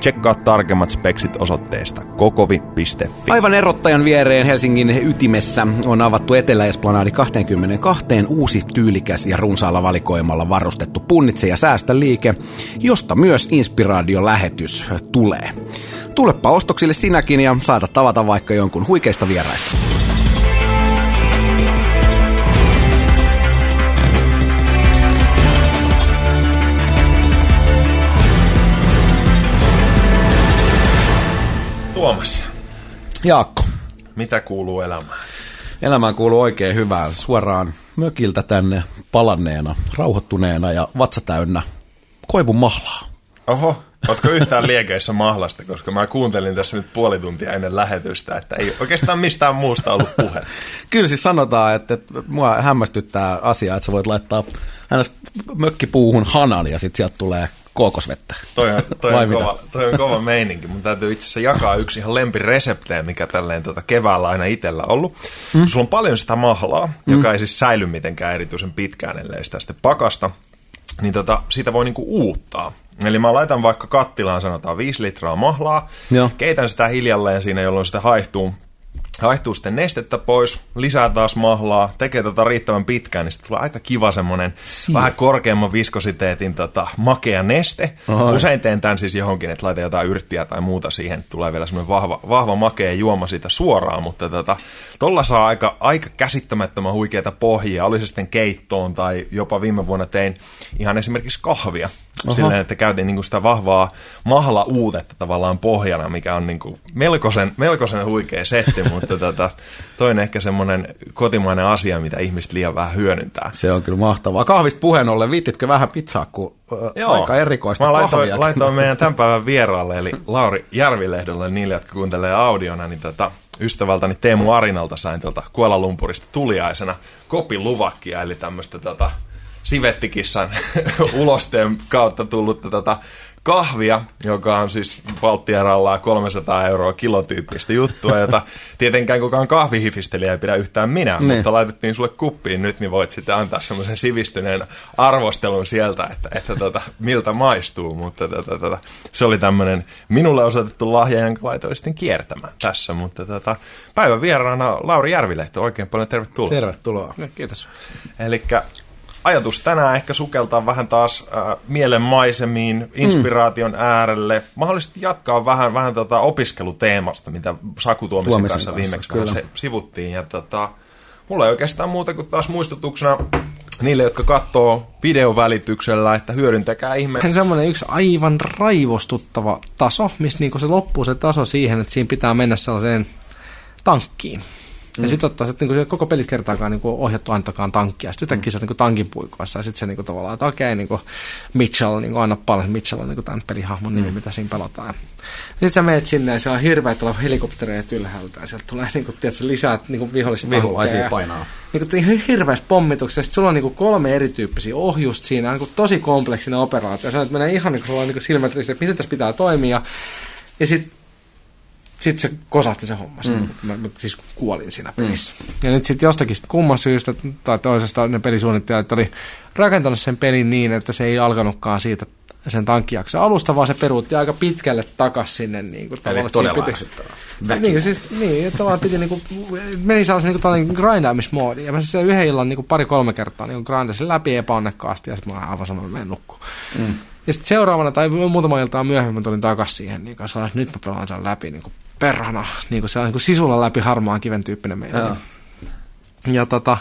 Tsekkaa tarkemmat speksit osoitteesta kokovi.fi. Aivan erottajan viereen Helsingin ytimessä on avattu Etelä-Esplanadi 22 uusi tyylikäs ja runsaalla valikoimalla varustettu punnitse ja säästä liike, josta myös inspiraation lähetys tulee. Tulepa ostoksille sinäkin ja saada tavata vaikka jonkun huikeista vieraista. Tuomas, Jaakko, mitä kuuluu elämään? elämään kuuluu oikein hyvää. Suoraan mökiltä tänne palanneena, rauhoittuneena ja vatsa täynnä koivun mahlaa. Oho, ootko yhtään liekeissä mahlasta, koska mä kuuntelin tässä nyt puoli tuntia ennen lähetystä, että ei oikeastaan mistään muusta ollut puhe. Kyllä siis sanotaan, että, että mua hämmästyttää asia, että sä voit laittaa hänestä mökkipuuhun hanan ja sitten sieltä tulee kookosvettä. Toi on, toi, on mitä? kova, toi on kova meininki. Mun täytyy itse asiassa jakaa yksi ihan lempireseptejä, mikä tälleen tota keväällä aina itsellä ollut. Mm. Sulla on paljon sitä mahlaa, mm. joka ei siis säily mitenkään erityisen pitkään, ellei sitä sitten pakasta. Niin tota, siitä voi niinku uuttaa. Eli mä laitan vaikka kattilaan sanotaan 5 litraa mahlaa, Joo. keitän sitä hiljalleen siinä, jolloin sitä haihtuu haihtuu sitten nestettä pois, lisää taas mahlaa, tekee tota riittävän pitkään, niin sitten tulee aika kiva semmoinen vähän korkeamman viskositeetin tota, makea neste. Oi. Usein teen tämän siis johonkin, että laitan jotain yrttiä tai muuta siihen, tulee vielä semmoinen vahva, vahva makea juoma siitä suoraan, mutta tota, tolla saa aika, aika käsittämättömän huikeita pohjia, oli se sitten keittoon tai jopa viime vuonna tein ihan esimerkiksi kahvia. Aha. Silleen, että käytin niinku sitä vahvaa mahla-uutetta tavallaan pohjana, mikä on niinku melkoisen, melkoisen huikea setti, mutta tota, toinen ehkä semmoinen kotimainen asia, mitä ihmiset liian vähän hyödyntää. Se on kyllä mahtavaa. Kahvista puheen ollen, viittitkö vähän pizzaa, kun Joo. aika erikoista Mä laitoin, laitoin meidän tämän päivän vieraalle, eli Lauri Järvilehdolle, niille, jotka kuuntelee audiona, niin tota, ystävältäni Teemu Arinalta sain tuolta Kuala Lumpurista tuliaisena kopiluvakkia, eli tämmöistä tota, sivettikissan ulosteen kautta tullutta tota, kahvia, joka on siis Baltiaralla 300 euroa kilotyyppistä juttua, jota tietenkään kukaan kahvihifistelijä ei pidä yhtään minä, Niin. mutta laitettiin sulle kuppiin nyt, niin voit sitten antaa semmoisen sivistyneen arvostelun sieltä, että, että tota, miltä maistuu, mutta tota, tota, se oli tämmöinen minulle osoitettu lahja, jonka laitoin sitten kiertämään tässä, mutta tota, päivän vieraana Lauri Järvilehto, oikein paljon tervetuloa. Tervetuloa. Kiitos. Eli ajatus tänään ehkä sukeltaa vähän taas äh, mielenmaisemiin, inspiraation mm. äärelle. Mahdollisesti jatkaa vähän, vähän tota opiskeluteemasta, mitä Saku Tuomisen, Tuomisen kanssa, kanssa, viimeksi vähän kyllä. se, sivuttiin. Ja tota, mulla ei oikeastaan muuta kuin taas muistutuksena niille, jotka katsoo videovälityksellä, että hyödyntäkää ihme. Se semmoinen yksi aivan raivostuttava taso, missä niinku se loppuu se taso siihen, että siinä pitää mennä sellaiseen tankkiin. Ja Mm. sitten ottaa, että niinku koko pelit kertaakaan niinku ohjattu ainakaan tankkia. Sitten yhtäkkiä se on niinku tankin puikoissa. Ja sitten se niinku tavallaan, että okei, niinku Mitchell, niinku anna paljon. Mitchell on niinku tämän pelihahmon nimi, mitä siinä pelataan. Sitten sä menet sinne ja siellä on hirveät olla helikoptereita ylhäältä. Ja sieltä tulee niinku, tiedätkö, lisää niinku vihollista Vihulaisia tankkeja. painaa. Niinku ihan hirveässä pommituksessa. Sitten sulla on niinku kolme erityyppisiä ohjusta siinä. Niinku tosi kompleksinen operaatio. Se menee ihan niinku, niinku silmät ristiin, että miten tässä pitää toimia. Ja sitten sit se kosahti se homma. Mm. Mä, mä, siis kuolin siinä pelissä. Mm. Ja nyt sitten jostakin sit kummasta syystä tai toisesta ne pelisuunnittelijat oli rakentanut sen pelin niin, että se ei alkanutkaan siitä sen tankkijakson alusta, vaan se peruutti aika pitkälle takas sinne. Niin kuin, Eli todella piti- niin, siis, niin, että tavallaan piti niinku, meni sellaisen niinku tällainen grindaamismoodi. Ja mä siis yhden illan niinku pari-kolme kertaa niinku grindasin läpi epäonnekkaasti ja sitten mä aivan sanoin, että menen nukkuun. Mm. Ja sitten seuraavana tai muutama iltaa myöhemmin mä tulin takaisin siihen, niin kanssa, että nyt mä pelaan sen läpi niin kuin perhana. Niin kuin se on niin kuin sisulla läpi harmaan kiven tyyppinen meidän. Ja tota,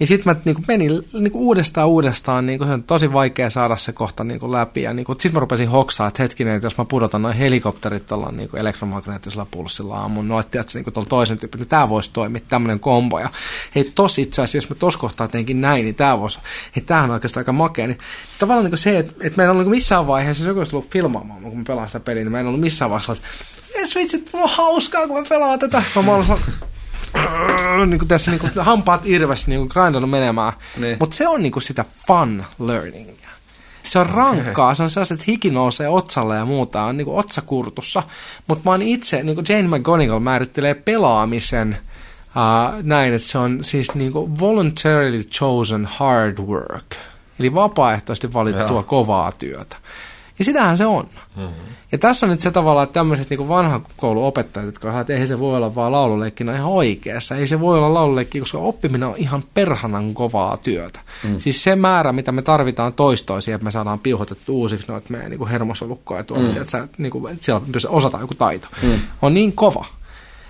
ja sitten mä niinku menin niinku uudestaan uudestaan, niinku se on tosi vaikea saada se kohta niinku läpi. Ja niinku, sitten mä rupesin hoksaa, että hetkinen, että jos mä pudotan noin helikopterit tuolla niinku elektromagneettisella pulssilla aamun, no että niinku tuolla toisen tyyppi, niin tämä voisi toimia, tämmöinen kombo. Ja hei, tos itse asiassa, jos mä tos kohtaa teenkin näin, niin tämä voisi, hei, tämähän on oikeastaan aika makea. Niin, tavallaan niinku se, että, että meillä on niinku missään vaiheessa, jos joku olisi tullut filmaamaan, kun mä pelaan sitä peliä, niin meillä on ollut missään vaiheessa, että "Jes, vitsi, on hauskaa, kun mä pelaan tätä. Mä, mä, niin kuin tässä niin kuin, hampaat irves niin kuin grindannut menemään. Niin. Mutta se on niin kuin sitä fun learningia. Se on rankkaa, se on sellaista, että hiki nousee otsalle ja muuta, on niin kuin otsakurtussa. Mutta mä oon itse, niin kuin Jane McGonigal määrittelee pelaamisen uh, näin, että se on siis niin kuin voluntarily chosen hard work. Eli vapaaehtoisesti valittua Joo. kovaa työtä. Ja sitähän se on. Mm-hmm. Ja tässä on nyt se tavalla, että tämmöiset niin vanhan koulun opettajat, jotka että ei se voi olla vaan laululeikki, ne on ihan oikeassa. Ei se voi olla laululeikki, koska oppiminen on ihan perhanan kovaa työtä. Mm. Siis se määrä, mitä me tarvitaan toistoisia, että me saadaan piuhotettu uusiksi noita meidän niin hermosolukkoja tuolla, mm. että, sä, niin kuin, että siellä pystyy osataan joku taito, mm. on niin kova.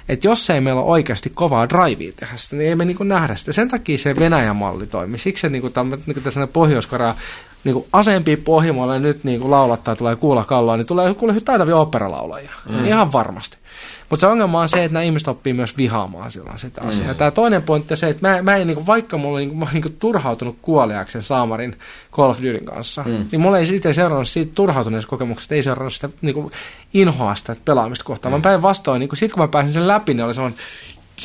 Että jos ei meillä ole oikeasti kovaa drivea tehdä sitä, niin ei me niinku nähdä sitä. Sen takia se Venäjän malli toimi. Siksi se niinku, tämmö, niinku tässä pohjois niinku aseempia pohjimoille nyt niinku laulattaa tulee kuulla kalloa, niin tulee kuule taitavia operalaulajia. Mm. Ihan varmasti. Mutta se ongelma on se, että nämä ihmiset oppii myös vihaamaan silloin sitä asiaa. Mm. Tämä toinen pointti on se, että mä, mä en, niinku, vaikka mulla niinku, mä olen niinku turhautunut kuoliaksi sen Saamarin Call of Dutyn kanssa, mm. niin mulla ei siitä seurannut siitä turhautuneesta kokemuksesta, ei seurannut sitä niinku, inhoa sitä pelaamista kohtaan, mm. vaan päinvastoin, niinku, sitten kun mä pääsin sen läpi, niin oli semmoinen,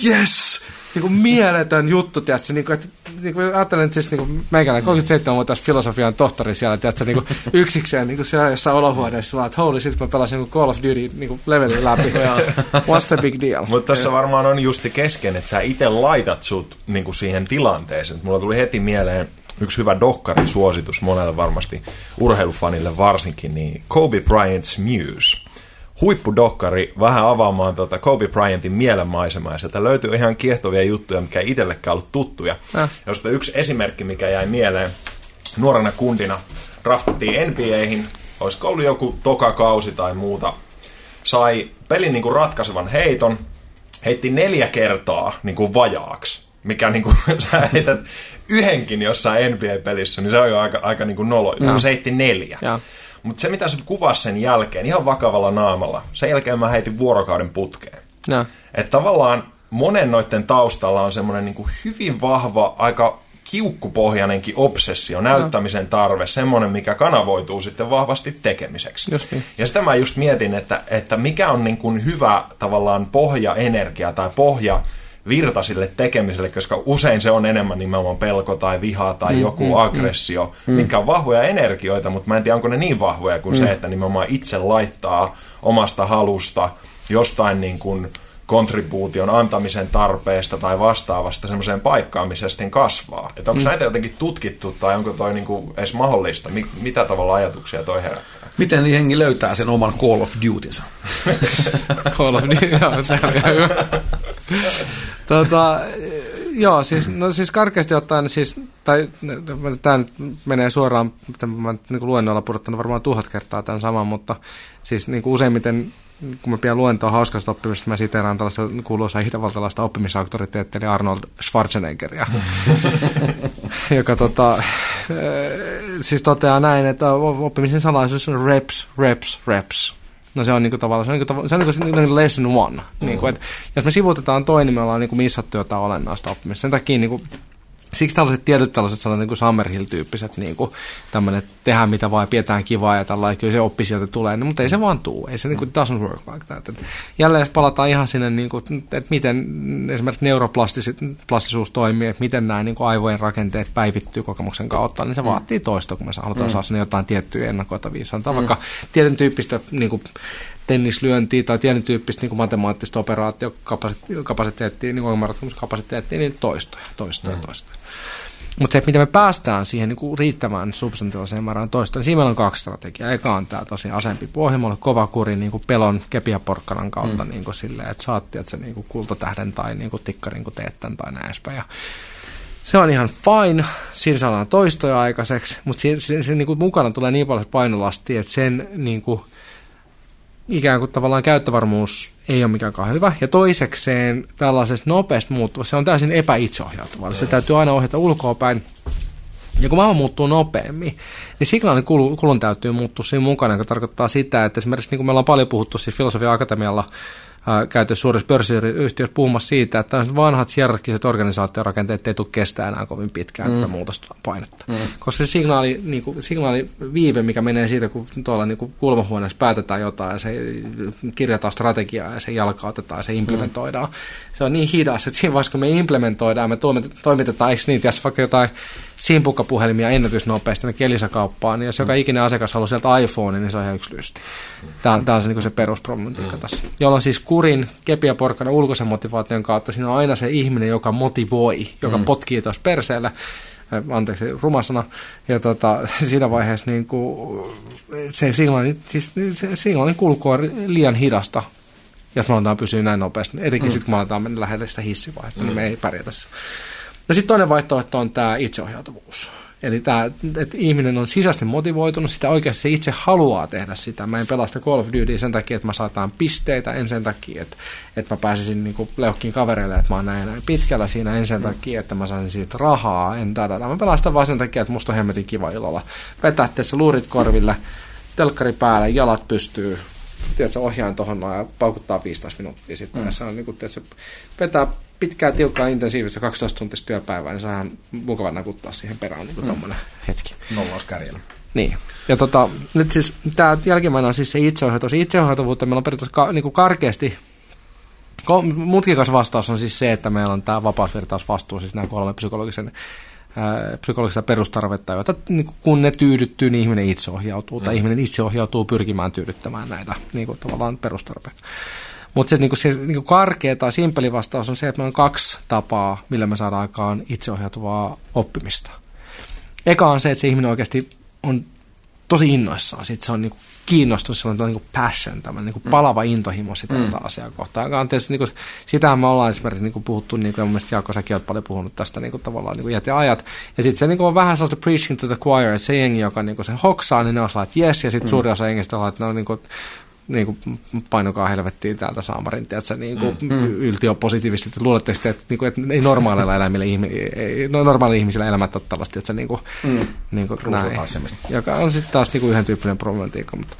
yes! Niinku mieletön juttu, tiedätkö, niinku, että niinku, ajattelen, että siis niinku, meikäläinen 37-vuotias filosofian tohtori siellä, tiedätkö, niinku, yksikseen niinku, siellä jossain olohuoneessa, sillä, että holy shit, mä pelasin niinku Call of Duty niinku, levelin läpi. What's the big deal? Mutta tässä varmaan on justi kesken, että sä itse laitat sut niinku siihen tilanteeseen. Mulla tuli heti mieleen yksi hyvä dokkarisuositus monelle varmasti, urheilufanille varsinkin, niin Kobe Bryant's Muse. Huippudokkari vähän avaamaan tota Kobe Bryantin mielenmaisemaa. ja Sieltä löytyy ihan kiehtovia juttuja, mikä ei itsellekään ollut tuttuja. Äh. Josta yksi esimerkki, mikä jäi mieleen, nuorena kundina draftattiin NBAihin, olisiko ollut joku tokakausi tai muuta, sai pelin niin kuin ratkaisevan heiton, heitti neljä kertaa niin kuin vajaaksi, mikä niin kuin, sä heität yhdenkin jossain NBA-pelissä, niin se on jo aika, aika niin kuin nolo. Joo. Se heitti neljä. Joo. Mutta se, mitä se kuvasi sen jälkeen, ihan vakavalla naamalla, sen jälkeen mä heitin vuorokauden putkeen. No. Että tavallaan monen noiden taustalla on semmoinen niin hyvin vahva, aika kiukkupohjainenkin obsessio, näyttämisen tarve, semmoinen, mikä kanavoituu sitten vahvasti tekemiseksi. Just niin. Ja sitä mä just mietin, että, että mikä on niin kuin hyvä tavallaan pohjaenergia tai pohja virta sille tekemiselle, koska usein se on enemmän nimenomaan pelko tai viha tai mm, joku mm, aggressio, mm. mitkä on vahvoja energioita, mutta mä en tiedä, onko ne niin vahvoja kuin mm. se, että nimenomaan itse laittaa omasta halusta jostain niin kuin kontribuution antamisen tarpeesta tai vastaavasta semmoiseen paikkaan, missä sitten kasvaa. Että onko mm. näitä jotenkin tutkittu tai onko toi niinku edes mahdollista? Mi- mitä tavalla ajatuksia toi herättää? Miten jengi löytää sen oman Call of Dutynsa? Call of Duty, joo, se on ihan hyvä. tota, joo, siis, no siis karkeasti ottaen, siis, tai tämä menee suoraan, mä niin luennoilla pudottanut varmaan tuhat kertaa tämän saman, mutta siis niin kuin useimmiten kun mä pidän luentoa hauskasta oppimisesta, mä siteraan tällaista kuuluisaa itävaltalaista oppimisauktoriteettia, eli Arnold Schwarzeneggeria, joka tota, äh, siis toteaa näin, että oppimisen salaisuus on reps, reps, reps. No se on niinku tavallaan, se on niinku, se on niinku, niinku lesson one. Mm. Niinku, et, jos me sivuutetaan toi, niin me ollaan niinku missattu jotain olennaista oppimista. Sen takia niinku, siksi tällaiset tietyt tällaiset sellaiset niin Summerhill-tyyppiset, niin kuin tämmöinen, että tehdään mitä vaan, pidetään kivaa ja tällainen, kyllä se oppi sieltä tulee, niin, mutta ei se vaan tuu, ei se niin kuin, doesn't work like that. Et jälleen jos palataan ihan sinne, niin kuin, että miten esimerkiksi neuroplastisuus toimii, että miten nämä niin kuin aivojen rakenteet päivittyy kokemuksen kautta, niin se mm. vaatii toista, kun me halutaan mm. saada sinne jotain tiettyjä ennakoitavia. Sanotaan mm. vaikka tietyn tyyppistä niin kuin, tennislyöntiä tai tietyn tyyppistä niin kuin matemaattista operaatiokapasiteettia, niin ymmärtämyskapasiteettia, niin toistoja, toistoja, mm. toistoja. Mutta se, että miten me päästään siihen niin kuin riittävään substantiaaliseen määrään toista, niin siinä meillä on kaksi strategiaa. Eka on tämä tosiaan asempi pohjimolle, kova kuri niin kuin pelon kepiä porkkanan kautta mm. niin kuin silleen, että saatti, että se niin kuin kultatähden tai niin kuin tikkarin kuin teet tämän tai näin edespäin. Ja se on ihan fine, siinä saadaan toistoja aikaiseksi, mutta siinä, siinä, siinä niin kuin mukana tulee niin paljon painolastia, että sen niin kuin, ikään kuin tavallaan käyttövarmuus ei ole mikään hyvä. Ja toisekseen tällaisessa nopeasti muuttuvassa se on täysin epäitseohjautuvaa. Yes. Se täytyy aina ohjata ulkoa päin. Ja kun maailma muuttuu nopeammin, niin signaalin kulun täytyy muuttua siinä mukana, joka tarkoittaa sitä, että esimerkiksi niin kuin me ollaan paljon puhuttu siis Filosofia Akatemialla käyty suurissa pörssiyhtiöissä puhumassa siitä, että vanhat hierarkkiset organisaatiorakenteet ei tule kestää enää kovin pitkään mm. muutosta painetta. Mm. Koska se signaali, niin kuin, signaali viive, mikä menee siitä, kun tuolla niin kuin kulmahuoneessa päätetään jotain ja se kirjataan strategiaa ja se jalkautetaan ja se implementoidaan, mm. se on niin hidas, että siinä vaiheessa kun me implementoidaan, me toimitetaan, eikö niin, vaikka jotain simpukkapuhelimia ennätysnopeasti ne kelisakauppaan, niin jos joka ikinen asiakas haluaa sieltä iPhone, niin se on ihan yksi lysti. Tämä, tämä on se, niin se perusproblematiikka mm. tässä. Jolloin siis kurin, kepi ja porkkana ulkoisen motivaation kautta, siinä on aina se ihminen, joka motivoi, joka mm. potkii tuossa perseellä, anteeksi, rumasana, ja tota, siinä vaiheessa niin kuin, se signaali, siis se signaalin kulku on liian hidasta, jos me aletaan pysyä näin nopeasti, etenkin mm. sitten kun me aletaan mennä lähelle sitä hissivaihetta, mm. niin me ei pärjätä. No sitten toinen vaihtoehto on tämä itseohjautuvuus. Eli tämä, että ihminen on sisäisesti motivoitunut, sitä oikeasti se itse haluaa tehdä sitä. Mä en pelasta Call of Duty sen takia, että mä saataan pisteitä, en sen takia, että, että mä pääsisin niin leuhkiin kavereille, että mä oon näin, näin pitkällä siinä, en sen mm. takia, että mä saisin siitä rahaa, en tätä. Mä pelastan vaan sen takia, että musta on hemmetin kiva illalla. Vetää tässä luurit korville, telkkari päälle, jalat pystyy, tiedätkö, ohjaan tuohon ja paukuttaa 15 minuuttia sitten. Mm. Se on niin kuin, tiedätkö, vetää pitkää, tiukkaa, intensiivistä 12 tuntista työpäivää, niin on mukava nakuttaa siihen perään niin kuin mm. hetki. Nollauskärjellä. Niin. Ja tota, nyt siis tämä jälkimmäinen on siis se itseohjautuvuus. Itseohjautuvuutta meillä on periaatteessa ka, niin kuin karkeasti Mutkikas vastaus on siis se, että meillä on tämä vapausvirtausvastuu, siis nämä kolme psykologisen psykologista perustarvetta, joita niin kun ne tyydyttyy, niin ihminen itse ohjautuu, mm. tai ihminen itse ohjautuu pyrkimään tyydyttämään näitä niin kuin, tavallaan perustarpeita. Mutta se, niinku, se niinku karkea tai simpeli vastaus on se, että meillä on kaksi tapaa, millä me saadaan aikaan itseohjautuvaa oppimista. Eka on se, että se ihminen oikeasti on tosi innoissaan. Sitten se on niinku kiinnostus, se on niin kuin passion, tämmöinen niin kuin palava intohimo sitä mm. asiaa kohtaan. Anteeksi, niin kuin, sitähän me ollaan esimerkiksi niin kuin puhuttu, niin kuin, ja mun mielestä Jaakko, säkin olet paljon puhunut tästä niin kuin, tavallaan niin kuin iät ja ajat. Ja sitten se niin kuin, on vähän sellaista preaching to the choir, että se jengi, joka niin kuin, sen hoksaa, niin ne on sellainen, että yes, ja sitten mm. suuri osa jengistä on, että ne on niin kuin, niin kuin painokaa helvettiin täältä saamarin, että niin kuin mm, mm. yltiöpositiivisesti, luuletteko että, niin kuin, että ei normaaleilla eläimillä, ei, no, normaaleilla ihmisillä elämät ole tällaista, että se niin kuin, mm. niin kuin näin, joka on sitten taas niin kuin yhden tyyppinen problematiikka, mutta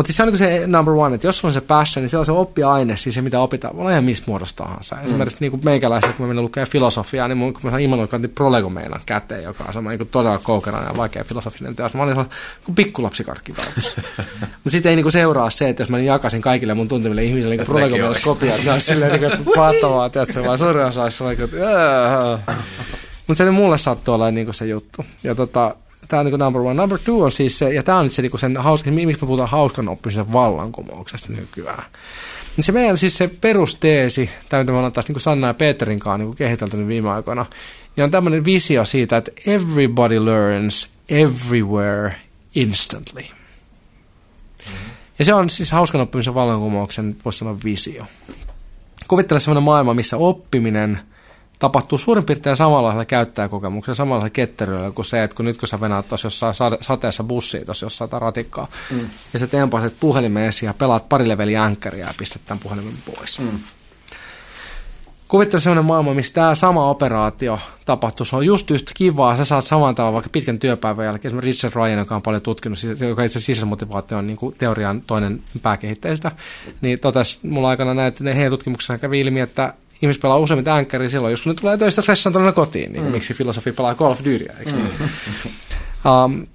mutta siis se on niin se number one, että jos on se passion, niin se on se oppiaine, siis se mitä opitaan, voi olla ihan missä muodossa tahansa. Mm. Esimerkiksi niin kuin meikäläisellä, kun mä menen lukemaan filosofiaa, niin mun, kun mä saan Immanuel Kantin Prolego meinan käteen, joka on semmoinen niin todella koukerainen ja vaikea filosofinen teos. Mä olin sellainen kuin pikkulapsikarkki Mutta sitten ei niin kuin seuraa se, että jos mä jakaisin kaikille mun tuntemille ihmisille niin Prolego meinas kopia, niin olisi silleen, niin kuin, pattavaa, tiedätkö, vaan suuri osa olisi sellainen, että mutta se mulle sattuu olla niin kuin se juttu. Ja tota, tämä on niin number one. Number two on siis se, ja tämä on nyt se, niin sen hauska, miksi me puhutaan hauskan oppimisen vallankumouksesta nykyään. Niin se meidän siis se perusteesi, tämä mitä me ollaan taas niin Sanna ja Peterin kanssa niin kehitelty nyt viime aikoina, niin on tämmöinen visio siitä, että everybody learns everywhere instantly. Mm-hmm. Ja se on siis hauskan oppimisen vallankumouksen, voisi sanoa, visio. Kuvittele sellainen maailma, missä oppiminen – tapahtuu suurin piirtein samanlaisella käyttäjäkokemuksella, samanlaisella ketteryydellä kuin se, että kun nyt kun sä venaat tuossa jossain sateessa bussiin tuossa jossain ratikkaa, mm. ja sä tempaset puhelimen esiin ja pelaat pari leveliä änkkäriä ja pistät tämän puhelimen pois. Mm. Kuvittele sellainen maailma, missä tämä sama operaatio tapahtuu. Se on just yhtä kivaa. Sä saat saman tavalla vaikka pitkän työpäivän jälkeen. Esimerkiksi Richard Ryan, joka on paljon tutkinut, joka itse asiassa sisämotivaatio on niin kuin teorian toinen pääkehittäjistä, niin totesi mulla aikana näin, että heidän tutkimuksessa kävi ilmi, että ihmiset pelaa useimmin änkkäriä silloin, jos ne tulee töistä stressaantuneena kotiin, niin mm. miksi filosofi pelaa Call of Dutyä, eikö niin? mm. um,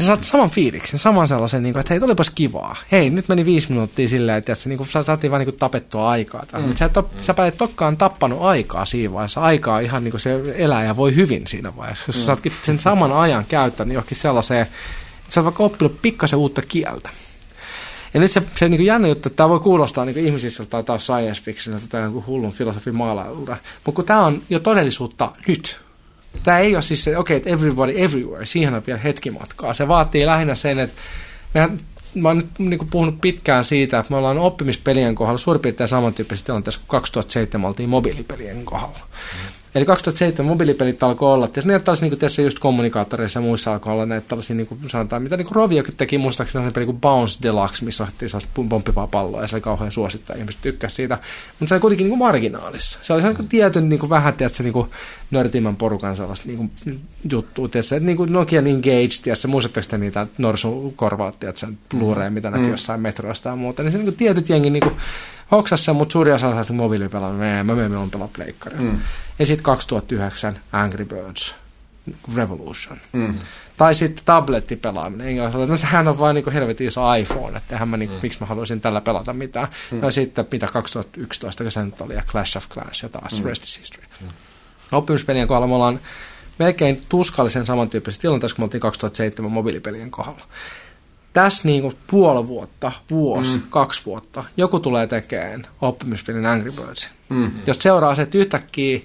sä saat saman fiiliksen, saman sellaisen, niin kuin, että hei, olipas kivaa. Hei, nyt meni viisi minuuttia silleen, että niin kuin, saatiin vaan niin kuin, tapettua aikaa. Mm. Mutta sä et, mm. sä et tokkaan tappanut aikaa siinä vaiheessa. Aikaa ihan niin kuin se eläjä voi hyvin siinä vaiheessa. Jos mm. sä saatkin sen saman ajan käyttänyt johonkin sellaiseen, että sä oot vaikka oppinut pikkasen uutta kieltä. Ja nyt se, se niin jännä juttu, että tämä voi kuulostaa niin ihmisistä tai taas science fiction tai jonkun hullun filosofin maalailulta, mutta kun tämä on jo todellisuutta nyt. Tämä ei ole siis se, okei, okay, everybody everywhere, siihen on vielä hetki matkaa. Se vaatii lähinnä sen, että mehän mä oon nyt niin puhunut pitkään siitä, että me ollaan oppimispelien kohdalla suurin piirtein samantyyppisessä tilanteessa kuin 2007 oltiin mobiilipelien kohdalla. Mm. Eli 2007 mobiilipelit alkoi olla, ja ne tällaisia niin tässä just kommunikaattoreissa ja muissa alkoi olla näitä tällaisia, niin kuin sanotaan, mitä niin kuin Roviokin teki muistaakseni sellainen peli kuin Bounce Deluxe, missä otettiin sellaista pomppivaa palloa, ja se oli kauhean suosittaa, ihmiset tykkäsivät siitä, mutta se oli kuitenkin niin kuin marginaalissa. Se oli sellainen tietyn niin kuin vähän, tiedätkö, niin kuin nörtimän porukan sellaista niin kuin juttua, tiedätkö, että niin kuin Nokian Engage, tiedätkö, muistatteko te niitä norsukorvaat, tiedätkö, Blu-ray, mitä näkyy mm. jossain metroista ja muuta, niin se niin kuin tietyt jengi niin kuin, hoksasi sen, mutta suuri osa sai mobiilipelaaminen, mä menen pelaa pleikkaria. Mm. Ja sitten 2009 Angry Birds Revolution. Mm. Tai sitten tablettipelaaminen. Englannin no sehän on vain niin helvetin iso iPhone, että mä, niin, mm. miksi mä haluaisin tällä pelata mitään. Mm. No sitten mitä 2011, kun se nyt oli, ja Clash of Clans ja taas mm. Rest is History. Mm. Oppimispelien kohdalla me ollaan melkein tuskallisen samantyyppisessä tilanteessa, kun me oltiin 2007 mobiilipelien kohdalla. Tässä niin kuin puoli vuotta, vuosi, mm. kaksi vuotta, joku tulee tekemään oppimispelin Angry Birdsin. Mm. Jos seuraa se, että yhtäkkiä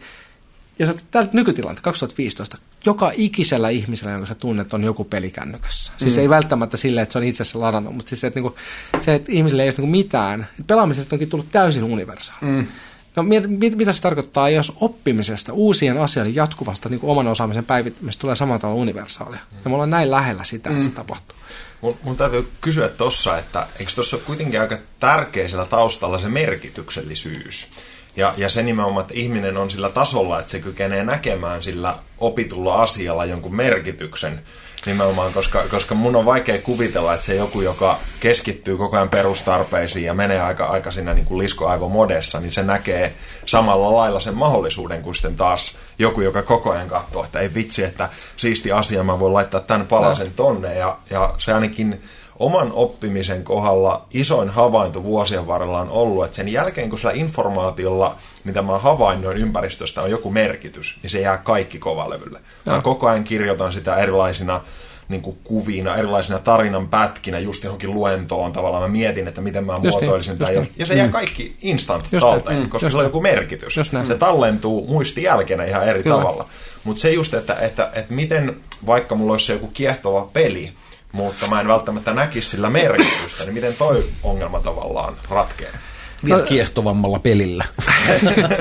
ja tältä nykytilannetta 2015, joka ikisellä ihmisellä, jonka sä tunnet, on joku peli kännykässä. Siis mm. ei välttämättä sille, että se on itse asiassa ladannut, mutta siis se, että, niinku, se, että ihmisillä ei ole niinku mitään. Pelaamisesta onkin tullut täysin universaali. Mm. No mit, mitä se tarkoittaa, jos oppimisesta, uusien asioiden jatkuvasta niin oman osaamisen päivittämistä tulee samalla tavalla universaalia? Ja me ollaan näin lähellä sitä, että mm. se tapahtuu. Mun, mun täytyy kysyä tuossa, että eikö tuossa kuitenkin aika tärkeä taustalla se merkityksellisyys? Ja, ja se nimenomaan, että ihminen on sillä tasolla, että se kykenee näkemään sillä opitulla asialla jonkun merkityksen nimenomaan, koska, koska mun on vaikea kuvitella, että se joku, joka keskittyy koko ajan perustarpeisiin ja menee aika, aika siinä niin kuin liskoaivomodessa, niin se näkee samalla lailla sen mahdollisuuden kuin sitten taas joku, joka koko ajan katsoo, että ei vitsi, että siisti asia, mä voin laittaa tämän palasen tonne. Ja, ja se ainakin oman oppimisen kohdalla isoin havainto vuosien varrella on ollut, että sen jälkeen kun sillä informaatiolla, mitä mä havainnoin ympäristöstä, on joku merkitys, niin se jää kaikki kovalevylle. Mä koko ajan kirjoitan sitä erilaisina niin kuin kuvina, erilaisina tarinan pätkinä just johonkin luentoon tavallaan. Mä mietin, että miten mä just niin, muotoilisin niin, tämän. Ja se jää mm. kaikki instant just talteen, mm, koska sillä on joku merkitys. Se tallentuu muistijälkeenä ihan eri Kyllä. tavalla. Mutta se just, että, että, että miten vaikka mulla olisi joku kiehtova peli, mutta mä en välttämättä näkisi sillä merkitystä, niin miten toi ongelma tavallaan ratkeaa? Vielä no, kiehtovammalla pelillä.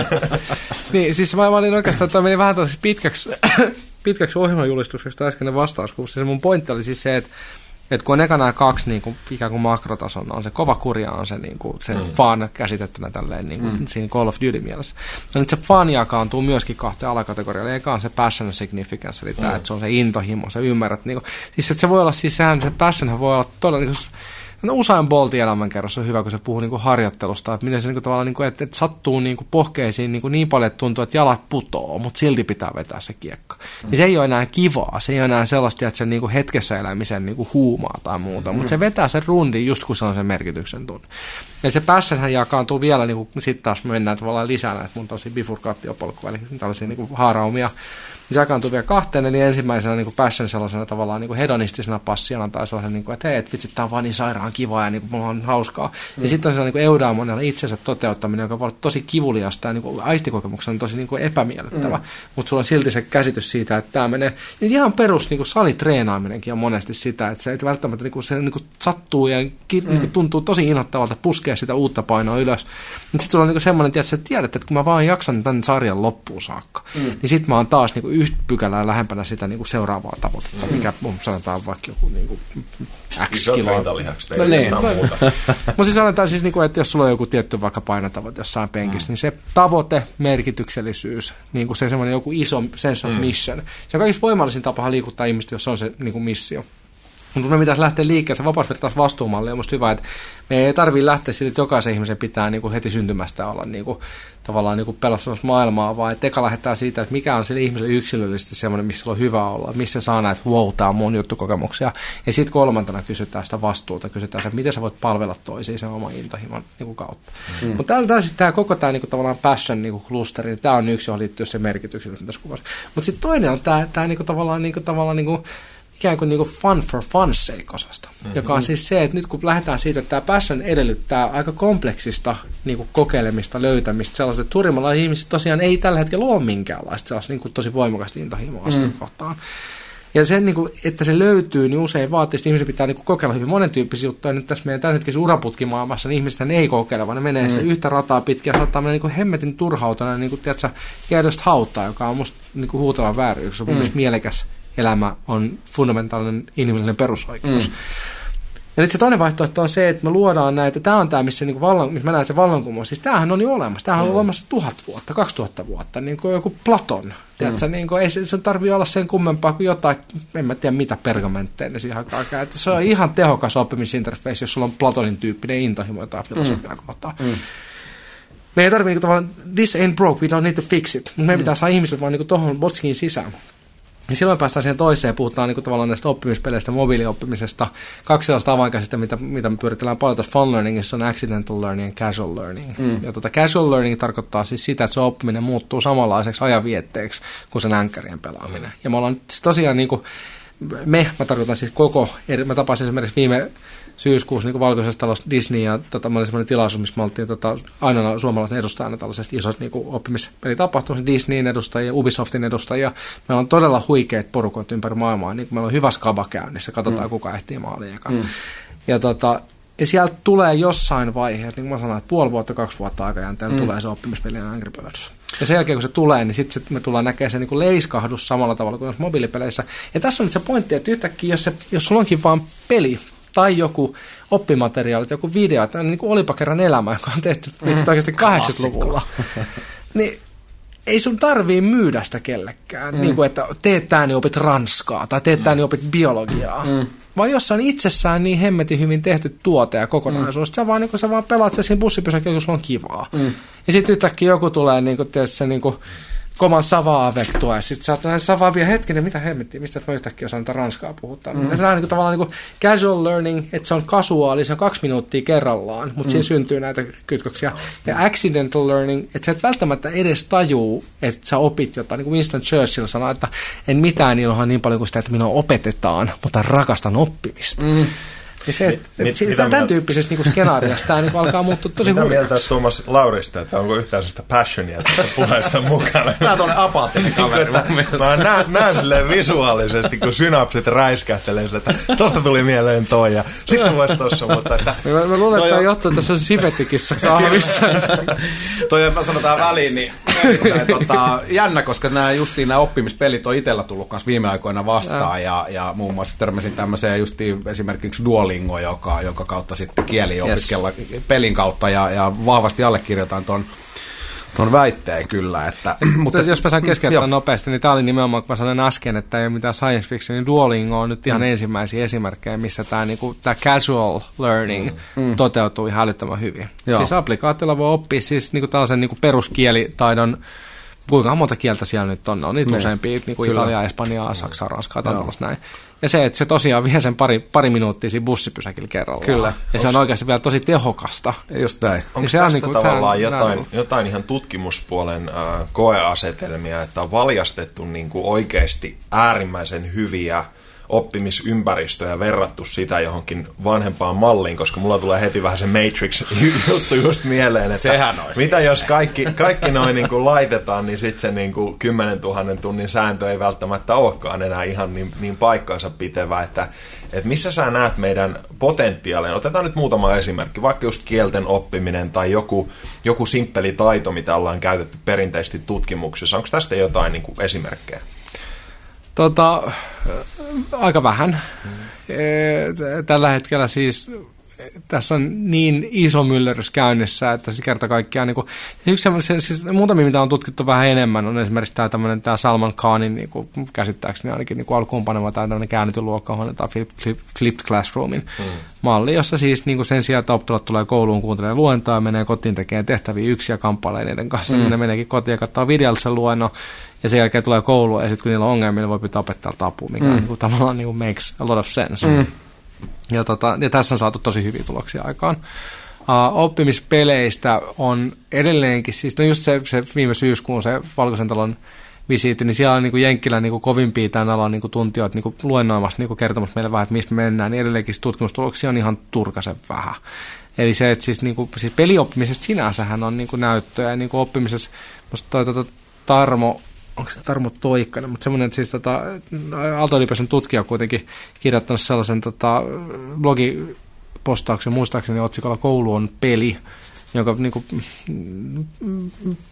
niin, siis mä olin oikeastaan, että meni vähän tosi pitkäksi, pitkäksi ohjelmajulistukseksi äskeinen vastaus, kun se mun pointti oli siis se, että et kun on eka nämä kaksi niin kuin, ikään kuin makrotason, on se kova kurja, on se, niin kuin, se mm. fan käsitettynä tälleen niin kuin, mm. siinä Call of Duty mielessä. Ja nyt se fan jakaantuu myöskin kahteen alakategoriaan. Eka on se passion significance, eli mm. tämä, että se on se intohimo, se ymmärrät. Niin kuin, siis että se voi olla, siis sehän se passion voi olla todella, niin kuin, No usein Boltin elämänkerrossa on hyvä, kun se puhuu niin kuin harjoittelusta, että miten se niin kuin, tavallaan, niin kuin, että, että sattuu niin kuin pohkeisiin niin, kuin niin paljon, että tuntuu, että jalat putoo, mutta silti pitää vetää se kiekka. Mm. Niin se ei ole enää kivaa, se ei ole enää sellaista, että se niin kuin hetkessä elämisen niin kuin huumaa tai muuta, mm. mutta se vetää sen rundin just kun se on sen merkityksen tunne. Ja se passionhän jakaantuu vielä, niin kuin, sitten taas mennään tavallaan lisää näitä mun tosi bifurkaatiopolkuja, eli tällaisia niin kuin haaraumia se jakaantuu vielä kahteen, eli ensimmäisenä niin kuin passion sellaisena tavallaan niin kuin hedonistisena passiona tai sellaisen, niin kuin, että hei, et vitsi, tämä on vaan niin sairaan kivaa ja niin kuin, mulla on hauskaa. Mm. Ja sitten on sellainen niin eudaamonella itsensä toteuttaminen, joka voi olla tosi kivuliasta ja niin kuin, aistikokemuksena on tosi niin kuin epämiellyttävä, mm. mutta sulla on silti se käsitys siitä, että tämä menee, niin ihan perus niin kuin salitreenaaminenkin on monesti sitä, että se ei välttämättä niin kuin, se niin kuin, sattuu ja ki, mm. niin kuin, tuntuu tosi inhottavalta puskea sitä uutta painoa ylös. Mutta sitten sulla on niin kuin semmoinen, että sä tiedät, että kun mä vaan jaksan tämän sarjan loppuun saakka, mm. niin sitten mä oon taas niin kuin, yhtä pykälää lähempänä sitä niin kuin seuraavaa tavoitetta, mm. mikä on sanotaan vaikka joku niin kuin X kiloa. No niin. Mutta siis sanotaan siis, niin kuin, että jos sulla on joku tietty vaikka painotavoite jossain penkissä, mm. niin se tavoite, merkityksellisyys, niin kuin se semmoinen joku iso sense of mm. mission, se on kaikista voimallisin tapa liikuttaa ihmistä, jos on se niin kuin missio. Mutta me pitäisi lähteä liikkeelle, se vapausvertaus vastuumalli on musta hyvä, että me ei tarvitse lähteä siitä, että jokaisen ihmisen pitää niin kuin heti syntymästä olla niin kuin, tavallaan niin pelastamassa maailmaa, vaan että eka lähdetään siitä, että mikä on sille ihmiselle yksilöllisesti semmoinen, missä on hyvä olla, missä saa näitä, wow, tämä on mun juttukokemuksia. Ja sitten kolmantena kysytään sitä vastuuta, kysytään sitä, että miten sä voit palvella toisiin sen oman intohimon niin kuin kautta. Mm. Mutta tämä, tämä koko tämä niin kuin, tavallaan passion niin klusteri, niin tämä on yksi, johon liittyy se merkityksellisyys tässä kuvassa. Mutta sitten toinen on tämä, tämä niin kuin, tavallaan, niin kuin, tavallaan niin kuin, ikään kuin, niin kuin fun for fun sake osasta, mm-hmm. joka on siis se, että nyt kun lähdetään siitä, että tämä passion edellyttää aika kompleksista niin kuin kokeilemista, löytämistä, sellaista, että suurimmalla ihmisistä tosiaan ei tällä hetkellä ole minkäänlaista sellaista niin kuin tosi voimakasta intohimoa mm. kohtaan. Ja sen, niin kuin, että se löytyy, niin usein vaatii, että ihmisen pitää niin kuin, kokeilla hyvin monen tyyppisiä juttuja. Nyt tässä meidän tämänhetkisessä uraputkimaailmassa niin ihmiset ei kokeile, vaan ne menee mm. sitä yhtä rataa pitkin ja saattaa mennä niin kuin hemmetin turhautena, niin kuin, tiedätkö, jäädöstä hauttaa, joka on musta niin kuin, huutava vääryys. Se on mm. mielekäs elämä on fundamentaalinen inhimillinen perusoikeus. Mm. Ja nyt se toinen vaihtoehto on se, että me luodaan näitä, tämä on tämä, missä, niin vallan, missä mä näen se vallankumous, siis tämähän on jo olemassa, tämähän on mm. olemassa tuhat vuotta, 2000 vuotta, niin kuin joku Platon, tiedätkö, mm. niin kuin, ei se, se tarvitse olla sen kummempaa kuin jotain, en mä tiedä mitä pergamentteja ne siihen aikaan, että se on ihan tehokas oppimisinterface, jos sulla on Platonin tyyppinen intohimo jotain filosofiaa mm. kohtaan. Mm. me ei tarvitse niin tavallaan, this ain't broke, we don't need to fix it. Mutta meidän mm. pitää saada ihmiset vaan niin tuohon botskiin sisään. Ja silloin päästään siihen toiseen, puhutaan niin tavallaan näistä oppimispeleistä, mobiilioppimisesta. Kaksi sellaista avainkäsistä, mitä, mitä me pyritellään paljon tuossa fun learningissa, on accidental learning ja casual learning. Mm. Ja tota, casual learning tarkoittaa siis sitä, että se oppiminen muuttuu samanlaiseksi ajanvietteeksi kuin sen änkkärien pelaaminen. Ja me ollaan siis tosiaan niin kuin, me, mä tarkoitan siis koko, mä tapasin esimerkiksi viime syyskuussa niin valkoisessa talossa Disney ja tota, mä olin semmoinen tilaisuus, missä me oltiin tota, ainoana suomalaisen edustajana tällaisessa isossa niin oppimispelitapahtumassa, Disneyin edustajia, Ubisoftin edustajia. Meillä on todella huikeat porukoit ympäri maailmaa, niin meillä on hyvä skaba käynnissä, katsotaan mm. kuka ehtii maaliin. Mm. Ja tota, ja sieltä tulee jossain vaiheessa, niin kuin mä sanoin, että puoli vuotta, kaksi vuotta aikajänteellä mm. tulee se oppimispeli Angry Birds. Ja sen jälkeen, kun se tulee, niin sitten me tullaan näkemään se niin leiskahdus samalla tavalla kuin mobiilipeleissä. Ja tässä on nyt se pointti, että yhtäkkiä, jos, se, jos sulla onkin vain peli, tai joku oppimateriaalit, joku video, tai niin kuin olipa kerran elämä, joka on tehty mm, oikeasti 80-luvulla, niin ei sun tarvii myydä sitä kellekään, mm. niin kuin, että teet tää, niin opit ranskaa, tai teet tää, niin opit biologiaa. Mm. Vaan jos on itsessään niin hemmetin hyvin tehty tuote ja kokonaisuus, mm. sä, vaan, niin kuin, sä vaan pelaat sen siinä bussipysäkillä, kun sulla on kivaa. Mm. Ja sitten yhtäkkiä joku tulee, niin kuin, teet, se, niin kuin, koman savaa vektua, ja sitten sä oot näin savaa vielä hetkinen, mitä hemmettiä, mistä mä yhtäkkiä osaan ranskaa puhuttaa. Mm. Se on niin tavallaan niin kuin casual learning, että se on kasuaali, se on kaksi minuuttia kerrallaan, mutta mm. siinä syntyy näitä kytköksiä. Ja accidental learning, että sä et välttämättä edes tajuu, että sä opit jotain. Niin kuin Winston Churchill sanoi, että en mitään iloa niin paljon kuin sitä, että minua opetetaan, mutta rakastan oppimista. Mm. Ja se, mit, mit, mit, tämän mieltä? tyyppisessä niin skenaariossa tämä niin alkaa muuttua tosi Mitä mieltä Tuomas Laurista, että onko yhtään sellaista passionia tässä puheessa mukana? Mä oon apaattinen kaveri. mä, mä näen, näen silleen visuaalisesti, kun synapsit räiskähtelee että tosta tuli mieleen toi ja sitten voisi tossa, mutta että... Mä, mä luulen, että tämä johtuu tässä Sifetikissa kahvista. toi, mä sanotaan väliin, niin tota, jännä, koska nämä justiin nämä oppimispelit on itsellä tullut myös viime aikoina vastaan ja, ja muun muassa törmäsin tämmöiseen justiin esimerkiksi Duolingo, joka, joka kautta sitten kieli opiskella yes. pelin kautta ja, ja vahvasti allekirjoitan tuon tuon väitteen kyllä. Että, mutta, jos mä saan keskeyttää nopeasti, niin tämä oli nimenomaan, kun mä sanoin äsken, että ei ole mitään science fiction, niin Duolingo on nyt ihan mm. ensimmäisiä esimerkkejä, missä tämä, niinku, tämä casual learning mm. mm. toteutuu ihan älyttömän hyvin. Joo. Siis applikaatiolla voi oppia siis niinku tällaisen niinku peruskielitaidon kuinka monta kieltä siellä nyt on, on niitä niin. useampia, niin kuin Italia, Espanjaa, Saksaa, Ranskaa, tai näin. Ja se, että se tosiaan vie sen pari, pari minuuttia siinä bussipysäkillä kerralla. Kyllä. Ja Onks... se on oikeasti vielä tosi tehokasta. Just näin. Onko se on niin kuin, tavallaan tämän, jotain, tämän... jotain ihan tutkimuspuolen äh, koeasetelmia, että on valjastettu niin kuin oikeasti äärimmäisen hyviä oppimisympäristöä verrattu sitä johonkin vanhempaan malliin, koska mulla tulee heti vähän se Matrix-juttu just mieleen, että Sehän mitä jos kaikki, kaikki noin niin kuin laitetaan, niin sitten se niin kuin 10 000 tunnin sääntö ei välttämättä olekaan enää ihan niin, niin paikkaansa pitevä, että, että missä sä näet meidän potentiaalin? Otetaan nyt muutama esimerkki, vaikka just kielten oppiminen tai joku, joku simppeli taito, mitä ollaan käytetty perinteisesti tutkimuksessa. Onko tästä jotain niin kuin esimerkkejä? Tota, aika vähän. Tällä hetkellä siis tässä on niin iso myllerys käynnissä, että se kerta kaikkiaan, niin kuin, yksi se, siis muutamia, mitä on tutkittu vähän enemmän, on esimerkiksi tämä, tämmöinen, tämä Salman Khanin niin kuin, käsittääkseni ainakin niin kuin alkuun panema tai tämmöinen käännetty luokkahuone tai flip, flip, flipped classroomin mm. malli, jossa siis niin kuin sen sijaan, että oppilaat tulee kouluun, kuuntelee luentoa ja menee kotiin tekemään tehtäviä yksi ja kamppaileiden kanssa, mm. niin ne meneekin kotiin ja katsoo videolta sen luennon, ja sen jälkeen tulee koulu, ja sitten kun niillä on ongelmia, niin voi pitää opettaa apua, mikä mm. niin kuin, tavallaan niin kuin makes a lot of sense. Mm. Ja, tota, ja tässä on saatu tosi hyviä tuloksia aikaan. Uh, oppimispeleistä on edelleenkin, siis no just se, se viime syyskuun se Valkoisen talon visiitti, niin siellä on niin kuin Jenkkilän niin kovimpia tämän alan niin tuntijoita niin luennoimassa niin kertomassa meille vähän, että mistä me mennään, niin edelleenkin tutkimustuloksia on ihan turkasen vähän. Eli se, että siis, niin kuin, siis pelioppimisesta sinänsähän on niin näyttöä, ja niin oppimisessa, musta toi, toi Tarmo onko se Tarmo Toikkanen, mutta semmoinen siis tota, aalto tutkija kuitenkin kirjoittanut sellaisen tota, blogipostauksen, muistaakseni otsikolla Koulu on peli, jonka niin kuin,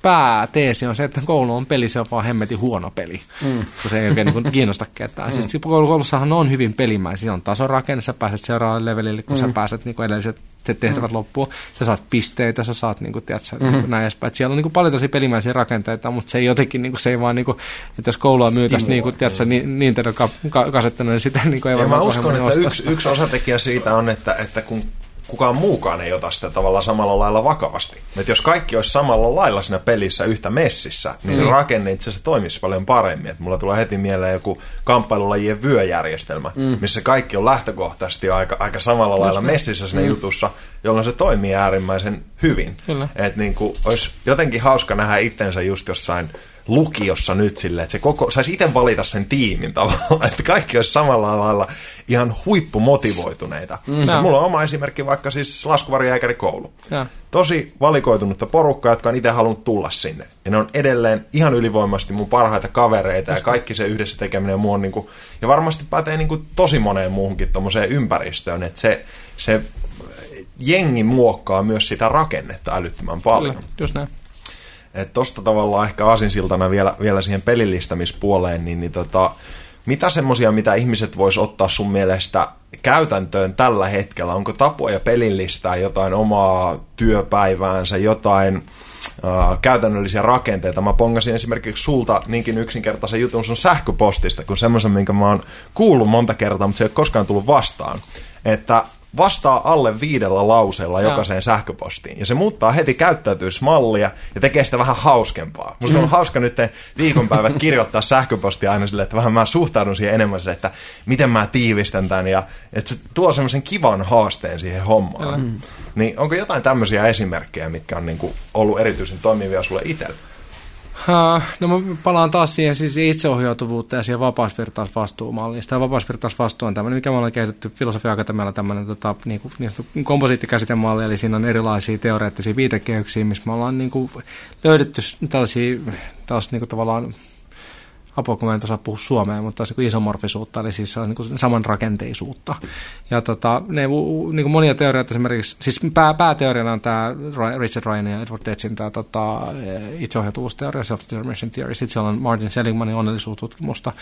pääteesi on se, että koulu on peli, se on vaan hemmetin huono peli, mm. kun se ei oikein niin kiinnosta ketään. Mm. Siis koulussahan on hyvin pelimäisiä, siinä on tasorakenne, sä pääset seuraavalle levelille, kun mm. sä pääset niin kuin edelliset se tehtävät mm. loppuun. Sä saat pisteitä, sä saat niin kuin, tiedätkö, mm-hmm. niin näin edespäin. Et siellä on niin kuin, paljon tosi pelimäisiä rakenteita, mutta se ei jotenkin, niin kuin, se ei vaan, niin kuin, että jos koulua myytäisiin niin kuin, tiedätkö, niin, niin ka- kasettuna, niin sitä niin kuin, ei varmaan Mä uskon, että yksi, yksi osatekijä siitä on, että, että kun kukaan muukaan ei ota sitä tavallaan samalla lailla vakavasti. Et jos kaikki olisi samalla lailla siinä pelissä yhtä messissä, niin mm. se rakenne itse asiassa toimisi paljon paremmin. Et mulla tulee heti mieleen joku kamppailulajien vyöjärjestelmä, mm. missä kaikki on lähtökohtaisesti aika, aika samalla lailla Just messissä siinä mm. jutussa, jolloin se toimii äärimmäisen hyvin. Että niin olisi jotenkin hauska nähdä itsensä just jossain lukiossa nyt silleen, että se koko, saisi itse valita sen tiimin tavallaan, että kaikki olisi samalla lailla ihan huippumotivoituneita. Mm. Mulla on oma esimerkki vaikka siis laskuvarjääkärikoulu. Ja. Tosi valikoitunutta porukkaa, jotka on itse halunnut tulla sinne. Ja ne on edelleen ihan ylivoimaisesti mun parhaita kavereita ja kaikki se yhdessä tekeminen muu on niin kuin, ja varmasti pätee niin kuin tosi moneen muuhunkin tuommoiseen ympäristöön, että se, se jengi muokkaa myös sitä rakennetta älyttömän paljon. Kyllä, just näin. Että tosta tavallaan ehkä aasinsiltana vielä, vielä siihen pelillistämispuoleen, niin, niin tota, mitä semmoisia, mitä ihmiset vois ottaa sun mielestä käytäntöön tällä hetkellä? Onko tapoja pelillistää jotain omaa työpäiväänsä, jotain uh, käytännöllisiä rakenteita? Mä pongasin esimerkiksi sulta niinkin yksinkertaisen jutun sun sähköpostista, kun semmoisen, minkä mä oon kuullut monta kertaa, mutta se ei ole koskaan tullut vastaan. Että vastaa alle viidellä lauseella Joo. jokaiseen sähköpostiin. Ja se muuttaa heti käyttäytymismallia ja tekee sitä vähän hauskempaa. Musta on hauska nyt viikonpäivät kirjoittaa sähköpostia aina sille, että vähän mä suhtaudun siihen enemmän sille, että miten mä tiivistän tämän ja että se tuo semmoisen kivan haasteen siihen hommaan. Mm. Niin onko jotain tämmöisiä esimerkkejä, mitkä on niinku ollut erityisen toimivia sulle itselle? No mä palaan taas siihen siis itseohjautuvuutta ja siihen vapausvirtausvastuumalliin. Tämä vapausvirtausvastuu on tämmöinen, mikä me ollaan kehitetty filosofia-akatemialla tämmöinen tota, niin kuin, niin kuin komposiittikäsitemalli, eli siinä on erilaisia teoreettisia viitekehyksiä, missä me ollaan niin kuin, löydetty tällaisia, tällaisia niin kuin, tavallaan apua, en osaa puhua suomea, mutta niin isomorfisuutta, eli siis niin samanrakenteisuutta. Ja tota, ne, niin kuin monia teorioita esimerkiksi, siis pää, pääteoriana on tämä Richard Ryan ja Edward Detzin tämä tota, itseohjautuvuusteoria, self-determination theory. Sitten siellä on Martin Seligmanin onnellisuustutkimusta,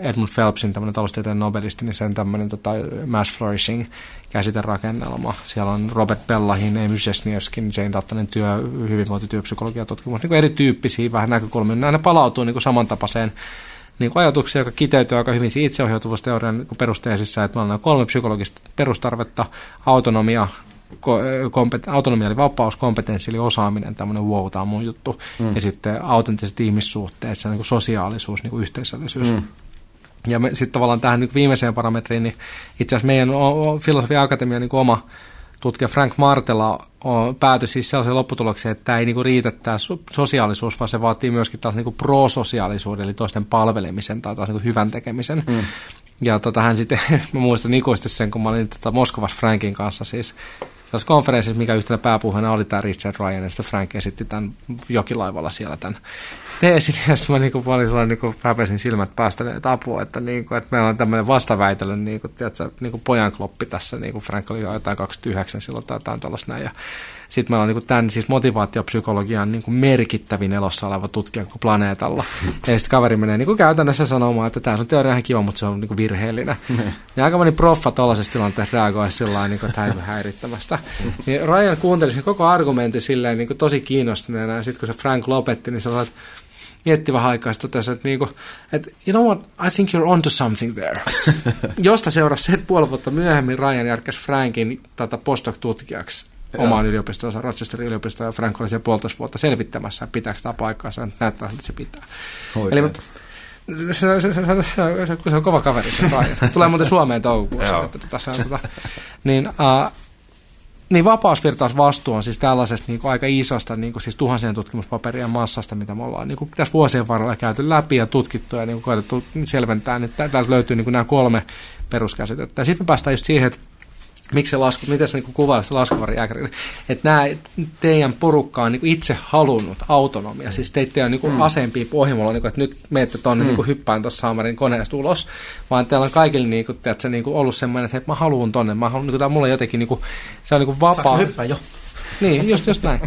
Edmund Phelpsin tämmöinen taloustieteen nobelisti, niin sen tämmöinen tota, mass flourishing käsiterakennelma. Siellä on Robert Bellahin, Amy Jesniewskin, Jane Dattanen työ, hyvinvointityöpsykologiatutkimus, niin kuin erityyppisiä vähän näkökulmia. Nämä palautuu niin samantapaiseen niin kuin ajatuksia, joka kiteytyy aika hyvin itseohjautuvuusteorian niin perusteisissa, että meillä on kolme psykologista perustarvetta, autonomia, kompet- autonomia eli vapaus, kompetenssi eli osaaminen, tämmöinen wow, tämä on mun juttu, mm. ja sitten autenttiset ihmissuhteet, se niin kuin sosiaalisuus, niin kuin yhteisöllisyys. Mm. Ja sitten tavallaan tähän niin viimeiseen parametriin, niin itse asiassa meidän filosofia akatemia niin oma tutkija Frank Martela päätyi siis sellaiseen lopputulokseen, että tämä ei niinku riitä tämä sosiaalisuus, vaan se vaatii myöskin taas niinku prososiaalisuuden, eli toisten palvelemisen tai taas niinku hyvän tekemisen. Mm. Ja tota, hän sitten, mä muistan ikuisesti sen, kun mä olin tota Moskovassa Frankin kanssa siis tässä konferenssissa, mikä yhtenä pääpuheena oli tämä Richard Ryan, ja sitten Frank esitti tämän jokilaivalla siellä tämän teesin, ja sitten mä niinku, mä olin sellainen niinku, häpesin silmät päästä että apua, että, niinku, että meillä on tämmöinen vastaväitely, niinku, tiedätkö, niinku pojan kloppi tässä, niinku Frank oli jo jotain 29 silloin tai jotain tuollaista näin, ja sitten meillä on niin tämän siis motivaatiopsykologian niin kuin merkittävin elossa oleva tutkija kuin planeetalla. ja sitten kaveri menee niin kuin käytännössä sanomaan, että tämä on teoria ihan kiva, mutta se on niin kuin virheellinen. ja aika moni proffa tuollaisessa tilanteessa reagoi sillä tavalla niin että häirittämästä. Niin Ryan kuunteli sen koko argumentin silleen niin kuin tosi kiinnostuneena, ja sitten kun se Frank lopetti, niin se että mietti vähän aikaa, totesi, että, niinku, että you know what, I think you're onto something there. Josta seurasi se, että puoli vuotta myöhemmin Ryan järkäsi Frankin tota, postdoc-tutkijaksi omaan yliopistoonsa, Rochesterin yliopistoon, ja Frank oli siellä puolitoista vuotta selvittämässä, että pitääkö tämä paikkaansa, näyttää, että se pitää. Oikein. Eli mutta, se, se, se, se, se, se on kova kaveri se Ryan. Tulee muuten Suomeen toukokuussa. että tässä on, tota, niin, uh, niin vapausvirtausvastuu on siis tällaisesta niin kuin aika isosta, niin kuin siis tuhansien tutkimuspaperien massasta, mitä me ollaan niin kuin tässä vuosien varrella käyty läpi ja tutkittu ja niin kuin koetettu selventää, niin täältä löytyy niin kuin nämä kolme peruskäsitettä. Sitten me päästään just siihen, että miksi se lasku, miten se niin kuvaa se laskuvarijääkäri, että nämä teidän porukka on niin itse halunnut autonomia, siis teitä on niin mm. aseempia pohjimolla, niin kuin, että nyt menette tuonne mm. niin hyppään tuossa Saamarin koneesta ulos, vaan teillä on kaikille niin kuin, se, niin kuin ollut semmoinen, että hei, mä haluan tonne, mä haluan, niin kuin, tämä mulla jotenkin, niin kuin, se on niin kuin vapaa. Saanko hyppää jo? Niin, just, just näin.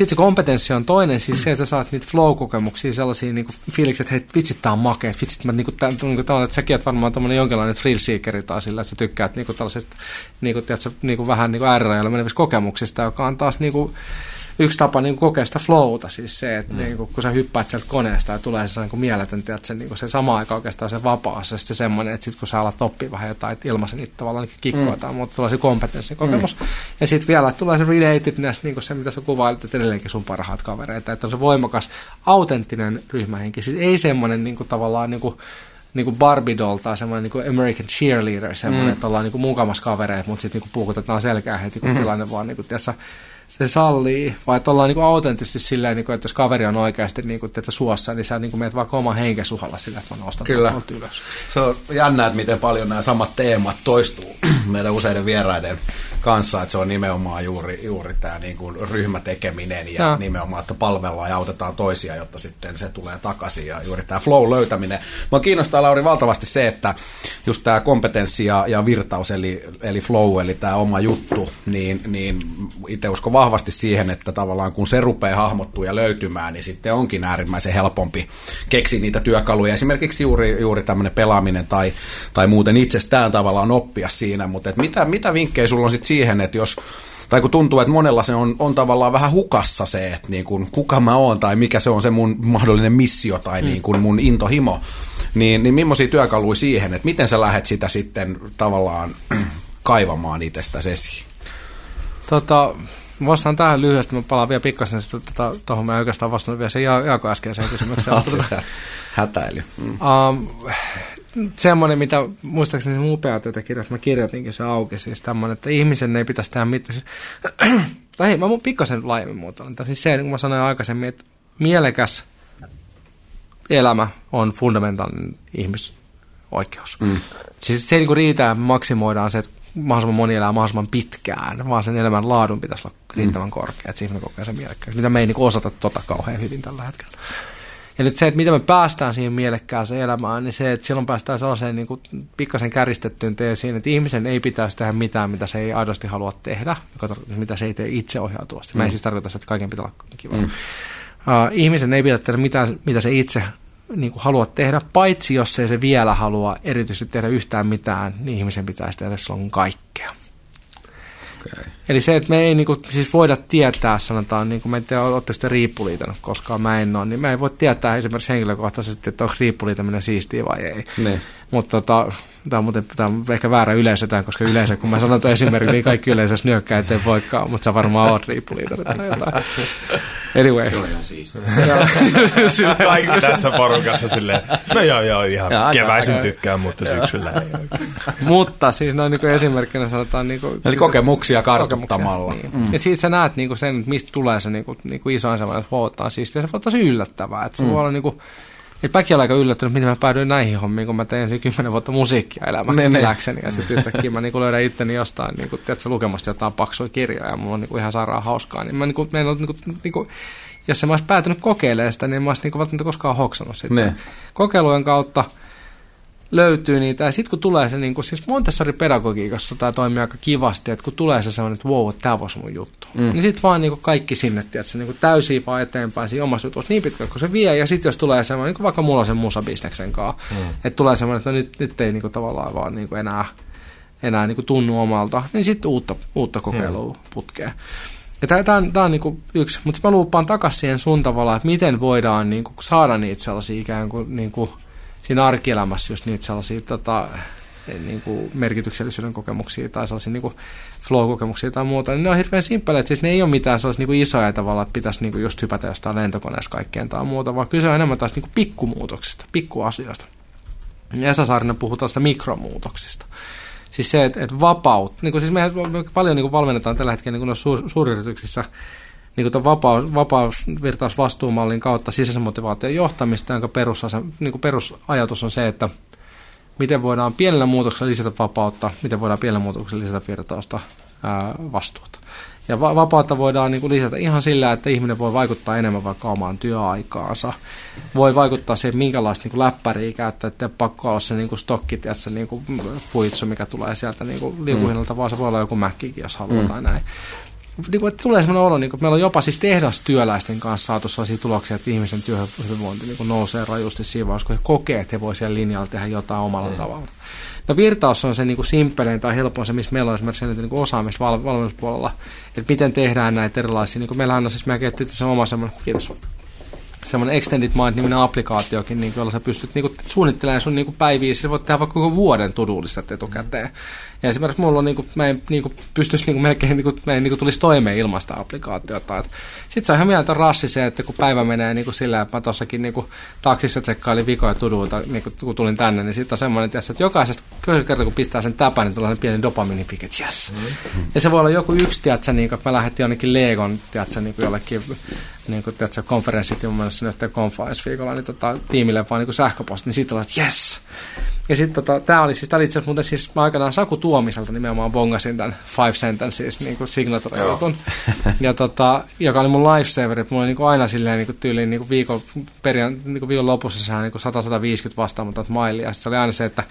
Sitten se kompetenssi on toinen, siis se, että sä saat niitä flow-kokemuksia, sellaisia niin fiilikset, että hei, vitsit, tää on makea, vitsit, mä niinku, tää, niinku, tavallaan, että säkin oot varmaan tämmöinen jonkinlainen thrill seekeri tai sillä, että sä tykkäät niinku tällaisesta, niinku, tiedätkö, niinku vähän niinku R-rajalle menevistä kokemuksista, joka on taas niinku, yksi tapa niin kokea sitä flowta, siis se, että mm. niin kuin, kun sä hyppäät sieltä koneesta ja tulee se niin mieletön, että se, niin kuin se sama aika oikeastaan se vapaa, se sitten semmoinen, että sitten kun sä alat oppia vähän jotain, että ilmaisen niitä tavallaan niin kikkoa mm. tai muuta, tulee se kompetenssikokemus. Mm. Ja sitten vielä tulee se relatedness, niin kuin se, mitä sä kuvailit, että edelleenkin sun parhaat kavereita, että on se voimakas, autenttinen ryhmähenki, siis ei semmoinen niin kuin, tavallaan niin kuin, niin kuin Barbie doll tai semmoinen niin kuin American cheerleader, semmoinen, mm. että ollaan niin kuin mukamas kavereita, mutta sitten niin puukutetaan selkää heti, kun mm. tilanne vaan niin kuin, tiedätkö, se sallii, vai että ollaan niin autenttisesti silleen, niin kuin, että jos kaveri on oikeasti niin kuin, että suossa, niin sä niin kuin meet vaikka oman henkesuhalla sillä, että mä nostan Kyllä. ylös. Se on jännä, että miten paljon nämä samat teemat toistuu meidän useiden vieraiden kanssa, että se on nimenomaan juuri, juuri tämä niin kuin ryhmätekeminen ja, ja nimenomaan, että palvellaan ja autetaan toisia, jotta sitten se tulee takaisin ja juuri tämä flow löytäminen. Mä kiinnostaa Lauri valtavasti se, että just tämä kompetenssi ja, ja virtaus eli, eli flow, eli tämä oma juttu, niin, niin itse uskon vahvasti siihen, että tavallaan kun se rupeaa hahmottua ja löytymään, niin sitten onkin äärimmäisen helpompi keksiä niitä työkaluja. Esimerkiksi juuri, juuri tämmöinen pelaaminen tai, tai muuten itsestään tavallaan oppia siinä, mutta et mitä, mitä vinkkejä sulla on sitten siihen, että jos tai kun tuntuu, että monella se on, on tavallaan vähän hukassa se, että niin kuin, kuka mä oon tai mikä se on se mun mahdollinen missio tai mm. niin kuin mun intohimo, niin, niin millaisia työkaluja siihen, että miten sä lähdet sitä sitten tavallaan kaivamaan itsestäsi esiin? Tota, Vastaan tähän lyhyesti, mä palaan vielä pikkasen tuohon, tota, mä oikeastaan vastannut vielä sen Jaako äskeiseen kysymykseen. Hätäily. Mm. Um, semmoinen, mitä muistaakseni se upea kirjassa, mä kirjoitinkin se auki, siis tämmöinen, että ihmisen ei pitäisi tehdä mitään. Siis, tai hei, mä mun pikkasen laajemmin muotoilen. Siis se, niin kuin mä sanoin aikaisemmin, että mielekäs elämä on fundamentaalinen ihmisoikeus. Mm. Siis se ei niin riitä, maksimoidaan se, että mahdollisimman moni elää mahdollisimman pitkään, vaan sen elämän laadun pitäisi olla riittävän mm. korkea, että ihminen kokee sen mielekkääksi, mitä me ei niin osata tota kauhean hyvin tällä hetkellä. Ja nyt se, että miten me päästään siihen mielekkääseen elämään, niin se, että silloin päästään sellaiseen niin kuin pikkasen käristettyyn teesiin, että ihmisen ei pitäisi tehdä mitään, mitä se ei aidosti halua tehdä, mitä se ei tee itse ohjautuvasti. Mm. Mä en siis tarkoita, että kaiken pitää olla kiva. Mm. Uh, ihmisen ei pidä tehdä mitään, mitä se itse niin kuin halua tehdä, paitsi jos ei se vielä halua erityisesti tehdä yhtään mitään, niin ihmisen pitäisi tehdä silloin kaikkea. Okay. Eli se, että me ei niin kuin, siis voida tietää, sanotaan, niin kuin me ette olette sitten riippuliitänyt koskaan, mä en ole, niin me ei voi tietää esimerkiksi henkilökohtaisesti, että onko riippuliitäminen siistiä vai ei. Ne. Mutta tota, tämä on, muuten, tämä on ehkä väärä yleisö tämän, koska yleensä kun mä sanon esimerkiksi, niin kaikki yleensä nyökkää, ettei voikaan, mutta sä varmaan oot riippuliitänyt tai jotain. Anyway. Se on ihan siistiä. Kaikki tässä porukassa silleen, no joo joo, ihan ja keväisin aika, tykkään, mutta syksyllä ei Mutta siis noin niin esimerkkinä sanotaan... Niin kuin, Eli kokemuksia kartuttamalla. Niin. Mm. Ja siitä sä näet niin kuin sen, että mistä tulee se niin kuin, niin kuin isoin semmoinen, että huotaan siistiä. Se on tosi yllättävää. Että se mm. voi olla niin kuin, et mäkin olen aika yllättynyt, miten mä päädyin näihin hommiin, kun mä tein siinä kymmenen vuotta musiikkia elämässä niin, läkseni. Ja sitten yhtäkkiä mä niinku löydän itteni jostain niinku, tiedätkö, lukemasta jotain paksuja kirjoja ja mulla on niinku ihan sairaan hauskaa. Niin mä niinku, mä en niinku, niinku, jos mä olisi päätynyt kokeilemaan sitä, niin mä olisin niinku välttämättä koskaan hoksannut sitä. Ne. Kokeilujen kautta – löytyy niitä. Ja sitten kun tulee se, niin kun, siis Montessori-pedagogiikassa tämä toimii aika kivasti, että kun tulee se sellainen, että wow, tämä voisi mun juttu. Mm. Niin sitten vaan niin kaikki sinne, tiedätkö, niin täysin vaan eteenpäin siinä omassa jutussa niin pitkä, kun se vie. Ja sitten jos tulee semmoinen, niin vaikka mulla on sen musabisneksen kanssa, mm. että tulee semmoinen, että no nyt, nyt ei niin kuin, tavallaan vaan niin kuin enää, enää niin kuin tunnu omalta, niin sitten uutta, uutta kokeilua mm. putkeen. Ja tämä on, tää on niinku yksi, mutta mä luuppaan takaisin siihen sun tavallaan, että miten voidaan niinku saada niitä sellaisia ikään kuin niinku, siinä arkielämässä just niitä sellaisia tota, niin kuin merkityksellisyyden kokemuksia tai sellaisia niin kuin flow-kokemuksia tai muuta, niin ne on hirveän simppeleitä. Siis ne ei ole mitään sellaisia niin isoja tavalla, että pitäisi niin kuin just hypätä jostain lentokoneessa kaikkeen tai muuta, vaan kyse on enemmän taas niin kuin pikkumuutoksista, pikkuasioista. Esa Saarinen puhuu tästä mikromuutoksista. Siis se, että, että vapaut, niin kuin siis me paljon niin kuin valmennetaan tällä hetkellä niin kuin suur, suuryrityksissä niin kuin vapaus, vapausvirtausvastuumallin kautta sisäisen motivaation johtamista, jonka perusasa, niin kuin perusajatus on se, että miten voidaan pienellä muutoksella lisätä vapautta, miten voidaan pienellä muutoksella lisätä virtausta ää, vastuuta. Ja va- vapautta voidaan niin kuin lisätä ihan sillä, että ihminen voi vaikuttaa enemmän vaikka omaan työaikaansa. Voi vaikuttaa siihen, minkälaista niin kuin läppäriä käyttää, että pakko olla se niin kuin stokki, se niin kuin fuitsu, mikä tulee sieltä niin kuin liukuhinnalta, mm. vaan se voi olla joku mäkkikin, jos haluaa mm. tai näin niin kuin, että tulee sellainen olo, niin kuin, että meillä on jopa siis tehdastyöläisten kanssa saatu sellaisia tuloksia, että ihmisen työhyvinvointi niin nousee rajusti siinä vaiheessa, kun he kokee, että he voivat siellä linjalla tehdä jotain omalla mm. tavalla. No virtaus on se niin simppelein tai helpoin se, missä meillä on esimerkiksi niin kuin osaamista val- valmennuspuolella, että miten tehdään näitä erilaisia, niin kuin meillähän on siis, meidän kehitetty se oma semmoinen, kiitos, semmoinen Extended Mind-niminen applikaatiokin, niin jolla sä pystyt niin kuin, suunnittelemaan sun niin kuin päiviä, sä voit tehdä vaikka koko vuoden tudullistat etukäteen. Ja esimerkiksi mulla on, niin kuin, mä en niin kuin, pystyisi niin kuin, melkein, niin kuin, mä en niin kuin, tulisi toimeen ilmaista applikaatiota. Sitten se on ihan mieltä rassi se, että kun päivä menee niin kuin sillä, että mä tossakin niin kuin, taksissa tsekkailin vikoja tuduilta, niin kuin, kun tulin tänne, niin sitten on semmoinen, että jokaisesta kertaa kun pistää sen täpän, niin tulee pieni dopaminipik, että yes. Mm-hmm. Ja se voi olla joku yksi, tiedätkö, niin kuin, että mä lähdettiin jonnekin Legon, tiedätkö, niin kuin jollekin niin kuin, tiedätkö, konferenssit, mun mielestä nyt konfa viikolla, niin tota, tiimille vaan niin sähköposti, niin sitten että yes. Ja sitten tota, tämä oli siis, oli itse asiassa muuten siis, mä aikanaan Saku Tuomiselta nimenomaan bongasin tämän Five Sentences niin kuin signature ja tota, joka oli mun lifesaver, että mulla oli niin kuin aina silleen niin kuin tyyliin niin kuin viikon, perian, niin kuin viikon lopussa sehän niin 100-150 vastaamatta mailia, ja sitten se oli aina se, että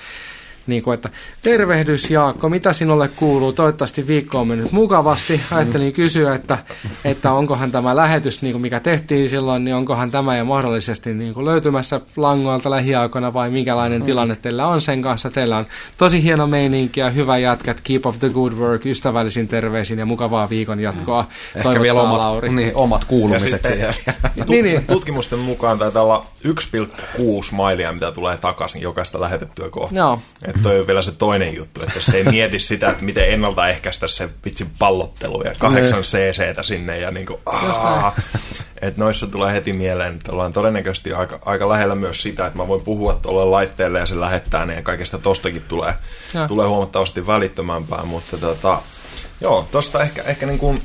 niin kuin, että tervehdys Jaakko, mitä sinulle kuuluu? Toivottavasti viikko on mennyt mukavasti. Ajattelin kysyä, että, että onkohan tämä lähetys, niin kuin mikä tehtiin silloin, niin onkohan tämä jo mahdollisesti niin kuin löytymässä langoilta lähiaikoina vai minkälainen tilanne teillä on sen kanssa. Teillä on tosi hieno meininki ja hyvä jätkät, keep up the good work, ystävällisin terveisin ja mukavaa viikon jatkoa. Ehkä vielä omat, niin, omat kuulumiset siihen. Tut- niin, niin. Tutkimusten mukaan taitaa olla 1,6 mailia, mitä tulee takaisin jokaista lähetettyä kohtaa. Joo. Et toi on vielä se toinen juttu, että se ei mieti sitä, että miten ennaltaehkäistä se vitsi pallottelu ja kahdeksan cc sinne ja niin kuin, että noissa tulee heti mieleen, että ollaan todennäköisesti aika, aika lähellä myös sitä, että mä voin puhua tuolle laitteelle ja se lähettää ne ja kaikesta tostakin tulee, tulee huomattavasti välittömämpää, mutta tota, joo, tosta ehkä, ehkä niin kuin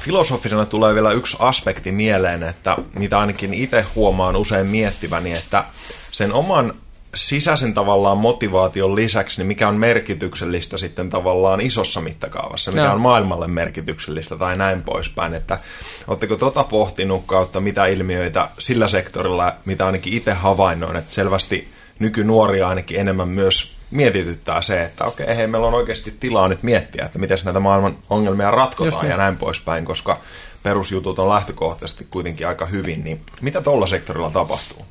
filosofisena tulee vielä yksi aspekti mieleen, että mitä ainakin itse huomaan usein miettiväni, että sen oman sisäisen tavallaan motivaation lisäksi, niin mikä on merkityksellistä sitten tavallaan isossa mittakaavassa, mikä no. on maailmalle merkityksellistä tai näin poispäin, että oletteko tota pohtinut kautta mitä ilmiöitä sillä sektorilla, mitä ainakin itse havainnoin, että selvästi nykynuoria ainakin enemmän myös mietityttää se, että okei, hei, meillä on oikeasti tilaa nyt miettiä, että miten näitä maailman ongelmia ratkotaan niin. ja näin poispäin, koska perusjutut on lähtökohtaisesti kuitenkin aika hyvin, niin mitä tuolla sektorilla tapahtuu?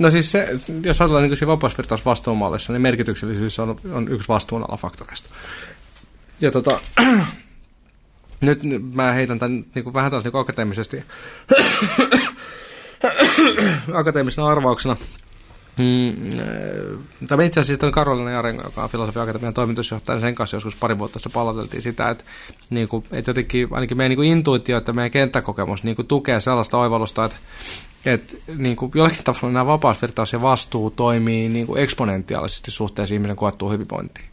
No siis se, jos ajatellaan niin vapausvirtaus vastuumallissa, niin merkityksellisyys on, on yksi vastuunalafaktoreista. Ja tota, nyt mä heitän tämän niin kuin vähän taas niin akateemisesti, akateemisena arvauksena. Mm, tämä itse asiassa on Karolina Jarenko, joka on Filosofian Akatemian toimitusjohtaja, sen kanssa joskus pari vuotta sitten palauteltiin sitä, että, niin kuin, että jotenkin ainakin meidän niin kuin intuitio, että meidän kenttäkokemus niin kuin tukee sellaista oivallusta, että että niin kuin jollakin tavalla nämä vapausvirtaus ja vastuu toimii niin kuin eksponentiaalisesti suhteessa ihmisen koettuun hyvinvointiin.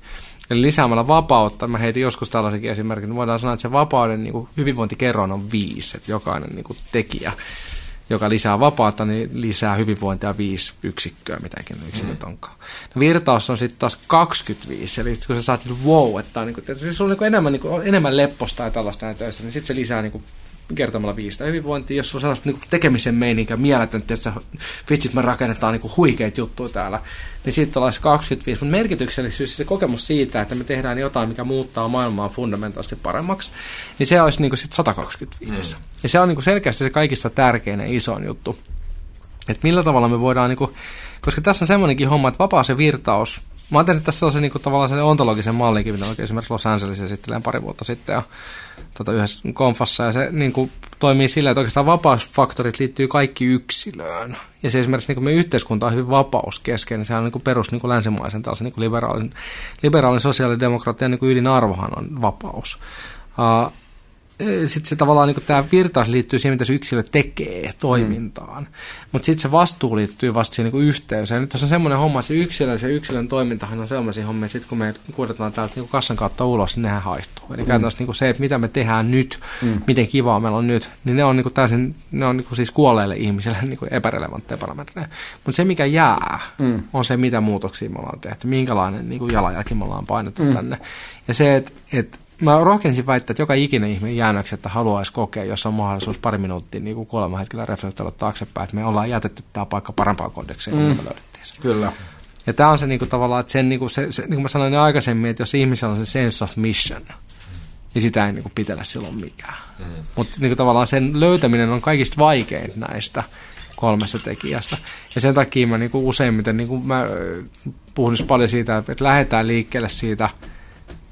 Eli lisäämällä vapautta, mä heitin joskus tällaisenkin esimerkin, niin voidaan sanoa, että se vapauden niin kuin hyvinvointikerroin on viisi, että jokainen niin kuin tekijä, joka lisää vapautta, niin lisää hyvinvointia viisi yksikköä, mitäkin yksi mm. onkaan. No, virtaus on sitten taas 25, eli kun sä saat wow, että, on, niin kuin, siis on niin kuin enemmän, niin kuin, enemmän lepposta ja tällaista näin töissä, niin sitten se lisää niin kuin kertomalla viistä hyvinvointia, jos on sellaista niin tekemisen meininkä mieletön, että vitsit me rakennetaan niin huikeita juttuja täällä, niin sitten olisi 25. Mutta merkityksellisyys, se kokemus siitä, että me tehdään jotain, mikä muuttaa maailmaa fundamentaalisesti paremmaksi, niin se olisi niin sitten 125. Mm. Ja se on niin selkeästi se kaikista tärkein ja isoin juttu. Että millä tavalla me voidaan, niin kuin, koska tässä on semmoinenkin homma, että vapaa se virtaus, Mä oon tehnyt tässä sellaisen niin kuin, tavallaan sen ontologisen mallinkin, mitä oikein esimerkiksi Los Angeles esittelee pari vuotta sitten ja tota, yhdessä konfassa. Ja se niin kuin, toimii sillä, että oikeastaan vapausfaktorit liittyy kaikki yksilöön. Ja se esimerkiksi niin kuin meidän yhteiskunta on hyvin vapauskeskeinen. Se on niin kuin perus niin kuin länsimaisen tällaisen niin kuin liberaalin, liberaalin sosiaalidemokratian niin kuin ydinarvohan on vapaus. Uh, sitten se tavallaan niin tämä virtaus liittyy siihen, mitä se yksilö tekee toimintaan. Mm. Mutta sitten se vastuu liittyy vasta siihen niin yhteys. Ja nyt tässä on semmoinen homma, että se yksilö, se yksilön toimintahan on sellaisia hommia, että sitten kun me kuudetaan täältä niin kassan kautta ulos, niin nehän haistuu. Eli mm. käytännössä niin se, että mitä me tehdään nyt, mm. miten kivaa meillä on nyt, niin ne on niin täysin, ne on niin siis kuolleille ihmisille niin epärelevantteja parametreja. Mutta se, mikä jää, mm. on se, mitä muutoksia me ollaan tehty, minkälainen niin jalanjälki me ollaan painettu mm. tänne. Ja se, että et, mä rohkenisin väittää, että joka ikinen ihminen jäännöksi, että haluaisi kokea, jos on mahdollisuus pari minuuttia niin kuin kuoleman hetkellä reflektoida taaksepäin, että me ollaan jätetty tämä paikka parempaan kondekseen, mm. me löydettiin se. Kyllä. Ja tämä on se niin kuin, tavallaan, että sen, niin kuin, se, se, niin kuin mä sanoin aikaisemmin, että jos ihmisellä on se sense of mission, niin sitä ei niin kuin pitellä silloin mikään. Mm. Mutta niin tavallaan sen löytäminen on kaikista vaikein näistä kolmesta tekijästä. Ja sen takia mä niin kuin useimmiten, niin kuin mä puhun paljon siitä, että lähdetään liikkeelle siitä –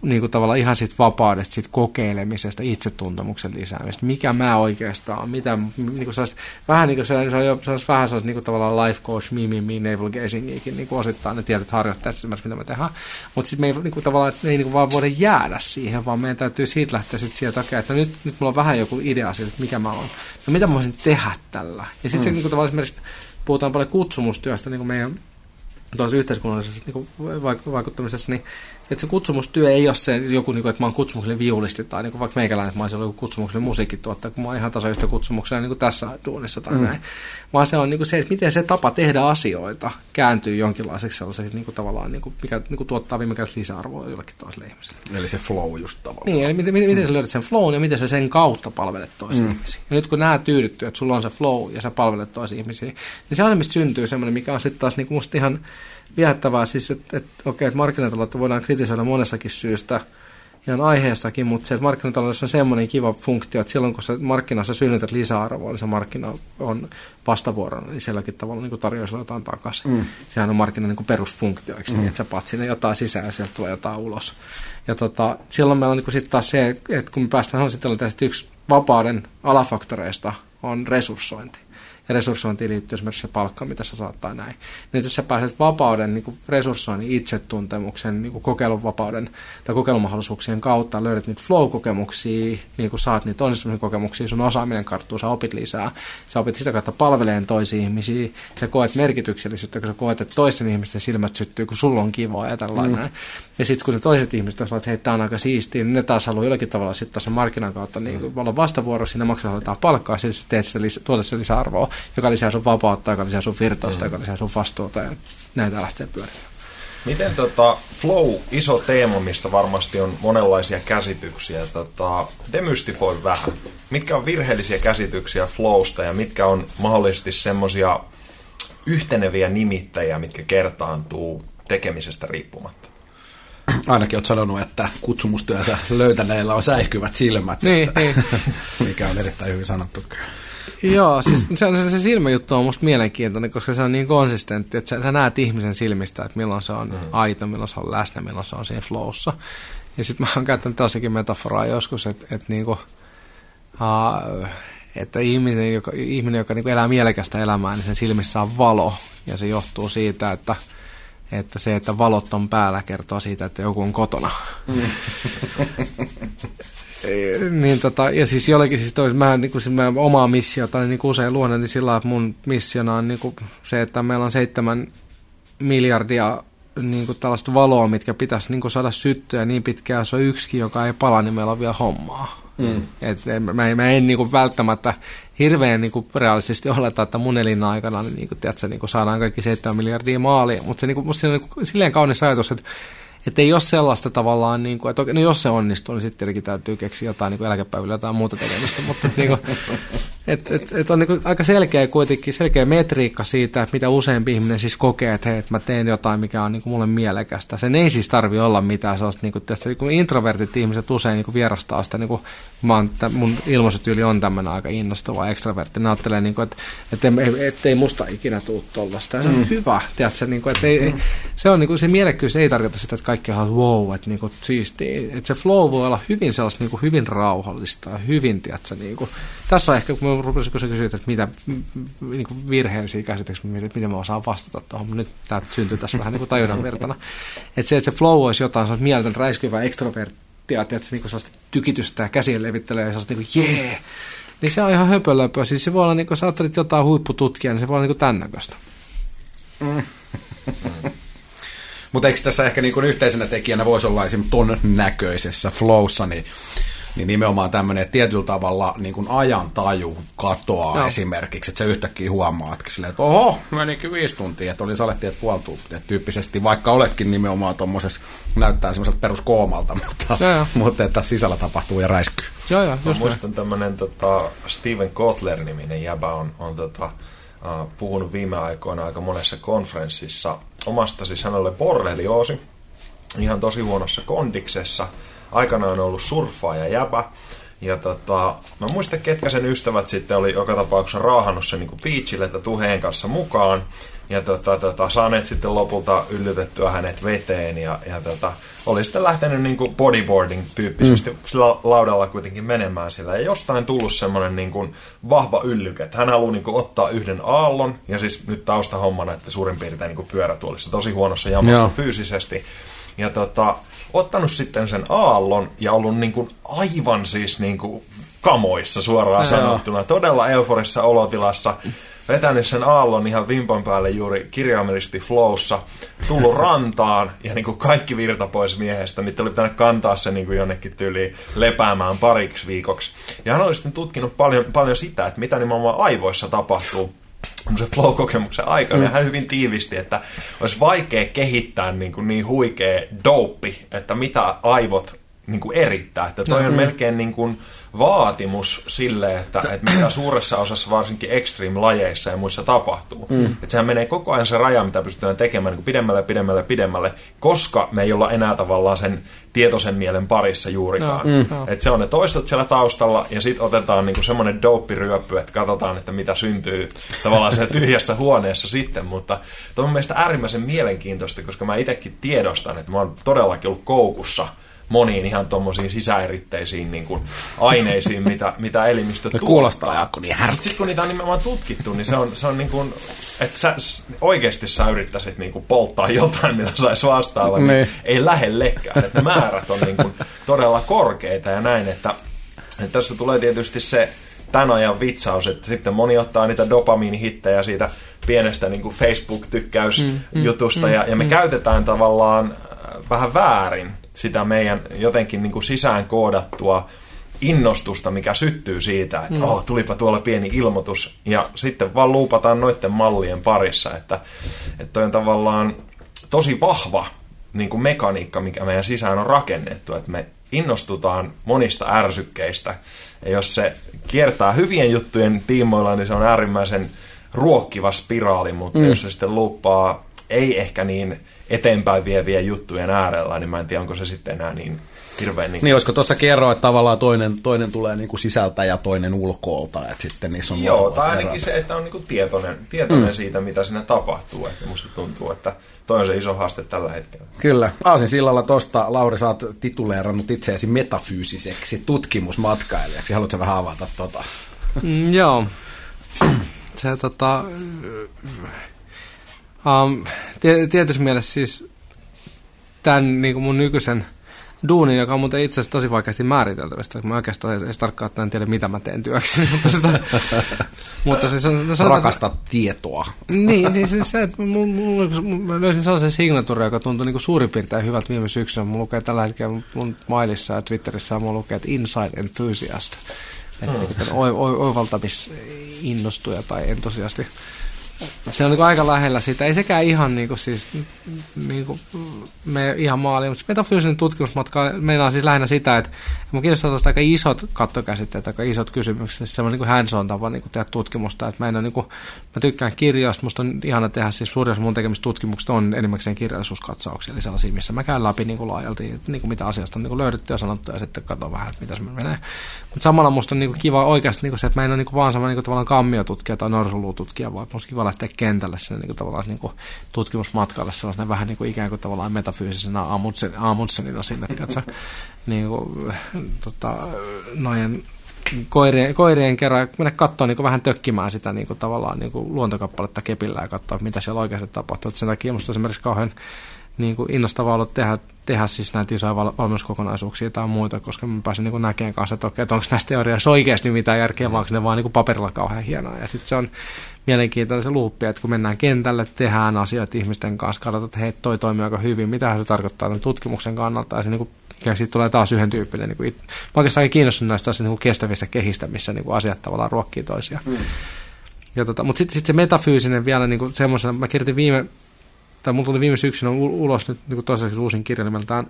niin kuin tavallaan ihan siitä vapaudesta, siitä kokeilemisesta, itsetuntemuksen lisäämisestä. Mikä mä oikeastaan mitä, niin kuin sellais, vähän niin kuin se, se, on, se on vähän sellaista niin kuin tavallaan life coach, me, me, me, navel gazingikin, niin kuin osittain ne tietyt harjoitteet, mitä me tehdään. Mutta sitten me ei niin kuin, tavallaan, että me ei niin kuin vaan voida jäädä siihen, vaan meidän täytyy siitä lähteä sitten sieltä, okay, että nyt, nyt mulla on vähän joku idea siitä, että mikä mä oon. No mitä mä voisin tehdä tällä? Ja sitten mm. se niin kuin, tavallaan esimerkiksi puhutaan paljon kutsumustyöstä niin kuin meidän tuossa yhteiskunnallisessa niin vaikuttamisessa, niin että se kutsumustyö ei ole se joku, niin kuin, että mä oon kutsumuksellinen viulisti tai niin kuin vaikka meikäläinen, että mä olisin ollut kutsumuksellinen musiikkituottaja, kun mä oon ihan tasa yhtä kutsumuksella niin kuin tässä duunissa tai mm. näin. Vaan se on niin kuin se, että miten se tapa tehdä asioita kääntyy jonkinlaiseksi sellaiseksi niin kuin tavallaan, niin kuin, mikä niin kuin tuottaa viime kädessä lisäarvoa jollekin toiselle ihmiselle. Eli se flow just tavallaan. Niin, eli miten, miten, miten sä löydät sen flow ja miten sä sen kautta palvelet toisia mm. ihmisiä. Ja nyt kun nämä tyydyttyy, että sulla on se flow ja sä palvelet toisia ihmisiä, niin se on se, mistä syntyy semmoinen, mikä on sitten taas niin kuin musta ihan viehättävää siis, että, että okei, että markkinataloutta voidaan kritisoida monestakin syystä, ihan aiheestakin, mutta se, että markkinataloudessa on semmoinen kiva funktio, että silloin kun sä markkinassa synnytät lisäarvoa, niin se markkina on vastavuoroinen, niin silläkin tavalla niin tarjoaa sulle jotain takaisin. Mm. Sehän on markkinan niin perusfunktio, eikö niin, mm. niin, että sä paat sinne jotain sisään ja sieltä tulee jotain ulos. Ja tota, silloin meillä on niin sitten taas se, että kun me päästään sitten että yksi vapauden alafaktoreista on resurssointi resurssointiin liittyy esimerkiksi se palkka, mitä sä saat tai näin. Niin jos sä pääset vapauden, niin kuin resurssoinnin, itsetuntemuksen, niin kuin kokeiluvapauden tai kokeilumahdollisuuksien kautta, löydät niitä flow-kokemuksia, niin kuin saat niitä onnistumisen kokemuksia, sun osaaminen karttuu, sä opit lisää, sä opit sitä kautta palveleen toisia ihmisiä, sä koet merkityksellisyyttä, kun sä koet, että toisten ihmisten silmät syttyy, kun sulla on kivaa ja tällainen. Mm. Ja sitten kun ne toiset ihmiset sanoo, että hei, tämä on aika siistiä, niin ne taas haluaa jollakin tavalla sitten sen markkinan kautta niin kuin, olla vastavuorossa, ne maksaa palkkaa, sitten teet sitä, lisä, tuotat sitä lisäarvoa joka lisää sun vapautta, joka lisää sun virtausta, mm. joka lisää sun vastuuta ja näitä lähtee pyörimään. Miten tota, flow, iso teema, mistä varmasti on monenlaisia käsityksiä, tota, demystifoi vähän. Mitkä on virheellisiä käsityksiä flowsta ja mitkä on mahdollisesti semmoisia yhteneviä nimittäjiä, mitkä kertaantuu tekemisestä riippumatta? Ainakin olet sanonut, että kutsumustyönsä löytäneillä on säihkyvät silmät, niin, että, niin. mikä on erittäin hyvin sanottu. Joo, siis se, se, se silmäjuttu on musta mielenkiintoinen, koska se on niin konsistentti, että sä, sä näet ihmisen silmistä, että milloin se on mm. aito, milloin se on läsnä, milloin se on siinä flowssa. Ja sitten mä oon käyttänyt tällaisenkin metaforaa joskus, että, että, niinku, uh, että ihminen, joka, ihminen, joka niinku elää mielekästä elämää, niin sen silmissä on valo. Ja se johtuu siitä, että että se, että valot on päällä, kertoo siitä, että joku on kotona. Mm. niin tota, ja siis jollekin siis tois, mä, niin kuin, siis mä omaa missiota niin kuin usein luonne, niin sillä että mun missiona on niin kuin se, että meillä on seitsemän miljardia niin kuin tällaista valoa, mitkä pitäisi niin kuin saada syttyä niin pitkään, se on yksikin, joka ei pala, niin meillä on vielä hommaa. Mm. Et, mä, mä en niin kuin välttämättä hirveän niin kuin realistisesti oleta, että mun elinaikana niin, niin kuin, tiedätkö, niin kuin saadaan kaikki 7 miljardia maalia, mutta se, niin musta on niin kuin, silleen kaunis ajatus, että että ei ole sellaista tavallaan, niin kuin, että no jos se onnistuu, niin sitten tietenkin täytyy keksiä jotain niin eläkepäivillä jotain muuta tekemistä, mutta niin kuin, et, et, et on niin aika selkeä kuitenkin, selkeä metriikka siitä, että mitä useampi ihminen siis kokee, että hei, että mä teen jotain, mikä on niin kuin mulle mielekästä. Sen ei siis tarvi olla mitään sellaista, niin kuin, että niin kuin introvertit ihmiset usein niin kuin vierastaa sitä, niin kuin, mä oon, mun ilmaisutyyli on tämmöinen aika innostava extrovertti. Ne ajattelee, niin kuin, että, että, että, että ei musta ikinä tule tollasta. Ja se on mm. hyvä, tiedätkö, niin kuin, että ei, mm. se, on, niin kuin, se mielekkyys ei tarkoita sitä, että kaikki on wow, että niin kuin, siistiä. Että se flow voi olla hyvin sellaista niin kuin, hyvin rauhallista ja hyvin, tiedätkö, niin kuin, tässä on ehkä, kun mä rupesin, kun sä kysyit, että mitä niin kuin virheellisiä käsityksiä, miten, miten mä osaan vastata tuohon, nyt tämä syntyy tässä vähän niin kuin tajunnan vertana. Että se, että se flow olisi jotain sellaista mieltän räiskyvää ekstroverttia, että niin kuin sellaista tykitystä ja käsien levittelee ja sellaista niin kuin jee, niin se on ihan höpölöpö. Siis se voi olla, niin kuin sä ajattelit jotain huippututkijaa, niin se voi olla niin kuin tämän näköistä. Mm. Mutta eikö tässä ehkä niin kuin yhteisenä tekijänä voisi olla esimerkiksi ton näköisessä flowssa, niin niin nimenomaan tämmöinen, että tietyllä tavalla niin kuin ajan taju katoaa no. esimerkiksi, että sä yhtäkkiä huomaatkin silleen, että oho, menikin viisi tuntia, että oli salettiin, että puoli tuntia tyyppisesti, vaikka oletkin nimenomaan tuommoisessa, näyttää semmoiselta peruskoomalta, mutta, mutta että sisällä tapahtuu ja räiskyy. Joo, joo, just muistan tämmöinen tota, Steven Kotler-niminen jäbä on, on tota, puhunut viime aikoina aika monessa konferenssissa omasta, siis hänelle borrelioosi, ihan tosi huonossa kondiksessa, aikanaan ollut surffaa ja jäpä. Ja tota, mä muistan, ketkä sen ystävät sitten oli joka tapauksessa raahannut sen niin Beachille, että tuheen kanssa mukaan. Ja tota, tota, saaneet sitten lopulta yllytettyä hänet veteen ja, ja tota, oli sitten lähtenyt niin kuin bodyboarding tyyppisesti mm. sillä laudalla kuitenkin menemään sillä ja jostain tullut semmoinen niin kuin vahva yllyke, että hän haluaa niin kuin ottaa yhden aallon. Ja siis nyt taustahommana, että suurin piirtein niin kuin pyörätuolissa. Tosi huonossa jamassa Joo. fyysisesti. Ja tota, ottanut sitten sen aallon ja ollut niin kuin aivan siis niin kuin kamoissa suoraan ja sanottuna, todella euforissa olotilassa. Vetänyt sen aallon ihan vimpan päälle juuri kirjaimellisesti flowssa, tullut rantaan ja niin kuin kaikki virta pois miehestä, niin oli pitänyt kantaa se niin kuin jonnekin tyyliin lepäämään pariksi viikoksi. Ja hän oli sitten tutkinut paljon, paljon sitä, että mitä nimenomaan aivoissa tapahtuu se flow-kokemuksen aikana, mm. hän hyvin tiivisti, että olisi vaikea kehittää niin, kuin niin huikea douppi, että mitä aivot niin kuin erittää. Että toi on mm. melkein niin kuin, vaatimus sille, että, että mitä suuressa osassa varsinkin extreme-lajeissa ja muissa tapahtuu. Mm. Että sehän menee koko ajan se raja, mitä pystytään tekemään niin kuin pidemmälle, pidemmälle, pidemmälle, koska me ei olla enää tavallaan sen tietoisen mielen parissa juurikaan. No, mm. Että se on ne toistot siellä taustalla ja sitten otetaan niinku semmoinen dooppiryöppy, että katsotaan, että mitä syntyy tavallaan siellä tyhjässä huoneessa sitten. Mutta tuo on mielestäni äärimmäisen mielenkiintoista, koska mä itsekin tiedostan, että mä oon todellakin ollut koukussa – moniin ihan tuommoisiin sisäeritteisiin niin kuin aineisiin, mitä, mitä elimistö tuottaa. kuulostaa Jaakko niin härski. Sitten kun niitä on nimenomaan tutkittu, niin se on, se on niin kuin, että sä, oikeasti sä yrittäisit niin kuin polttaa jotain, mitä saisi vastaava, niin, niin ei lähellekään. Että määrät on niin kuin todella korkeita ja näin, että, että tässä tulee tietysti se tämän ajan vitsaus, että sitten moni ottaa niitä dopamiinihittejä siitä pienestä niin kuin Facebook-tykkäysjutusta mm, mm, ja, ja me mm. käytetään tavallaan äh, vähän väärin sitä meidän jotenkin niin kuin sisään koodattua innostusta, mikä syttyy siitä, että mm. oh, tulipa tuolla pieni ilmoitus, ja sitten vaan luupataan noiden mallien parissa, että, että on tavallaan tosi vahva niin kuin mekaniikka, mikä meidän sisään on rakennettu, että me innostutaan monista ärsykkeistä, ja jos se kiertää hyvien juttujen tiimoilla, niin se on äärimmäisen ruokkiva spiraali, mutta mm. jos se sitten luuppaa ei ehkä niin eteenpäin vieviä juttujen äärellä, niin mä en tiedä, onko se sitten enää niin hirveän... Niin, niin olisiko tuossa kerroa, että tavallaan toinen, toinen tulee niin kuin sisältä ja toinen ulkoolta, että sitten niissä on... Joo, tai ainakin erät. se, että on niin kuin tietoinen, tietoinen mm. siitä, mitä siinä tapahtuu, että musta tuntuu, että toi on se iso haaste tällä hetkellä. Kyllä. Aasin sillalla tosta, Lauri, sä oot tituleerannut itseäsi metafyysiseksi tutkimusmatkailijaksi. Haluatko vähän avata tota? Mm, joo. Se tota Um, tietyssä mielessä siis tämän niin kuin mun nykyisen duunin, joka on muuten itse asiassa tosi vaikeasti määriteltävistä, mä oikeastaan edes tarkkaan en tiedä, mitä mä teen työksi. mutta, sitä, mutta siis on, no, Rakasta tietoa. niin, niin siis se, että mun, mun, mä löysin sellaisen signatuurin, joka tuntui niin suurin piirtein hyvältä viime syksynä. Mulla lukee tällä hetkellä mun mailissa ja Twitterissä mulla lukee, että Inside Enthusiast. Että hmm. oivaltamisinnostuja tai entusiasti se on niin aika lähellä sitä. Ei sekään ihan niin kuin, siis, niin kuin, me ihan maaliin, mutta metafyysinen tutkimusmatka on siis lähinnä sitä, että mun kiinnostaa tuosta aika isot kattokäsitteet, aika isot kysymykset, siis semmoinen niin hands on tapa niin kuin tehdä tutkimusta. Että mä, en ole, niin kuin, mä tykkään kirjoista, musta on ihana tehdä, siis suurin osa mun tekemistä tutkimuksista on enimmäkseen kirjallisuuskatsauksia, eli sellaisia, missä mä käyn läpi niin kuin laajalti, niin kuin mitä asiasta on niin kuin löydetty ja sanottu, ja sitten katson vähän, että mitä se menee. Mutta samalla musta on niin kuin kiva oikeasti niin kuin se, että mä en ole niin kuin vaan semmoinen niin kuin tavallaan kammiotutkija tai norsulututkija, vaan musta kiva lähteä kentälle sinne niin kuin tavallaan niin kuin tutkimusmatkalle sellaisena vähän niin kuin ikään kuin tavallaan metafyysisenä Amundsenina sinne, tiedätkö, niin kuin, tota, noin koirien, koirien kerran mennä katsoa niin vähän tökkimään sitä niin kuin, tavallaan niin kuin luontokappaletta kepillä ja katsoa, mitä siellä oikeasti tapahtuu. Et sen takia minusta esimerkiksi kauhean niin kuin innostavaa ollut tehdä, tehdä siis näitä isoja val- valmennuskokonaisuuksia tai muita, koska mä pääsin niin näkemään kanssa, että, okei, että onko näissä teoriassa oikeasti mitään järkeä, vaan onko ne vaan niin kuin paperilla kauhean hienoa. Ja sitten se on mielenkiintoinen se luuppi, että kun mennään kentälle, tehdään asioita ihmisten kanssa, katsotaan, että hei, toi toimii aika hyvin, mitä se tarkoittaa tämän tutkimuksen kannalta, ja se niin kuin, ja sitten tulee taas yhden tyyppinen. Niin kuin, mä oikeastaan kiinnostunut näistä niin kuin kestävistä kehistä, missä niin kuin asiat tavallaan ruokkii toisiaan. Mm. Ja tota, mutta sitten sit se metafyysinen vielä niin semmoisena, mä kirjoitin viime tai mulla tuli viime syksynä ulos nyt niin toiseksi uusin kirja nimeltään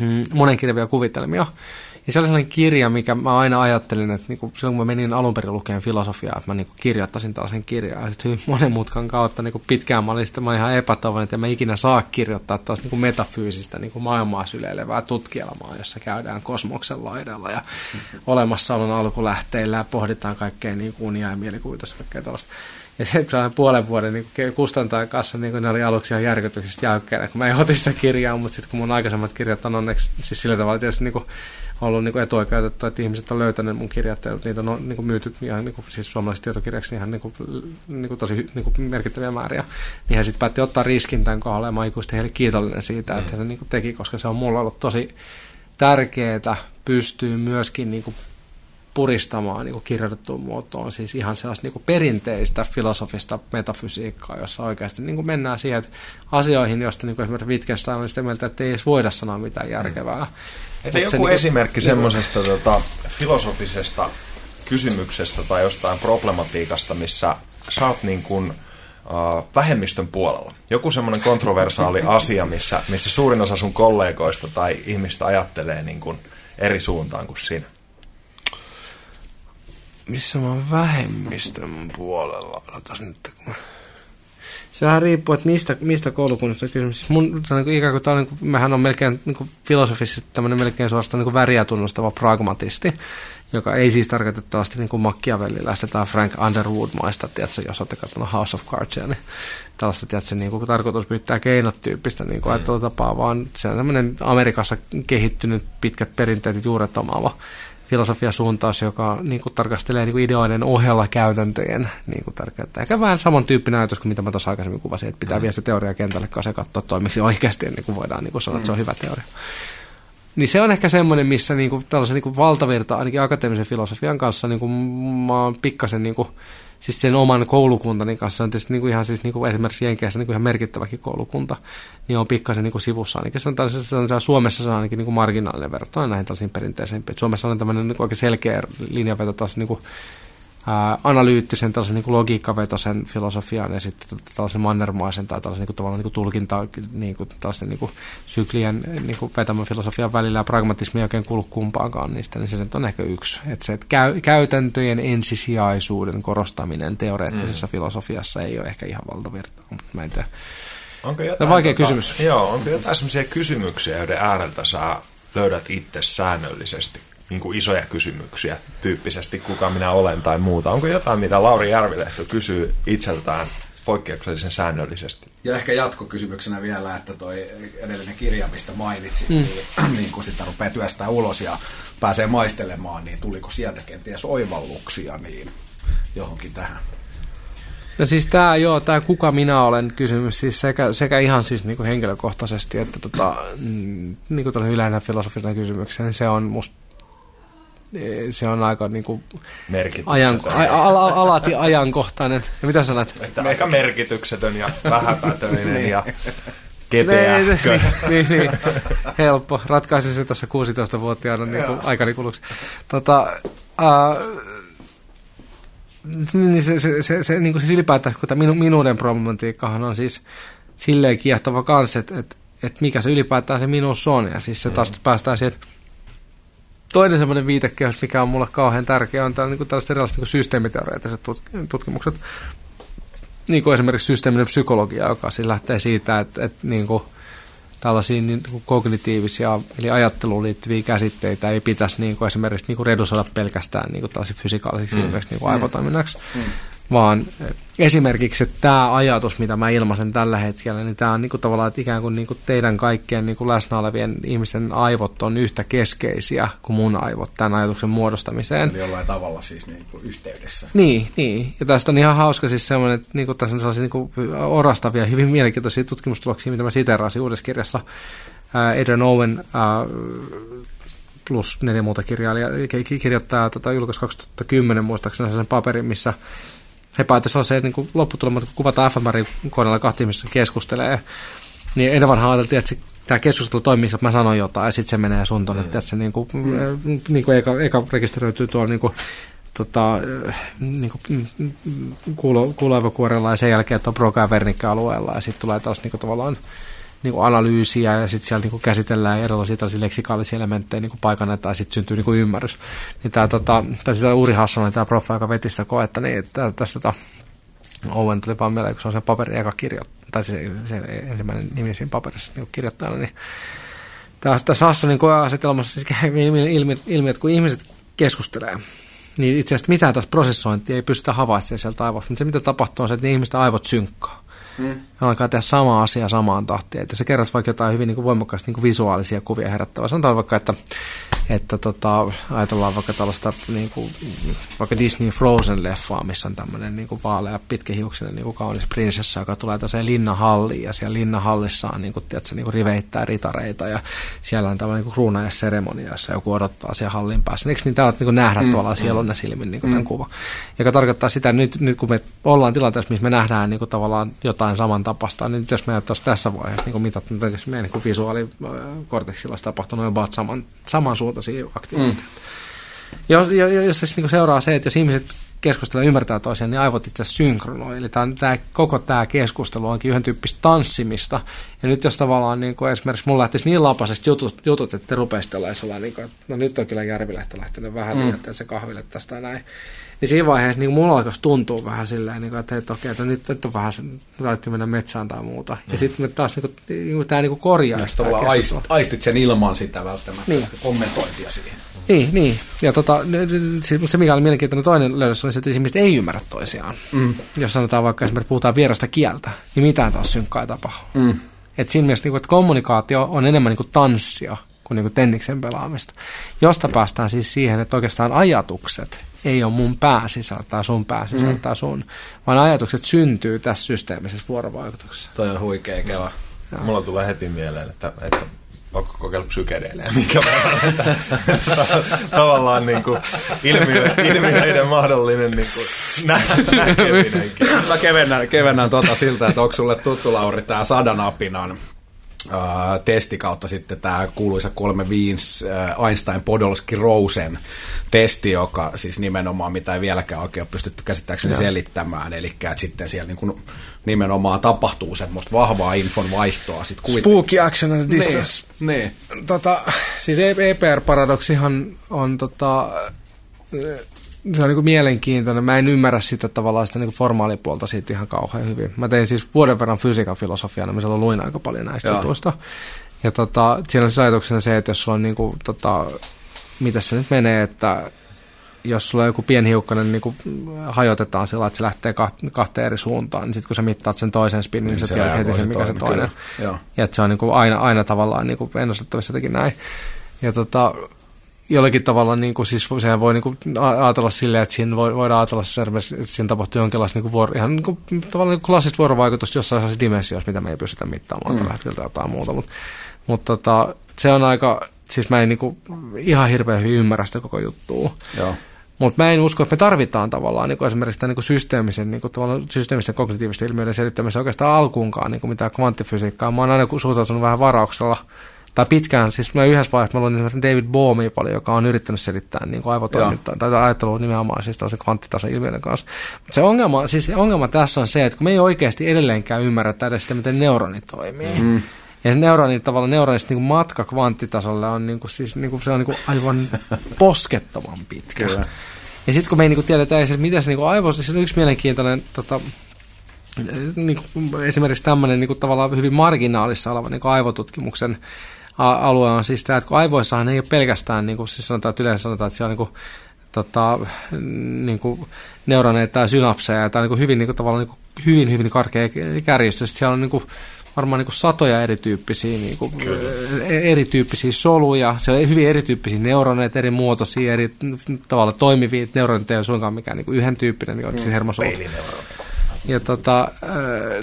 mm, monenkirjavia kuvitelmia. niin se oli sellainen kirja, mikä mä aina ajattelin, että niinku, silloin kun mä menin alun perin lukemaan filosofiaa, että mä niinku kirjoittaisin tällaisen kirjan. Ja sitten hyvin monen mutkan kautta niinku pitkään mä olin, mä olin ihan epätoivon, että mä ikinä saa kirjoittaa taas niinku metafyysistä niinku maailmaa syleilevää tutkielmaa, jossa käydään kosmoksen laidalla ja olemassaolon alkulähteillä ja pohditaan kaikkea niinku unia ja mielikuvitusta kaikkea tällaista. Ja sitten puolen vuoden niin kustantajan kanssa niin ne oli aluksi ihan järkytyksistä jäykkäänä, kun mä en sitä kirjaa, mutta sitten kun mun aikaisemmat kirjat on onneksi siis sillä tavalla tietysti niin kuin, ollut niin etuoikeutettu, että ihmiset on löytänyt mun kirjat ja niitä on niin kuin myyty ihan niin kuin, siis suomalaisiksi tietokirjaksi ihan niin kuin, niin kuin tosi niin kuin merkittäviä määriä. Niin hän sitten päätti ottaa riskin tämän kohdalla ja mä ikuisesti heille kiitollinen siitä, mm. että se niin kuin teki, koska se on mulla ollut tosi tärkeää pystyy myöskin niin kuin puristamaan niin kirjoitettuun muotoon siis ihan sellaista niin perinteistä filosofista metafysiikkaa, jossa oikeasti niin mennään siihen että asioihin, joista niin esimerkiksi Wittgenstein on sitä mieltä, että ei edes voida sanoa mitään järkevää. Mm. Että joku se, niin esimerkki niin, semmoisesta tota, filosofisesta kysymyksestä tai jostain problematiikasta, missä sä oot niin kuin, uh, vähemmistön puolella. Joku semmoinen kontroversaali asia, missä, missä suurin osa sun kollegoista tai ihmistä ajattelee niin kuin eri suuntaan kuin sinä missä mä oon vähemmistön puolella. Odotas nyt, kun mä... Sehän riippuu, että mistä, mistä koulukunnasta on kysymys. Siis mun, on niin ikään kuin, on, niin kuin, mehän on melkein niin kuin filosofisesti tämmöinen melkein suorastaan niin väriä tunnustava pragmatisti, joka ei siis tarkoitettavasti niin kuin Machiavelliläistä tai Frank Underwood-maista, tiedätkö, jos olette katsonut House of Cardsia, niin tällaista, tiedätkö, niin kuin tarkoitus pyytää keinot tyyppistä niin kuin mm. ajattelutapaa, vaan se on tämmöinen Amerikassa kehittynyt pitkät perinteet juuret omaava filosofiasuuntaus, joka niin kuin, tarkastelee niin kuin ideoiden ohella käytäntöjen niin kuin, tärkeyttä. Ehkä vähän samantyyppinen ajatus kuin mitä mä tuossa aikaisemmin kuvasin, että pitää mm. viedä se teoria kentälle kanssa ja katsoa toimiksi oikeasti, ennen kuin voidaan niin kuin sanoa, että se on mm. hyvä teoria. Niin se on ehkä semmoinen, missä niin kuin, tällaisen niin kuin valtavirta, ainakin akateemisen filosofian kanssa, niin kuin, mä oon pikkasen niin kuin, siis sen oman koulukuntani kanssa on tietysti niin kuin ihan siis niin kuin esimerkiksi Jenkeissä niin kuin ihan merkittäväkin koulukunta, niin on pikkasen niin kuin sivussa ainakin. Se on, se on, Suomessa se on ainakin niin kuin marginaalinen verrattuna näihin tällaisiin perinteisiin. Suomessa on tämmöinen niin kuin oikein selkeä linjaveto taas niin kuin ää, analyyttisen, tällaisen niin kuin logiikkavetosen filosofian ja sitten tällaisen mannermaisen tai tällaisen niin kuin, tavallaan niin kuin tulkinta, niin kuin, tällaisten niin kuin, syklien niin kuin vetämän filosofian välillä ja pragmatismi ei oikein kuulu kumpaankaan niistä, niin se on ehkä yksi. Että se, että käy, käytäntöjen ensisijaisuuden korostaminen teoreettisessa mm. filosofiassa ei ole ehkä ihan valtavirta, mutta mä en tiedä. Onko jotain, no, vaikea tota, kysymys. Joo, onko jotain sellaisia kysymyksiä, joiden ääreltä sä löydät itse säännöllisesti niin kuin isoja kysymyksiä tyyppisesti, kuka minä olen tai muuta. Onko jotain, mitä Lauri Järvilehto kysyy itseltään poikkeuksellisen säännöllisesti? Ja ehkä jatkokysymyksenä vielä, että toi edellinen kirja, mistä mainitsit, mm. niin, niin kun sitä rupeaa työstää ulos ja pääsee maistelemaan, niin tuliko sieltä kenties oivalluksia niin johonkin tähän? No siis tämä, joo, tämä kuka minä olen kysymys, siis sekä, sekä ihan siis niinku henkilökohtaisesti, että tota, mm, niinku yleinen filosofinen kysymyksen, niin se on musta se on aika niin kuin ajan, a, a, alati ajankohtainen. Ja mitä sanat? Että aika merkityksetön ja vähäpätöinen niin. ja kepeä. Niin, niin, niin, niin, helppo. Ratkaisin se tuossa 16-vuotiaana niin kuin aikani kuluksi. Tota, uh, niin se, se, se, se, niin kuin siis ylipäätään, kun tämä minu, minuuden problematiikkahan on siis silleen kiehtova kanssa, että, että, että mikä se ylipäätään se minuus on. Ja siis se taas mm. päästään siihen, että toinen semmoinen viitekehys, mikä on mulle kauhean tärkeä, on tällä, niin tällaiset erilaiset niin systeemiteoreettiset tutkimukset. Niin kuin esimerkiksi systeeminen psykologia, joka siis lähtee siitä, että, että niin kuin, tällaisia niin kuin kognitiivisia, eli ajatteluun liittyviä käsitteitä ei pitäisi niin kuin esimerkiksi niin kuin redusoida pelkästään niin kuin fysikaalisiksi mm. niin kuin aivotoiminnaksi, mm. Vaan esimerkiksi tämä ajatus, mitä mä ilmaisen tällä hetkellä, niin tämä on niinku tavallaan, että ikään kuin niinku teidän kaikkien niinku läsnä olevien ihmisten aivot on yhtä keskeisiä kuin mun aivot tämän ajatuksen muodostamiseen. Eli jollain tavalla siis niinku yhteydessä. Niin, niin. Ja tästä on ihan hauska siis semmoinen, että niinku tässä on sellaisia niinku orastavia, hyvin mielenkiintoisia tutkimustuloksia, mitä mä siterasin uudessa kirjassa. Adrian Owen plus neljä muuta kirjailijaa kirjoittaa tota, julkais 2010 muistaakseni sen paperin, missä he päättivät sellaiseen niin lopputulemaan, kun kuvataan fMRI-koneella kahti ihmistä keskustelee, niin ennen vanhaa ajateltiin, että tämä keskustelu toimii, että mä sanon jotain, ja sitten se menee sun tuonne, mm. että se niin kuin, mm. niin kuin eka, eka rekisteröityy tuolla niin kuin, tota, niin kuin, kuulo, kuuloivakuorella ja sen jälkeen tuon Wernicke-alueella ja sitten tulee taas niin kuin, tavallaan niin kuin analyysiä ja sitten siellä niin kuin käsitellään erilaisia tällaisia leksikaalisia elementtejä niin paikannetaan ja sitten syntyy niin kuin ymmärrys. Niin tämä, tota, tai siis Uri Hasson, tämä proffa, joka veti sitä koetta, niin tässä tota, Owen tuli vaan mieleen, kun se on se paperi eka kirjoittaa, tai se, se ensimmäinen nimi siinä paperissa niin kirjoittajana, niin tässä Hassonin koeasetelmassa siis ilmi, ilmi, ilmi, että kun ihmiset keskustelee, niin itse asiassa mitään tässä prosessointia ei pystytä havaitsemaan sieltä aivoista, mutta se mitä tapahtuu on se, että ne ihmisten aivot synkkaa. Mm. Alkaa tehdä sama asia samaan tahtiin. Että se kerrot vaikka jotain hyvin niin kuin voimakkaasti niin kuin visuaalisia kuvia herättävää. Sanotaan vaikka, että että tota, ajatellaan vaikka tällaista niin kuin, vaikka Disney Frozen-leffaa, missä on tämmöinen niin kuin vaalea pitkähiuksinen niin kuin kaunis prinsessa, joka tulee tässä linnahalliin ja siellä linnahallissa on niin kuin, tiedätkö, niin kuin riveittää ritareita ja siellä on tämmöinen niin kruunajaseremonia, jossa joku odottaa siellä hallin päässä. Eikö niin täällä niin nähdä mm, tuolla sielun mm. silmin niin kuin tämän mm. kuva? Joka tarkoittaa sitä, että nyt, nyt kun me ollaan tilanteessa, missä me nähdään niin kuin tavallaan jotain samantapaista, niin jos me tässä vaiheessa niin mitattu, niin meidän niin visuaalikorteksilla olisi tapahtunut about saman, saman suuntaisia aktiviteetteja. Mm. Jos, jos siis niin seuraa se, että jos ihmiset keskustella ja ymmärtää toisiaan, niin aivot itse asiassa synkronoi. Eli tämä, tämä, koko tämä keskustelu onkin yhden tyyppistä tanssimista. Ja nyt jos tavallaan niin kuin esimerkiksi mulla lähtisi niin lapasesti jutut, jutut että rupeaisi tällaisella, niin kuin, että no nyt on kyllä Järvilehto lähtenyt vähän mm. se kahville tästä näin. Niin siinä vaiheessa niin mulla alkaisi tuntua vähän silleen, niin kuin, että, että okei, että nyt, nyt on vähän, täytyy mennä metsään tai muuta. Mm. Ja sitten me taas niin kuin, niin kuin, tämä niin kuin korjaa. Ja tavallaan aist, aistit sen ilman sitä välttämättä, niin. kommentointia siihen. Niin, niin. Ja tota, se mikä oli mielenkiintoinen toinen löydös oli se, että ihmiset ei ymmärrä toisiaan. Mm. Jos sanotaan vaikka esimerkiksi puhutaan vierasta kieltä, niin mitään taas synkkaa ei tapahdu. Mm. Et siinä mielessä, niin että kommunikaatio on enemmän niin kuin tanssia kuin, niin kuin tenniksen pelaamista. Josta päästään siis siihen, että oikeastaan ajatukset ei ole mun pääsisällä tai sun pääsisällä mm. tai sun, vaan ajatukset syntyy tässä systeemisessä vuorovaikutuksessa. Toi on huikea kela. Mulla tulee heti mieleen, että, että pakko kokeilla psykedeelejä, minkä verran, tavallaan niin kuin ilmiö, ilmiöiden mahdollinen niin kuin nä, näkeminenkin. Mä kevennän, kevennän tota siltä, että onko sulle tuttu Lauri tämä Sadanapinan Uh, testi kautta sitten tämä kuuluisa 35 uh, Einstein Podolski Rosen testi, joka siis nimenomaan mitä ei vieläkään oikein ole pystytty käsittääkseni no. selittämään, eli että sitten siellä niin kuin nimenomaan tapahtuu semmoista vahvaa infon vaihtoa. Sit kuitenkin. Spooky action and distance. Niin. Tota, siis EPR-paradoksihan on tota, se on niin kuin mielenkiintoinen. Mä en ymmärrä sitä tavallaan sitä niin kuin formaalipuolta siitä ihan kauhean hyvin. Mä tein siis vuoden verran fysiikan filosofiana, missä luin aika paljon näistä Joo. jutuista. Ja tota, siinä on siis ajatuksena se, että jos sulla on niin kuin, tota, mitä se nyt menee, että jos sulla on joku pienhiukkanen niin kuin hajotetaan sillä, että se lähtee kahteen eri suuntaan, niin sitten kun sä mittaat sen toisen spinin, niin, niin sä tiedät heti sen, mikä se toinen. Ja että se on niin kuin aina, aina tavallaan niin kuin ennustettavissa jotenkin näin. Ja tota, jollakin tavalla, niin kuin, siis sehän voi niin kuin, ajatella silleen, että siinä voi, voidaan ajatella, että siinä tapahtuu jonkinlaista niin kuin, vuoro, ihan niin kuin, tavallaan niin klassista vuorovaikutusta jossain sellaisessa dimensiossa, mitä me ei pystytä mittaamaan mm. tällä hetkellä jotain muuta, mutta, mutta tota, se on aika, siis mä en niin kuin, ihan hirveän hyvin ymmärrä sitä koko juttua. Joo. Mutta mä en usko, että me tarvitaan tavallaan niin kuin esimerkiksi tämän niin kuin systeemisen, niin kuin, systeemisen kognitiivisten ilmiöiden selittämisen oikeastaan alkuunkaan niin kuin mitään kvanttifysiikkaa. Mä oon aina suhtautunut vähän varauksella tai pitkään, siis mä yhdessä vaiheessa mä luin esimerkiksi David Bohmia paljon, joka on yrittänyt selittää niin kuin aivotoimintaa, tai ajattelua nimenomaan siis tällaisen kvanttitason ilmiöiden kanssa. Mutta se ongelma, siis ongelma tässä on se, että kun me ei oikeasti edelleenkään ymmärrä edes sitä, miten neuroni toimii. Mm. Ja se neuroni, tavallaan neuronista niin matka kvanttitasolle on, niin kuin, siis, niin kuin, se on niin kuin aivan poskettoman pitkä. Kyllä. Ja sitten kun me ei niin kuin, tiedetä edes, miten se niin aivoissa, se on yksi mielenkiintoinen tota, niin kuin, esimerkiksi tämmöinen niin kuin, tavallaan hyvin marginaalissa oleva niin kuin aivotutkimuksen alue on siis tämä, että kun aivoissahan ei ole pelkästään, niin kuin siis sanotaan, että yleensä sanotaan, että siellä on niin kuin, tota, niin kuin neuroneita tai synapseja, tai niin kuin hyvin, niin kuin, tavallaan niin kuin, hyvin, hyvin karkea kärjistys. Siellä on niin kuin, varmaan niin kuin satoja erityyppisiä, niin kuin, erityyppisiä soluja, siellä on hyvin erityyppisiä neuroneita, eri muotoisia, eri tavalla toimivia. Neuroneita, ei ole suinkaan mikään niin kuin yhden tyyppinen, niin on siis hermosolut. Ja tota,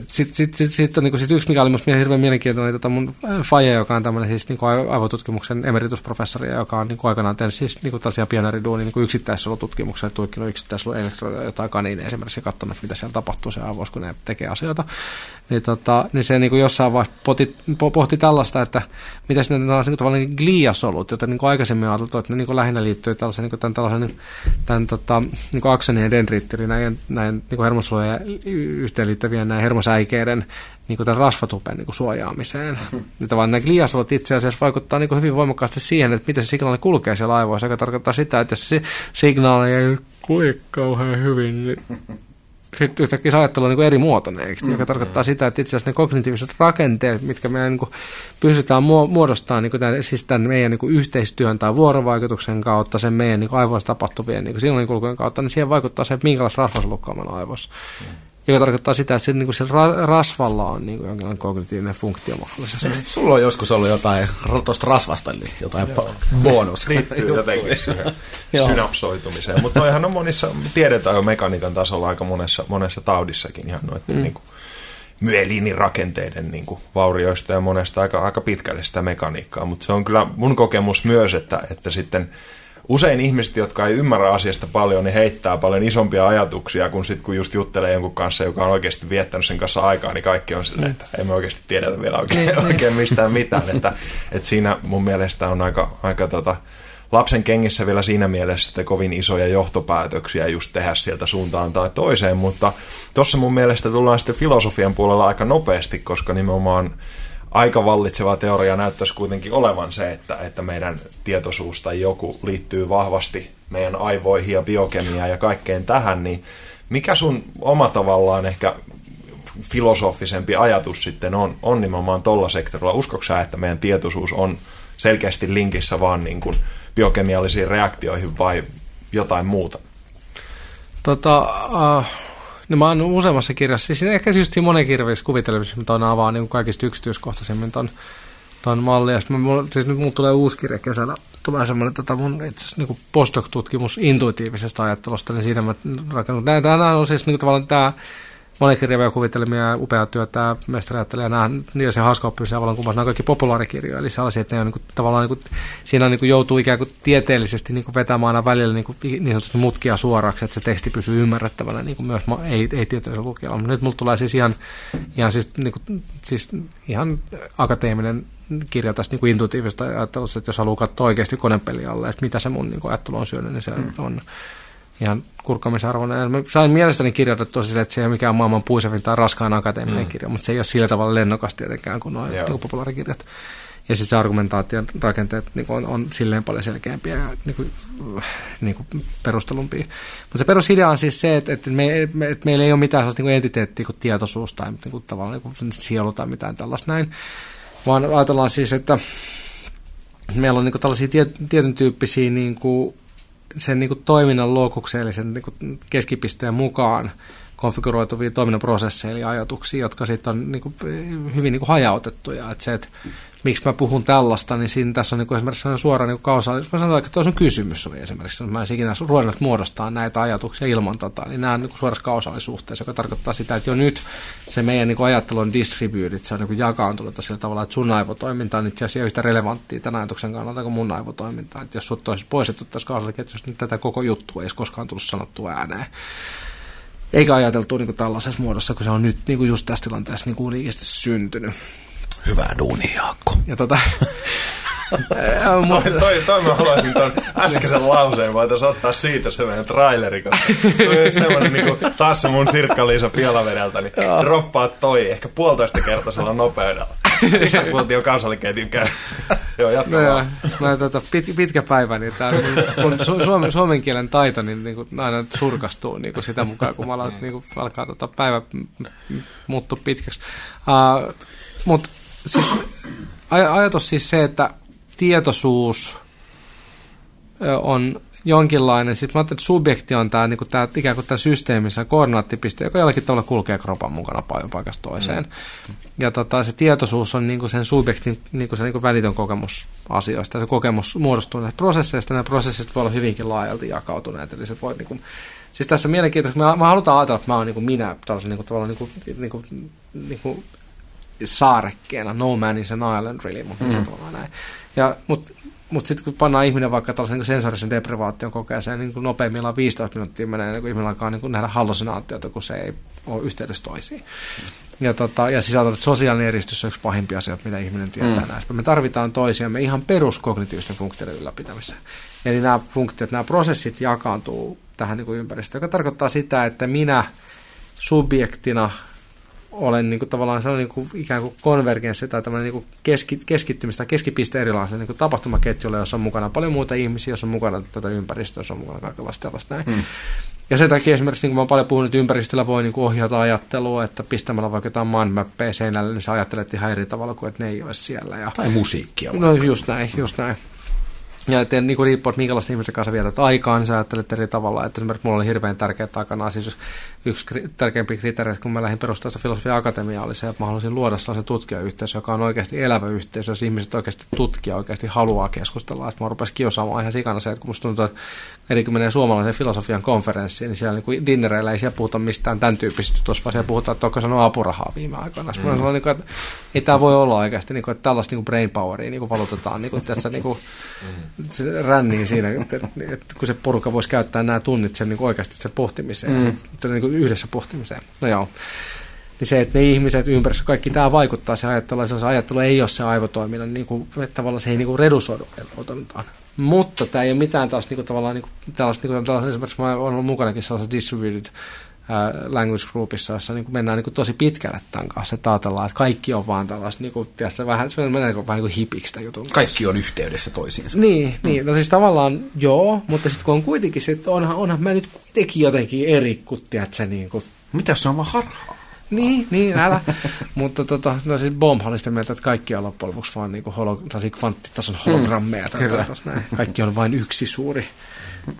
sitten sit, sit, sit on niin sit yksi, mikä oli minusta hirveän mielenkiintoinen, tota mun Faje, joka on tämmöinen siis niin aivotutkimuksen emeritusprofessori, joka on niin kuin aikanaan tehnyt siis niin tällaisia pioneeriduunia niin yksittäisolotutkimuksia, tutkinut yksittäisolo jotain kaniineja esimerkiksi ja katsonut, mitä siellä tapahtuu se aivoissa, kun ne tekee asioita. niin, tota, niin se niin kuin jossain vaiheessa pohti, pohti tällaista, että mitä ne tällaiset niin tavallaan gliasolut, joita niin kuin aikaisemmin ajateltu, että ne niin kuin lähinnä liittyy tällaisen, kuin tämän, tällaisen niin, tämän, tota, kuin aksonin ja dendriittin, näin, näin kuin hermosolujen yhteenliittävien näin hermosäikeiden niin kuin tämän rasvatupen niin kuin suojaamiseen. Ja tavallaan nämä gliasolut itse asiassa vaikuttaa niin kuin hyvin voimakkaasti siihen, että miten se signaali kulkee siellä aivoissa, joka tarkoittaa sitä, että jos se signaali ei kulje kauhean hyvin, niin sitten yhtäkkiä se ajattelu on niin eri muotoinen, mm. joka tarkoittaa sitä, että itse asiassa ne kognitiiviset rakenteet, mitkä me niin pystytään muodostamaan niin tämän, siis tämän meidän niin yhteistyön tai vuorovaikutuksen kautta, sen meidän niin aivoissa tapahtuvien niin signaalinkulkujen kautta, niin siihen vaikuttaa se, että minkälaista rasvasolukkaa meillä on aivoissa. Mm joka tarkoittaa sitä, että se, niin kuin se ra- rasvalla on niin kuin jonkinlainen kognitiivinen funktio mahdollisesti. Sulla on joskus ollut jotain tuosta rasvasta, eli jotain Joo. bonus. Liittyy jotenkin siihen synapsoitumiseen. Mutta noihan on monissa, tiedetään jo mekaniikan tasolla aika monessa, monessa taudissakin ihan noiden mm. niin kuin, myeliinirakenteiden niin kuin, vaurioista ja monesta aika, aika pitkälle sitä mekaniikkaa. Mutta se on kyllä mun kokemus myös, että, että sitten – usein ihmiset, jotka ei ymmärrä asiasta paljon, niin heittää paljon isompia ajatuksia, kun sitten kun just juttelee jonkun kanssa, joka on oikeasti viettänyt sen kanssa aikaa, niin kaikki on silleen, että emme oikeasti tiedetä vielä oikein, niin, niin. oikein mistään mitään. Että, että siinä mun mielestä on aika, aika tota, lapsen kengissä vielä siinä mielessä, että kovin isoja johtopäätöksiä just tehdä sieltä suuntaan tai toiseen, mutta tuossa mun mielestä tullaan sitten filosofian puolella aika nopeasti, koska nimenomaan aika vallitseva teoria näyttäisi kuitenkin olevan se, että, että meidän tietoisuus tai joku liittyy vahvasti meidän aivoihin ja biokemiaan ja kaikkeen tähän, niin mikä sun oma tavallaan ehkä filosofisempi ajatus sitten on, on nimenomaan tuolla sektorilla? Uskoksa sä, että meidän tietoisuus on selkeästi linkissä vaan niin kuin biokemiallisiin reaktioihin vai jotain muuta? Tota, uh, No mä oon useammassa kirjassa, siis ehkä just monen kirjassa kuvittelemassa, mitä on avaa niin kaikista yksityiskohtaisemmin ton, ton mallin. Ja sitten mulla, siis nyt mulla tulee uusi kirja kesällä, tulee semmoinen tota mun itse asiassa niin postdoc-tutkimus intuitiivisesta ajattelusta, niin siinä mä rakennut. Nämä on siis niin tavallaan tämä monikirjavia kuvittelemia ja upea työtä mestariajattelija, nämä niillä se hauska oppimisen vallankumous, nämä on kaikki populaarikirjoja, eli sellaisia, että ne on niin kuin, tavallaan niin kuin, siinä niin kuin joutuu ikään kuin tieteellisesti niin kuin vetämään aina välillä niin, kuin, niin sanotusti mutkia suoraksi, että se teksti pysyy ymmärrettävänä niin kuin myös ei, ei tieteellisellä lukijalla. Mutta nyt mulla tulee siis ihan, ihan, siis, niin kuin, siis ihan akateeminen kirja tästä niin kuin intuitiivisesta ajattelusta, että jos haluaa katsoa oikeasti konepeli alle, että mitä se mun niin kuin, ajattelu on syönyt, niin se mm. on ihan kurkkaamisarvoinen. Mä sain mielestäni kirjoitettua sille, että se ei ole mikään maailman puisevin tai raskaan akateeminen mm. kirja, mutta se ei ole sillä tavalla lennokas tietenkään kuin nuo niin populaarikirjat. Ja sitten se argumentaation rakenteet niin on, on silleen paljon selkeämpiä ja niin kuin, niin kuin perustelumpia. Mutta se perusidea on siis se, että, että, me, me, että meillä ei ole mitään sellaista niin entiteettiä kuin tietoisuus tai niin kuin, tavallaan niin kuin sielu tai mitään tällaista näin. Vaan ajatellaan siis, että meillä on niin kuin tällaisia tietyn tyyppisiä niin kuin, sen niin kuin toiminnan lokukseen, eli sen niin keskipisteen mukaan konfiguroituvia toiminnan prosesseja eli ajatuksia, jotka sitten on niin kuin, hyvin niin kuin hajautettuja. Että se, että miksi mä puhun tällaista, niin siinä tässä on niin kuin esimerkiksi suora niin kausaalisuus. Mä sanoin, että tuossa on kysymys oli esimerkiksi, mä en ikinä ruvennut muodostaa näitä ajatuksia ilman tota, niin nämä on niin suorassa kausaalisuhteessa, joka tarkoittaa sitä, että jo nyt se meidän niin kuin ajattelu on distributed, se on niin kuin jakaantunut sillä tavalla, että sun aivotoiminta on itse asiassa yhtä relevanttia tämän ajatuksen kannalta kuin mun aivotoiminta. Että jos sut olisi poistettu tässä kausaaliketjussa, niin tätä koko juttua ei olisi koskaan tullut sanottua ääneen eikä ajateltu niin kuin tällaisessa muodossa, kun se on nyt niin kuin just tässä tilanteessa niin kuin syntynyt. Hyvää duunia, Jaakko. Ja tota, toi, toi, toi, mä haluaisin ton äskeisen lauseen, voitaisiin ottaa siitä se meidän traileri, koska toi on semmoinen niin kuin, taas se mun Sirkka-Liisa Pielavedeltä, niin droppaa toi ehkä puolitoista kertaisella nopeudella. Kuultiin kansallikeitin käy. joo, jatka no vaan. Joo, tota, pit, pitkä päivä, niin tää, mun su, suomen, suomen kielen taito niin, niin kuin, aina surkastuu niin kuin sitä mukaan, kun mä alan, niin kuin, alkaa tota, päivä muuttua pitkäksi. Uh, Mutta siis, ajatus siis se, että tietoisuus on jonkinlainen, sitten mä ajattelin, että subjekti on tämä, niin kuin tämä ikään kuin tämä systeemissä koordinaattipiste, joka jollakin tavalla kulkee kropan mukana paikasta toiseen. Mm. Ja tota, se tietoisuus on niin kuin sen subjektin niin kuin se niin kuin välitön kokemus asioista. Se kokemus muodostuu näistä prosesseista, ja nämä prosessit voi olla hyvinkin laajalti jakautuneet. Eli se voi, niin kuin, siis tässä on mielenkiintoista, mä, mä halutaan ajatella, että mä oon niin kuin minä tällaisen niin kuin, tavallaan niin kuin, niin kuin, niin kuin saarekkeena, no man is an island really, mutta mm. näin. Ja, mutta mutta sitten kun pannaan ihminen vaikka tällaisen niin sensorisen deprivaation kokeeseen, niin kuin nopeimmillaan 15 minuuttia menee, niin kuin ihminen alkaa niin kuin nähdä hallusinaatioita, kun se ei ole yhteydessä toisiin. Ja, tota, ja sisältä, että sosiaalinen eristys on yksi pahimpia asioita, mitä ihminen tietää mm. näistä. Me tarvitaan toisiamme ihan peruskognitiivisten funktioiden ylläpitämiseen. Eli nämä funktiot, nämä prosessit jakaantuu tähän niin kuin ympäristöön, joka tarkoittaa sitä, että minä subjektina olen niin kuin, tavallaan se on niin kuin, ikään kuin konvergenssi tai tämmöinen niin kuin keski, keskittymistä, keskipiste erilaiselle niin kuin tapahtumaketjulle, jossa on mukana paljon muita ihmisiä, jossa on mukana tätä ympäristöä, jossa on mukana kaikenlaista tällaista näin. Hmm. Ja sen takia esimerkiksi, niin kuin mä paljon puhunut, että ympäristöllä voi niin kuin ohjata ajattelua, että pistämällä vaikka jotain manmappeja seinälle, niin sä ajattelet ihan eri tavalla kuin, että ne ei ole siellä. Ja, tai musiikkia. No just näin, just näin. Ja että niin kuin riippuu, että minkälaista ihmisten kanssa vietät aikaa, niin sä ajattelet eri tavalla. Että esimerkiksi mulla oli hirveän tärkeä takana, siis yksi tärkeimpiä kriteereitä, kun mä lähdin perustamaan filosofia akatemiaa, oli se, että mä haluaisin luoda sellaisen tutkijayhteisö, joka on oikeasti elävä yhteisö, jos ihmiset oikeasti tutkija oikeasti haluaa keskustella. Että mä rupesin kiusaamaan ihan sikana se, että kun musta tuntuu, että eri kun menee suomalaisen filosofian konferenssiin, niin siellä niin dinnereillä ei siellä puhuta mistään tämän tyyppisistä tuossa, vaan siellä puhutaan, että onko sanonut apurahaa viime aikoina. Mm. Mä sanoin, että ei tämä voi olla oikeasti, niin kuin, että tällaista niin brain poweria niin valutetaan, niin kuin, että niin kuin, se ränniin siinä, että, että, kun se porukka voisi käyttää nämä tunnit sen niin oikeasti sen pohtimiseen, mm. sen, niin kuin yhdessä pohtimiseen. No joo. Niin se, että ne ihmiset ympäristössä, kaikki tämä vaikuttaa se ajattelu, ja se ajattelu ei ole se aivotoiminnan, niin kuin, että tavallaan se ei niin kuin redusoidu aivotoimintaan. Mutta tämä ei ole mitään taas niin kuin, tavallaan niin kuin, tällaista, niin kuin, tällaista, esimerkiksi mä olen ollut mukanakin sellaisessa distributed language groupissa, jossa niin kuin mennään niin kuin tosi pitkälle tämän kanssa, että ajatellaan, että kaikki on vaan tällaista, niin kuin, tiedätkö, vähän, se menee vähän niin kuin hipiksi jutun kanssa. Kaikki on yhteydessä toisiinsa. Niin, mm. niin no siis tavallaan joo, mutta sitten kun on kuitenkin, sit onhan, onhan mä nyt kuitenkin jotenkin eri, kun tiedätkö, niin kuin... Mitä se on vaan harhaa? Niin, niin, älä. Mutta tota, no siis Bomb oli sitä mieltä, että kaikki on loppujen lopuksi vaan niin holo, kvanttitason hologrammeja. Mm, kyllä. Näin. Kaikki on vain yksi suuri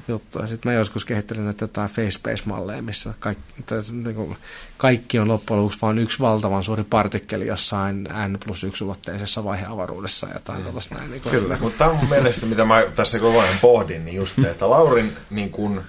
juttu. Ja sitten mä joskus kehittelin näitä jotain face-space-malleja, missä kaikki, tai, niin kuin, kaikki on loppujen lopuksi vain yksi valtavan suuri partikkeli jossain n plus yksi ulotteisessa vaiheavaruudessa ja jotain mm. tällaista näin. Niin kuin, Kyllä, mutta tämä on mun mielestä, mitä mä tässä koko ajan pohdin, niin just se, että Laurin niin kuin,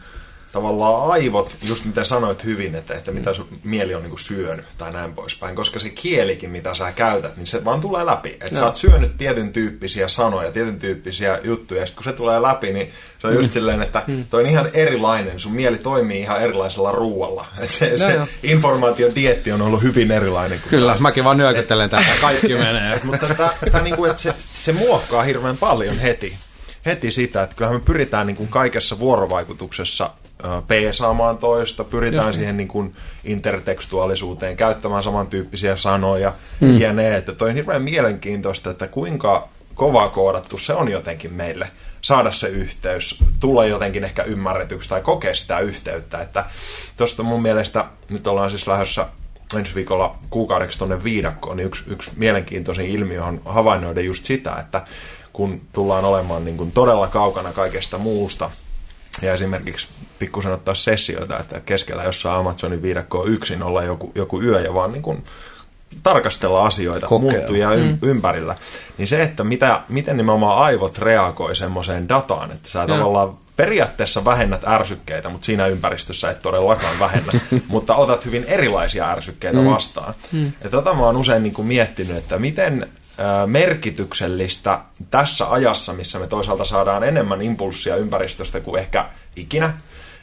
tavallaan aivot, just mitä sanoit hyvin, että, että mitä sun mieli on niin kuin syönyt tai näin poispäin, koska se kielikin, mitä sä käytät, niin se vaan tulee läpi. Että sä oot syönyt tietyn tyyppisiä sanoja, tietyn tyyppisiä juttuja, ja sitten kun se tulee läpi, niin se on mm. just silleen, että mm. toi on ihan erilainen, sun mieli toimii ihan erilaisella ruualla. Että se, no, se informaatiodietti on ollut hyvin erilainen. Kyllä, taas. mäkin vaan nyökyttelen tätä, kaikki menee. Mutta tämä, niin kuin, että se, se muokkaa hirveän paljon heti heti sitä, että kyllähän me pyritään niin kuin kaikessa vuorovaikutuksessa peesaamaan toista, pyritään Just. siihen niin kuin intertekstuaalisuuteen, käyttämään samantyyppisiä sanoja mm. ja ne, että toi on hirveän mielenkiintoista, että kuinka kova koodattu se on jotenkin meille saada se yhteys, tulla jotenkin ehkä ymmärretyksi tai kokea sitä yhteyttä, että tuosta mun mielestä nyt ollaan siis lähdössä ensi viikolla kuukaudeksi tuonne viidakkoon, niin yksi, yksi mielenkiintoisin ilmiö on havainnoida just sitä, että kun tullaan olemaan niin kuin todella kaukana kaikesta muusta, ja esimerkiksi pikkusen ottaa sessioita, että keskellä jossain Amazonin viidakkoa yksin olla joku, joku yö ja vaan niin kuin tarkastella asioita Kokea. muuttuja mm. ympärillä. Niin se, että mitä, miten nimenomaan aivot reagoi semmoiseen dataan, että sä ja. tavallaan periaatteessa vähennät ärsykkeitä, mutta siinä ympäristössä et todellakaan vähennä, mutta otat hyvin erilaisia ärsykkeitä mm. vastaan. Mm. Ja tota mä oon usein niin kuin miettinyt, että miten merkityksellistä tässä ajassa, missä me toisaalta saadaan enemmän impulssia ympäristöstä kuin ehkä ikinä,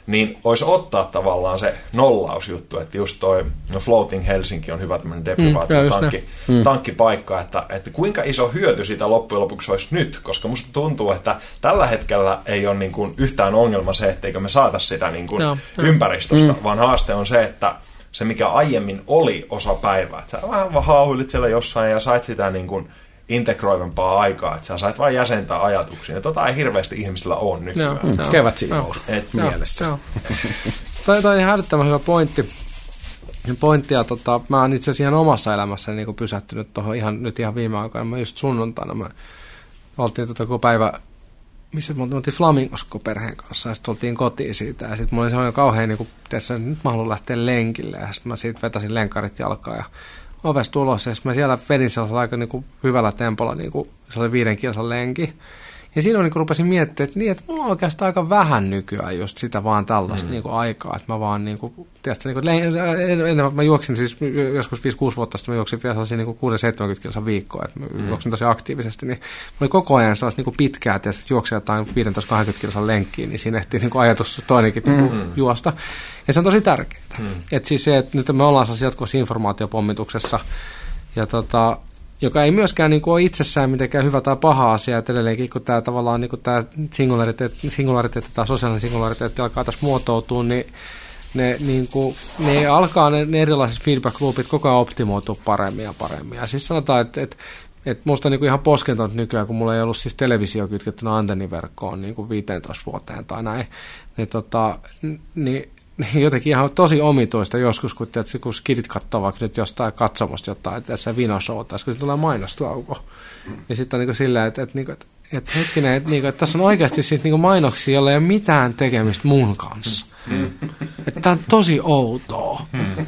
niin olisi ottaa tavallaan se nollausjuttu, että just toi no Floating Helsinki on hyvä tämmöinen deprivaatio-tankki, mm, mm. tankkipaikka, että, että kuinka iso hyöty siitä loppujen lopuksi olisi nyt, koska musta tuntuu, että tällä hetkellä ei ole niin kuin yhtään ongelma se, etteikö me saata sitä niin kuin no, ympäristöstä, mm. vaan haaste on se, että se, mikä aiemmin oli osa päivää. Että sä vähän vaan haahuilit siellä jossain ja sait sitä niin kuin integroivampaa aikaa, että sä sait vain jäsentää ajatuksia. Ja tota ei hirveästi ihmisillä ole nykyään. No, no, Kevät no, et mielessä. No. Toi, toi on hälyttävän hyvä pointti. Pointtia, tota, mä oon itse asiassa ihan omassa elämässäni niin pysähtynyt tuohon ihan, nyt ihan viime aikoina. Mä just sunnuntaina mä oltiin tota, koko päivä missä me oltiin Flamingosko perheen kanssa ja sitten tultiin kotiin siitä ja sitten mulla oli sellainen kauhean, niin kuin, tiedätkö, nyt mä haluan lähteä lenkille ja sitten mä siitä vetäsin lenkarit jalkaan ja ovesta ulos ja sitten mä siellä vedin sellaisella aika niin kuin, hyvällä tempolla, niin kuin, se oli viiden kilsan lenki Ja siinä niin rupesin miettimään, että, niin, että mulla on oikeastaan aika vähän nykyään just sitä vaan tällaista mm. niin kuin aikaa, että mä vaan niin kuin, tiedätkö, niin kuin, ennen mä juoksin siis joskus 5-6 vuotta sitten, mä juoksin vielä sellaisia niin 6-70 kilsa viikkoa, että mä mm. juoksin tosi aktiivisesti, niin mä olin koko ajan sellaista niin kuin pitkää, että juoksia jotain 15-20 kilsan lenkkiin, niin siinä ehtii niin kuin ajatus toinenkin mm. juosta. Ja se on tosi tärkeää. Mm. Että siis se, että nyt me ollaan sellaisessa jatkuvassa informaatiopommituksessa, ja tota, joka ei myöskään niin kuin, ole itsessään mitenkään hyvä tai paha asia, että edelleenkin kun tämä tavallaan niin kuin tämä singulariteetti, singulariteetti tai sosiaalinen singulariteetti alkaa tässä muotoutua, niin ne, niin kuin, ne alkaa ne, ne erilaiset feedback-loopit koko ajan optimoitua paremmin ja paremmin. Ja siis sanotaan, että, että et musta on niinku ihan poskentonut nykyään, kun mulla ei ollut siis televisio kytkettynä antenniverkkoon niinku 15 vuoteen tai näin, niin, tota, niin jotenkin ihan tosi omituista joskus, kun, tiedät, kun skidit katsoo vaikka nyt jostain katsomusta jotain, tässä vinoshowta, kun tulee mainostauko. Ja sitten on niin silleen, että, että, että, että hetkinen, että, että, että tässä on oikeasti siis niin mainoksia, joilla ei ole mitään tekemistä mun kanssa. Mm. Että tämä on tosi outoa. Mm.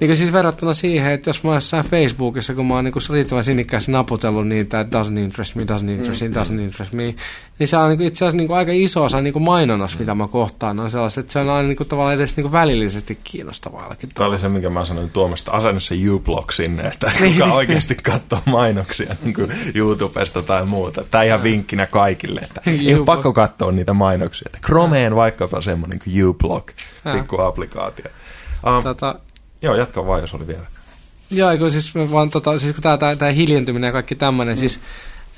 Niin siis verrattuna siihen, että jos mä oon jossain Facebookissa, kun mä oon niin riittävän sinnikkäästi naputellut niitä, että doesn't interest me, doesn't interest me, doesn't interest me, niin se on niin itse asiassa niin aika iso osa niin mainonnassa, mitä mä kohtaan, on sellaiset, että se on aina niin tavallaan edes niin välillisesti kiinnostavaa. Tämä oli se, mikä mä sanoin Tuomasta, asenna se U-Block sinne, että kuka oikeasti katsoo mainoksia niin kuin YouTubesta tai muuta. Tämä ihan vinkkinä kaikille, että ei ole pakko katsoa niitä mainoksia. Että Chromeen vaikkapa semmoinen kuin U-Block, pikku applikaatio. Um, tota, joo, jatka vaan, jos oli vielä. Joo, kun siis, vaan, tota, siis kun tämä, tämä, tämä hiljentyminen ja kaikki tämmöinen, mm. siis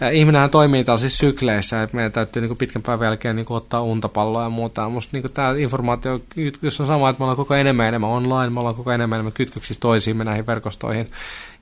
ihminenhän toimii tällaisissa sykleissä, että meidän täytyy niin pitkän päivän jälkeen niin ottaa untapalloa ja muuta. Musta niin tämä informaatio, jos on sama, että me ollaan koko enemmän enemmän online, me ollaan koko enemmän enemmän kytköksissä toisiimme näihin verkostoihin,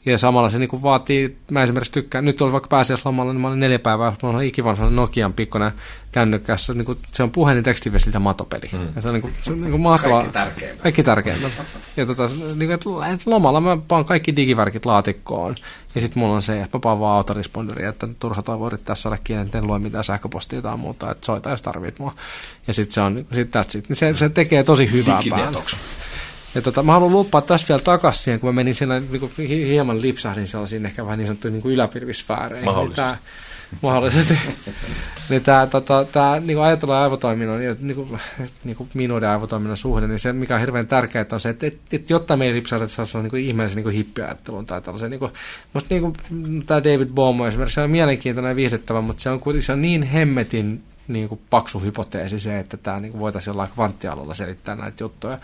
ja samalla se niin vaatii, mä esimerkiksi tykkään, nyt oli vaikka pääsiäislomalla, niin mä olin neljä päivää, mä olin ikivan Nokian pikkonen kännykkässä, niin kuin, se on puhelin tekstiviesti ja matopeli. Mm. Ja se on, niin kuin, se on niin kuin mahtavaa. Kaikki tärkeimmät. Kaikki tärkeimmät. ja tota, niin kuin, että lomalla mä paan kaikki digivärkit laatikkoon, ja sitten mulla on se, että mä paan vaan autoresponderi, että turha toivo yrittää saada kiinni, en lue mitään sähköpostia tai muuta, että soita jos tarvit mua. Ja sitten se on, sit that's it. Niin se, se tekee tosi hyvää päälle. Ja tota, mä haluan luppaa tässä vielä takaisin siihen, kun mä menin siinä niin kuin, hieman lipsahdin sellaisiin ehkä vähän niin sanottuihin niin yläpirvisfääreihin. Mahdollisesti. Niin tämä, mahdollisesti. niin tämä, tota, tämä niin ajatella aivotoiminnan niin kuin, niin kuin minuuden aivotoiminnan suhde, niin se mikä on hirveän tärkeää on se, että, että, että jotta me ei lipsahda sellaisen niin ihmeellisen niin kuin hippiajattelun tai tällaisen, niin kuin, musta niin kuin, tämä David Bohm esimerkiksi, se on mielenkiintoinen ja viihdyttävä, mutta se on, se on niin hemmetin niin kuin paksu hypoteesi se, että tämä niin kuin voitaisiin jollain kvanttialueella selittää näitä juttuja.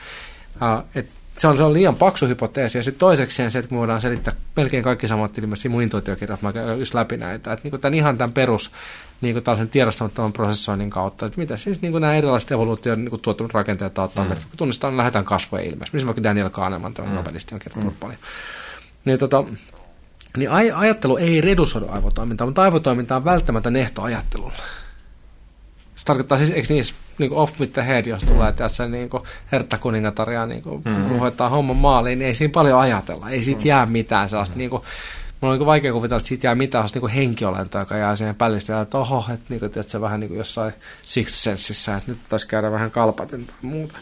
Et se, on, se on liian paksu hypoteesi. Ja sitten toiseksi se, että me voidaan selittää melkein kaikki samat ilmeisesti mun intuitiokirjat, mä käyn just läpi näitä. Että niin tämän ihan tämän perus niin kuin tällaisen tiedostamattoman prosessoinnin kautta, että mitä siis niin kuin nämä erilaiset evoluution niin tuottamat rakenteet auttaa mm. meitä. Tunnistetaan, lähdetään kasvojen ilmeisesti. Missä vaikka Daniel Kahneman, tämä mm. nobelisti, on kertonut mm. paljon. Niin, tota, niin aj- ajattelu ei redusoidu aivotoimintaa, mutta aivotoiminta on välttämätön ehto ajattelulle. Se tarkoittaa siis, eikö niin, niin off with the head, jos tulee mm. tässä niin kuin Hertta kuningatar ja niin kuin mm. hoitaa homman maaliin, niin ei siinä paljon ajatella. Ei siitä mm. jää mitään sellaista, mm. niin kuin, mulla on niin vaikea kuvitella, että siitä jää mitään sellaista niin henkiolentoa, joka jää siihen pällistä, ja että oho, että niin kuin, tiedätkö, vähän niin kuin jossain Sixth Sensissä, että nyt taisi käydä vähän kalpaten tai muuta.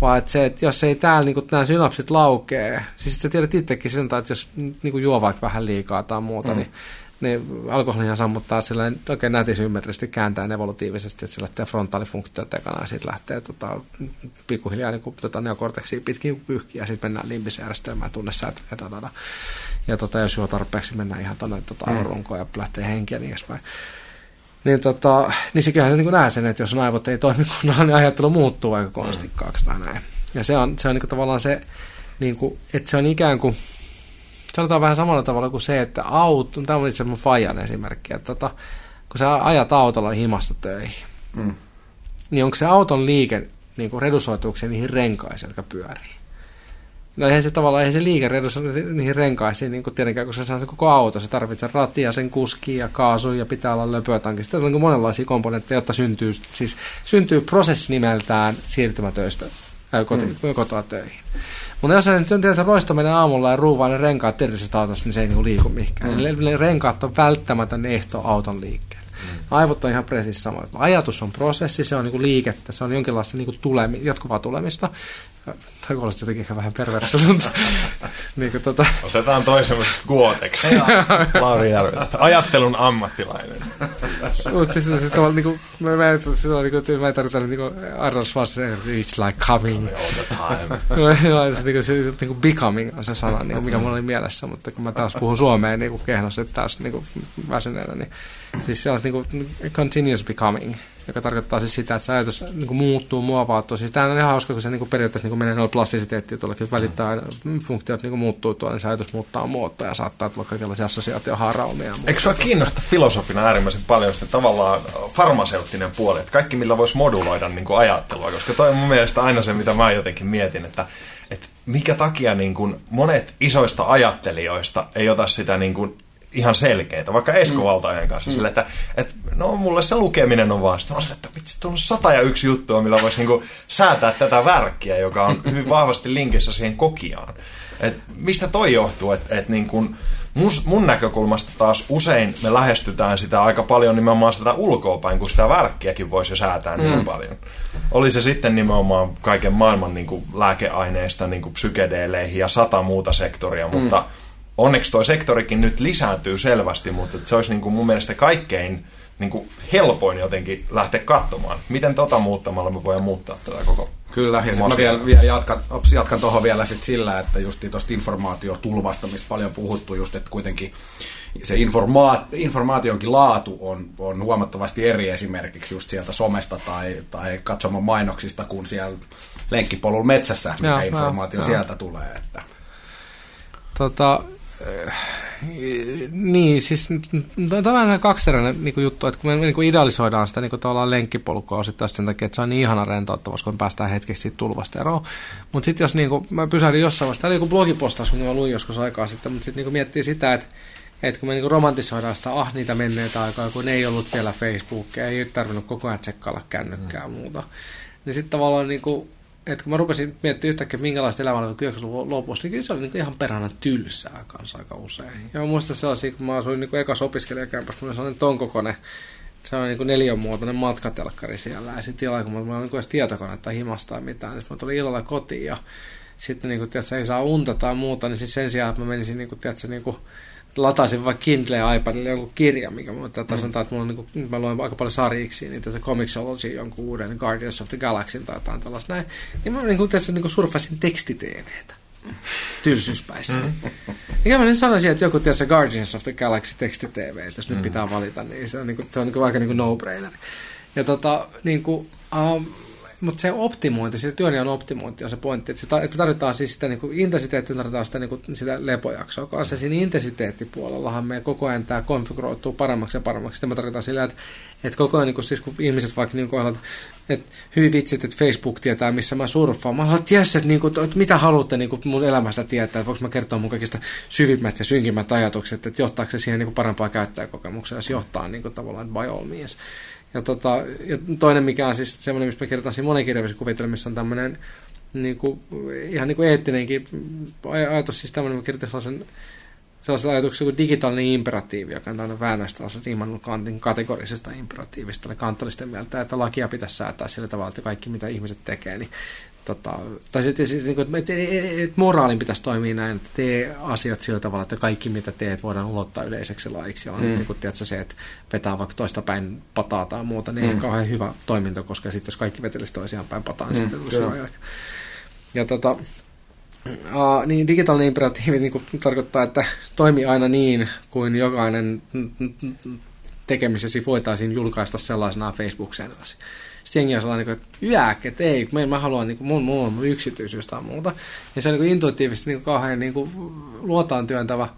Vaan että se, että jos ei täällä niin kuin, nämä synapsit laukee, siis sä tiedät itsekin sen, että jos niin kuin juo vaikka vähän liikaa tai muuta, mm. niin niin alkoholia sammuttaa sillä oikein nätissä ymmärrysti kääntää evolutiivisesti, että se lähtee frontaalifunktio tekana ja sitten lähtee tota, pikkuhiljaa niin tota, neokorteksia pitkin pyyhkiä ja sitten mennään limbisjärjestelmään tunnesäätöön ja, ja, ja tota, jos juo tarpeeksi, mennään ihan tuonne tota, mm. runkoon ja lähtee henkiä niin edespäin. Niin, tota, niin sekin niin näe sen, että jos aivot ei toimi kunnolla, niin ajattelu muuttuu aika konstikkaaksi tai näin. Ja se on, se on niin kuin, tavallaan se, niin kuin, että se on ikään kuin, sanotaan vähän samalla tavalla kuin se, että auto, tämä on itse mun fajan esimerkki, että tota, kun sä ajat autolla himasta töihin, mm. niin onko se auton liike niin kuin redusoituuko niihin renkaisiin, jotka pyörii? No eihän se tavallaan, eihän se liike redusoitu niihin renkaisiin, niin kuin tietenkään, kun se saa koko auto, se tarvitsee ratia, sen kuski ja kaasu ja pitää olla löpötanki. Sitten on niin monenlaisia komponentteja, jotta syntyy, siis syntyy prosessi nimeltään siirtymätöistä koti, mm. kotoa töihin. Mutta jos se nyt on tietysti roisto menee aamulla ja ruuvaa ne renkaat tietysti autossa, niin se ei niinku liiku mihinkään. Mm. Eli renkaat on välttämätön ehto auton liikkeen. Mm. Aivot on ihan presissä sama. Ajatus on prosessi, se on niinku liikettä, se on jonkinlaista niinku tulemi, jatkuvaa tulemista. Se kuulosti jotenkin ehkä vähän perversiltä. niin kuin, tota... Otetaan toi semmoiseksi guoteksi. Lauri Järvi. Ajattelun ammattilainen. Mutta siis, siis tavallaan niinku, mä, mä, sillä niinku, mä ei tarvita niinku Arnold Schwarzenegger, it's like coming. All the time. Joo, se, niinku, se, niinku becoming on se sana, niinku, mikä mulla oli mielessä, mutta kun mä taas puhun suomea niinku kehnosti taas niinku väsyneenä, niin siis se on niinku continuous becoming joka tarkoittaa siis sitä, että se ajatus niin kuin muuttuu, muovautuu. Siis tämä on ihan hauska, kun se niin kuin periaatteessa niin kuin menee noilla plastisiteettiin tuolla, että välittää aina, funktiot niin muuttuu tuolla, niin se ajatus muuttaa muotoa ja saattaa tulla kaikenlaisia assosiaatioharaumia. Eikö sinua kiinnosta filosofina äärimmäisen paljon sitten tavallaan farmaseuttinen puoli, että kaikki millä voisi moduloida niin kuin ajattelua, koska toi on mun mielestä aina se, mitä mä jotenkin mietin, että, että mikä takia niin kuin monet isoista ajattelijoista ei ota sitä niin kuin ihan selkeitä, vaikka Esko Valtajan kanssa, mm. sille, että, että no mulle se lukeminen on vaan, sitten että vitsi, tuolla on sata ja yksi juttua, millä voisi niinku säätää tätä värkkiä, joka on hyvin vahvasti linkissä siihen kokiaan. Et mistä toi johtuu, että et niin kun, mus, mun näkökulmasta taas usein me lähestytään sitä aika paljon nimenomaan sitä ulkoapäin, kun sitä värkkiäkin voisi jo säätää niin mm. niin paljon. Oli se sitten nimenomaan kaiken maailman niin kuin lääkeaineista niin kuin psykedeeleihin ja sata muuta sektoria, mm. mutta onneksi tuo sektorikin nyt lisääntyy selvästi, mutta se olisi niin kuin mun mielestä kaikkein niin kuin helpoin jotenkin lähteä katsomaan. Miten tota muuttamalla me voidaan muuttaa tätä koko Kyllä, ja sitten mä vielä, vielä jatkan, jatkan tuohon vielä sit sillä, että just tuosta informaatiotulvasta, mistä paljon puhuttu, just että kuitenkin se informa- informaationkin laatu on, on huomattavasti eri esimerkiksi just sieltä somesta tai, tai katsomaan mainoksista kuin siellä lenkkipolulla metsässä, mikä ja, informaatio ja, sieltä ja. tulee. Että. Tota, niin, siis tämä on kaksiteräinen niin juttu, että kun me niin kuin idealisoidaan sitä niin kuin tavallaan lenkkipolkua osittain sen takia, että se on niin ihana rentouttavasti, kun me päästään hetkeksi siitä tulvasta eroon. Mutta sitten jos niin kuin, mä pysähdin jossain vaiheessa, tämä oli joku blogipostaus, kun mä luin joskus aikaa sitten, mutta sitten niin miettii sitä, että että kun me niin romantisoidaan sitä, ah, niitä menneitä aikaa, kun ei ollut vielä Facebookia, ei tarvinnut koko ajan tsekkailla kännykkää mm. muuta. Niin sitten tavallaan niin kuin, että kun mä rupesin miettimään yhtäkkiä, minkälaista elämää oli 90-luvun lopussa, niin se oli niin ihan perhana tylsää kanssa aika usein. Ja mä muistan sellaisia, kun mä asuin niin ekas opiskelijakämpässä, mulla oli sellainen ton kokoinen, se on niin neliönmuotoinen matkatelkkari siellä. Ja sitten illalla, kun mulla oli niin edes tietokonetta himasta tai mitään, niin mä tulin illalla kotiin ja sitten niin kuin, tiedätkö, ei saa unta tai muuta, niin siis sen sijaan, että mä menisin niin kuin, tiedätkö, niin kuin, lataisin vaikka Kindle ja iPadille jonkun kirja, mikä mä tässä mm. sanotaan, että mulla on, niin kuin, mä luen aika paljon sarjiksi, niin tässä Comixology jonkun uuden Guardians of the Galaxy tai jotain tällaista näin, niin mä niin kuin, tässä, niin kuin surfasin tekstiteeveitä tylsyyspäissä. Mm. Mikä mä nyt sanoisin, että joku tiedätkö Guardians of the Galaxy tekstitv, jos mm. nyt pitää valita, niin se on, niin kuin, se on niin kuin, aika niin kuin no-brainer. Ja tota, niin kuin, um, mutta se optimointi, se työnjaon optimointi on se pointti, että, se, että tarvitaan siis sitä niin intensiteettiä, tarvitaan sitä, niin kuin, sitä lepojaksoa kanssa. Siinä intensiteettipuolellahan me koko ajan tämä konfiguroituu paremmaksi ja paremmaksi. Sitten me tarvitaan sillä, että, että koko ajan, niin kuin, siis kun ihmiset vaikka niin kuin, että, hyvin vitsit, että Facebook tietää, missä mä surffaan. Mä haluan tietää, että, niin kuin, että mitä haluatte niin kuin mun elämästä tietää, että voinko mä kertoa mun kaikista syvimmät ja synkimmät ajatukset, että johtaako se siihen niin kuin parempaa käyttäjäkokemuksia, jos johtaa niin kuin, tavallaan by all means. Ja, tota, ja toinen, mikä on siis semmoinen, missä mä kirjoitan siinä monikirjavissa kuvitelmissa, on tämmöinen niin kuin, ihan niin kuin eettinenkin ajatus, siis tämmöinen, mä kirjoitin sellaisen sellaisen ajatuksen kuin digitaalinen imperatiivi, joka on tämmöinen väännös tällaisesta Immanuel Kantin kategorisesta imperatiivista, eli kantolisten mieltä, että lakia pitäisi säätää sillä tavalla, että kaikki mitä ihmiset tekee, niin tota, tai sitten siis, niin kuin, että, että moraalin pitäisi toimia näin, että tee asiat sillä tavalla, että kaikki mitä teet voidaan ulottaa yleiseksi laiksi. Ja mm. niin kuin, tiedätkö, se, että vetää vaikka toista päin pataa tai muuta, niin mm. ei kauhean hyvä toiminto, koska sitten jos kaikki vetelisi toisiaan päin pataan, niin mm. sitten tulisi ja, ja tota, Uh, niin digitaalinen imperatiivi niin kuin, tarkoittaa, että toimi aina niin, kuin jokainen tekemisesi voitaisiin julkaista sellaisena Facebook-sentäsi sitten jengi on sellainen, että yäk, että ei, mä, mä haluan, niin kuin, mun, mun on yksityisyys tai muuta. Ja se on niin kuin intuitiivisesti niin kuin kauhean niin kuin, luotaan työntävä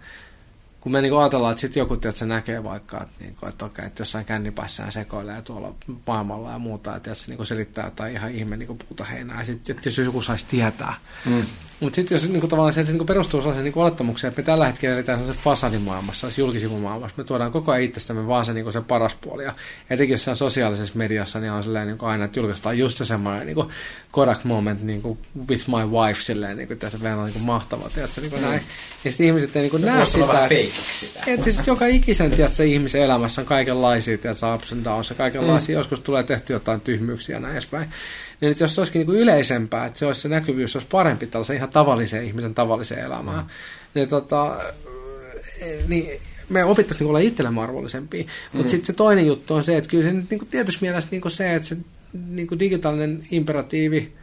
kun me niin ajatellaan, että sitten joku se näkee vaikka, että, niin kuin, että, okei, että jossain kännipäissään sekoilee tuolla maailmalla ja muuta, että se niin selittää jotain ihan ihme niin puuta heinää, ja sitten jos joku saisi tietää. Mm. Mutta sitten jos niin kuin, tavallaan se, se niin perustuu sellaiseen niin olettamukseen, että me tällä hetkellä eletään sellaisessa fasadimaailmassa, julkisivumaailmassa, me tuodaan koko ajan itsestämme vaan se, niin kuin se paras puoli. Ja etenkin jossain sosiaalisessa mediassa niin on silleen, niin kuin aina, että julkaistaan just se semmoinen niin kuin Kodak moment niin kuin with my wife, silleen, niin kuin tässä vielä on niin kuin mahtava, tiedätkö, niin kuin mm. näin. Ja sitten ihmiset ei niin kuin näe sitä. Että siis joka ikisen tiedätkö, ihmisen elämässä on kaikenlaisia tiedätkö, ups and downs ja kaikenlaisia. Mm. Joskus tulee tehty jotain tyhmyyksiä ja näin edespäin. Niin että jos se olisikin niin yleisempää, että se olisi se näkyvyys olisi parempi tällaisen ihan tavalliseen ihmisen tavalliseen elämään, mm. niin, tota, niin me opittaisiin niin olla itsellemme arvollisempia. Mm. Mutta sitten se toinen juttu on se, että kyllä se nyt niin kuin tietysti mielessä niin se, että se niin digitaalinen imperatiivi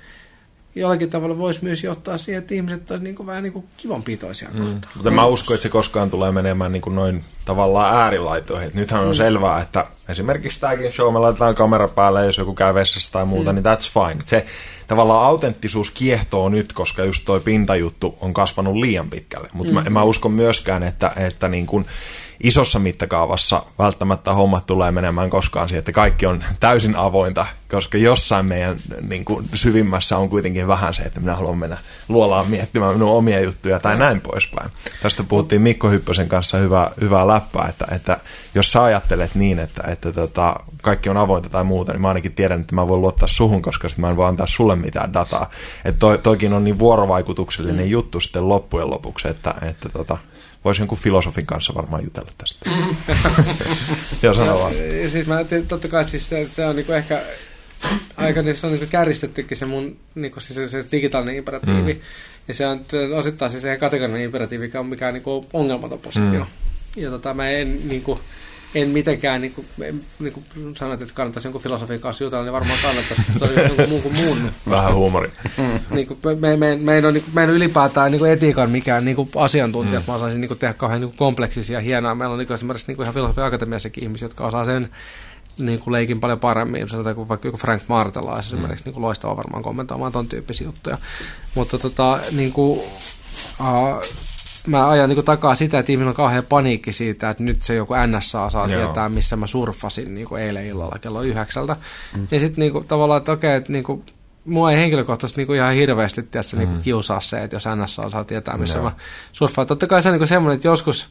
jollakin tavalla voisi myös johtaa siihen, että ihmiset olisivat niin vähän niin kuin kivonpitoisia mm. kohtaan. Mutta mä uskon, että se koskaan tulee menemään niin kuin noin tavallaan äärilaitoihin. Et nythän on mm. selvää, että esimerkiksi tämäkin show, me laitetaan kamera päälle, jos joku käy vessassa tai muuta, mm. niin that's fine. Se tavallaan autenttisuus kiehtoo nyt, koska just toi pintajuttu on kasvanut liian pitkälle. Mutta mm. mä, mä uskon myöskään, että, että niin kuin isossa mittakaavassa välttämättä hommat tulee menemään koskaan siihen, että kaikki on täysin avointa, koska jossain meidän niin kuin, syvimmässä on kuitenkin vähän se, että minä haluan mennä luolaan miettimään minun omia juttuja tai näin poispäin. Tästä puhuttiin Mikko Hyppösen kanssa hyvää, hyvää läppää, että, että jos sä ajattelet niin, että, että tota, kaikki on avointa tai muuta, niin mä ainakin tiedän, että mä voin luottaa suhun, koska mä en voi antaa sulle mitään dataa. Että toi, toikin on niin vuorovaikutuksellinen mm. juttu sitten loppujen lopuksi, että, että tota, voisi jonkun filosofin kanssa varmaan jutella tästä. ja sanoa vaan. Siis mä ajattelin, totta kai siis se, se on niinku ehkä aika niin se on niinku kärjistettykin se mun niinku siis se, se digitaalinen imperatiivi. Mm. Ja se on osittain siis se kategorinen imperatiivi, mikä on mikään niinku ongelmaton positio. Mm. Ja tota, mä en niinku, en mitenkään, niin kuin, niin kuin sanoit, että kannattaisi jonkun filosofin kanssa jutella, niin varmaan kannattaisi jonkun muun kuin muun. Vähän huumori. niin kuin, me, me, me, en ole, niin kuin, me en ole ylipäätään niin kuin etiikan mikään niin kuin asiantuntija, mm. että mä osaisin niin kuin, tehdä kauhean niin kuin kompleksisia hienoa. Meillä on niin kuin, esimerkiksi niin kuin ihan filosofian akatemiassakin ihmisiä, jotka osaa sen niin kuin leikin paljon paremmin, sanotaan kuin vaikka joku Frank Martela mm. esimerkiksi niin kuin loistava varmaan kommentoimaan ton tyyppisiä juttuja. Mutta tota, niin kuin, uh, mä ajan niin takaa sitä, että ihminen on kauhean paniikki siitä, että nyt se joku NSA saa Joo. tietää, missä mä surffasin niin eilen illalla kello yhdeksältä. Mm. Ja sitten niin tavallaan, että okei, että niin kuin, mua ei henkilökohtaisesti niin ihan hirveästi tietysti, mm. niin kiusaa se, että jos NSA saa tietää, missä Joo. mä surffaan. Totta kai se on niin semmoinen, että joskus,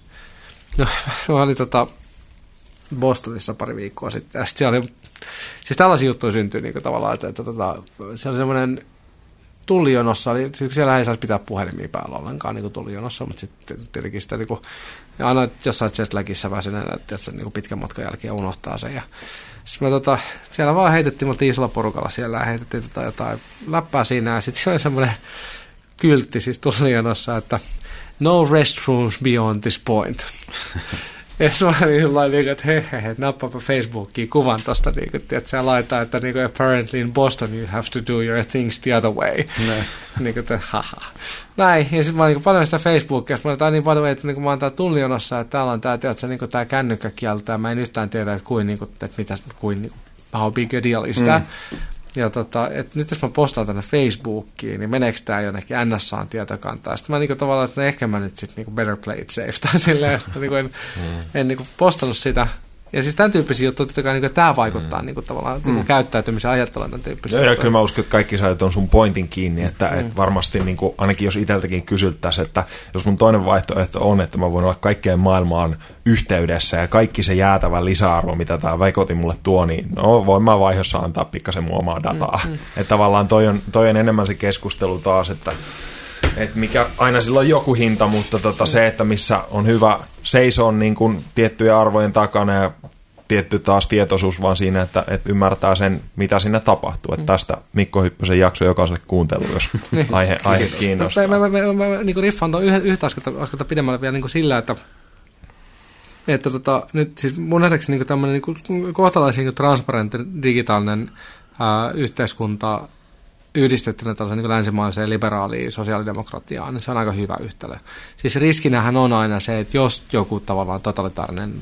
no, mä olin tota, Bostonissa pari viikkoa sitten, ja sitten oli, siis tällaisia juttuja syntyi niin kuin, tavallaan, että, että, että, että se oli semmoinen tullijonossa, eli siellä ei saisi pitää puhelimia päällä ollenkaan niin tullijonossa, mutta sitten tietenkin sitä niin kuin, aina jossain jetlagissa väsyneenä, että se niin pitkän matkan jälkeen unohtaa sen. Ja sitten me tota, siellä vaan heitettiin, mutta isolla porukalla siellä ja heitettiin tota jotain läppää siinä ja sitten se oli semmoinen kyltti siis tullijonossa, että no restrooms beyond this point. Ja se oli sellainen, niin että hei, hei, nappaapa Facebookiin kuvan tosta, niin kuin, että se laittaa, että niin kuin, apparently in Boston you have to do your things the other way. niin kuin, että haha. Näin, ja sitten mä niin paljon sitä Facebookia, mä olin niin paljon, että niin kuin, mä oon täällä tullionossa, että täällä on tämä, tiedätkö, niin kuin, tämä kännykkäkieltä, ja mä en yhtään tiedä, että kuin, niin kuin, että mitä, kuin, niin kuin, how big a deal is that. Ja tota, et nyt jos mä postaan tänne Facebookiin, niin meneekö tämä jonnekin NSAan tietokantaan? Sitten mä niinku tavallaan, että ehkä mä nyt sitten niinku better play it safe. Tai silleen, että niinku en, mm. en niinku postannut sitä ja siis tämän tyyppisiä juttuja, totta kai niin tämä vaikuttaa mm. niin kuin, tavallaan mm. käyttäytymisen ajatteluun tämän tyyppisiä Joo, kyllä mä uskon, että kaikki saa on sun pointin kiinni, että mm. et varmasti niin kuin, ainakin jos itseltäkin kysyttäisiin, että jos mun toinen vaihtoehto on, että mä voin olla kaikkeen maailmaan yhteydessä ja kaikki se jäätävä lisäarvo, mitä tämä vaikoti mulle tuo, niin no, voin mä vaiheessa antaa pikkasen mun omaa dataa. Mm. Että tavallaan toi on, toi on enemmän se keskustelu taas, että että mikä aina sillä on joku hinta, mutta tota, se, että missä on hyvä seisoa niin kuin tiettyjen arvojen takana ja tietty taas tietoisuus vaan siinä, että, että ymmärtää sen, mitä siinä tapahtuu. Että tästä Mikko Hyppösen jakso jokaiselle kuuntelu, jos niin. aihe, aihe kiinnostaa. Mä, mä, mä, mä, mä niin riffaan tuon yhtä askelta, askelta pidemmälle vielä niin kuin sillä, että että tota, nyt siis mun nähdäkseni niin tämmöinen niin kohtalaisen niin transparentti digitaalinen ää, yhteiskunta yhdistettynä tällaisen niin länsimaiseen liberaaliin sosiaalidemokratiaan, niin se on aika hyvä yhtälö. Siis riskinähän on aina se, että jos joku tavallaan totalitaarinen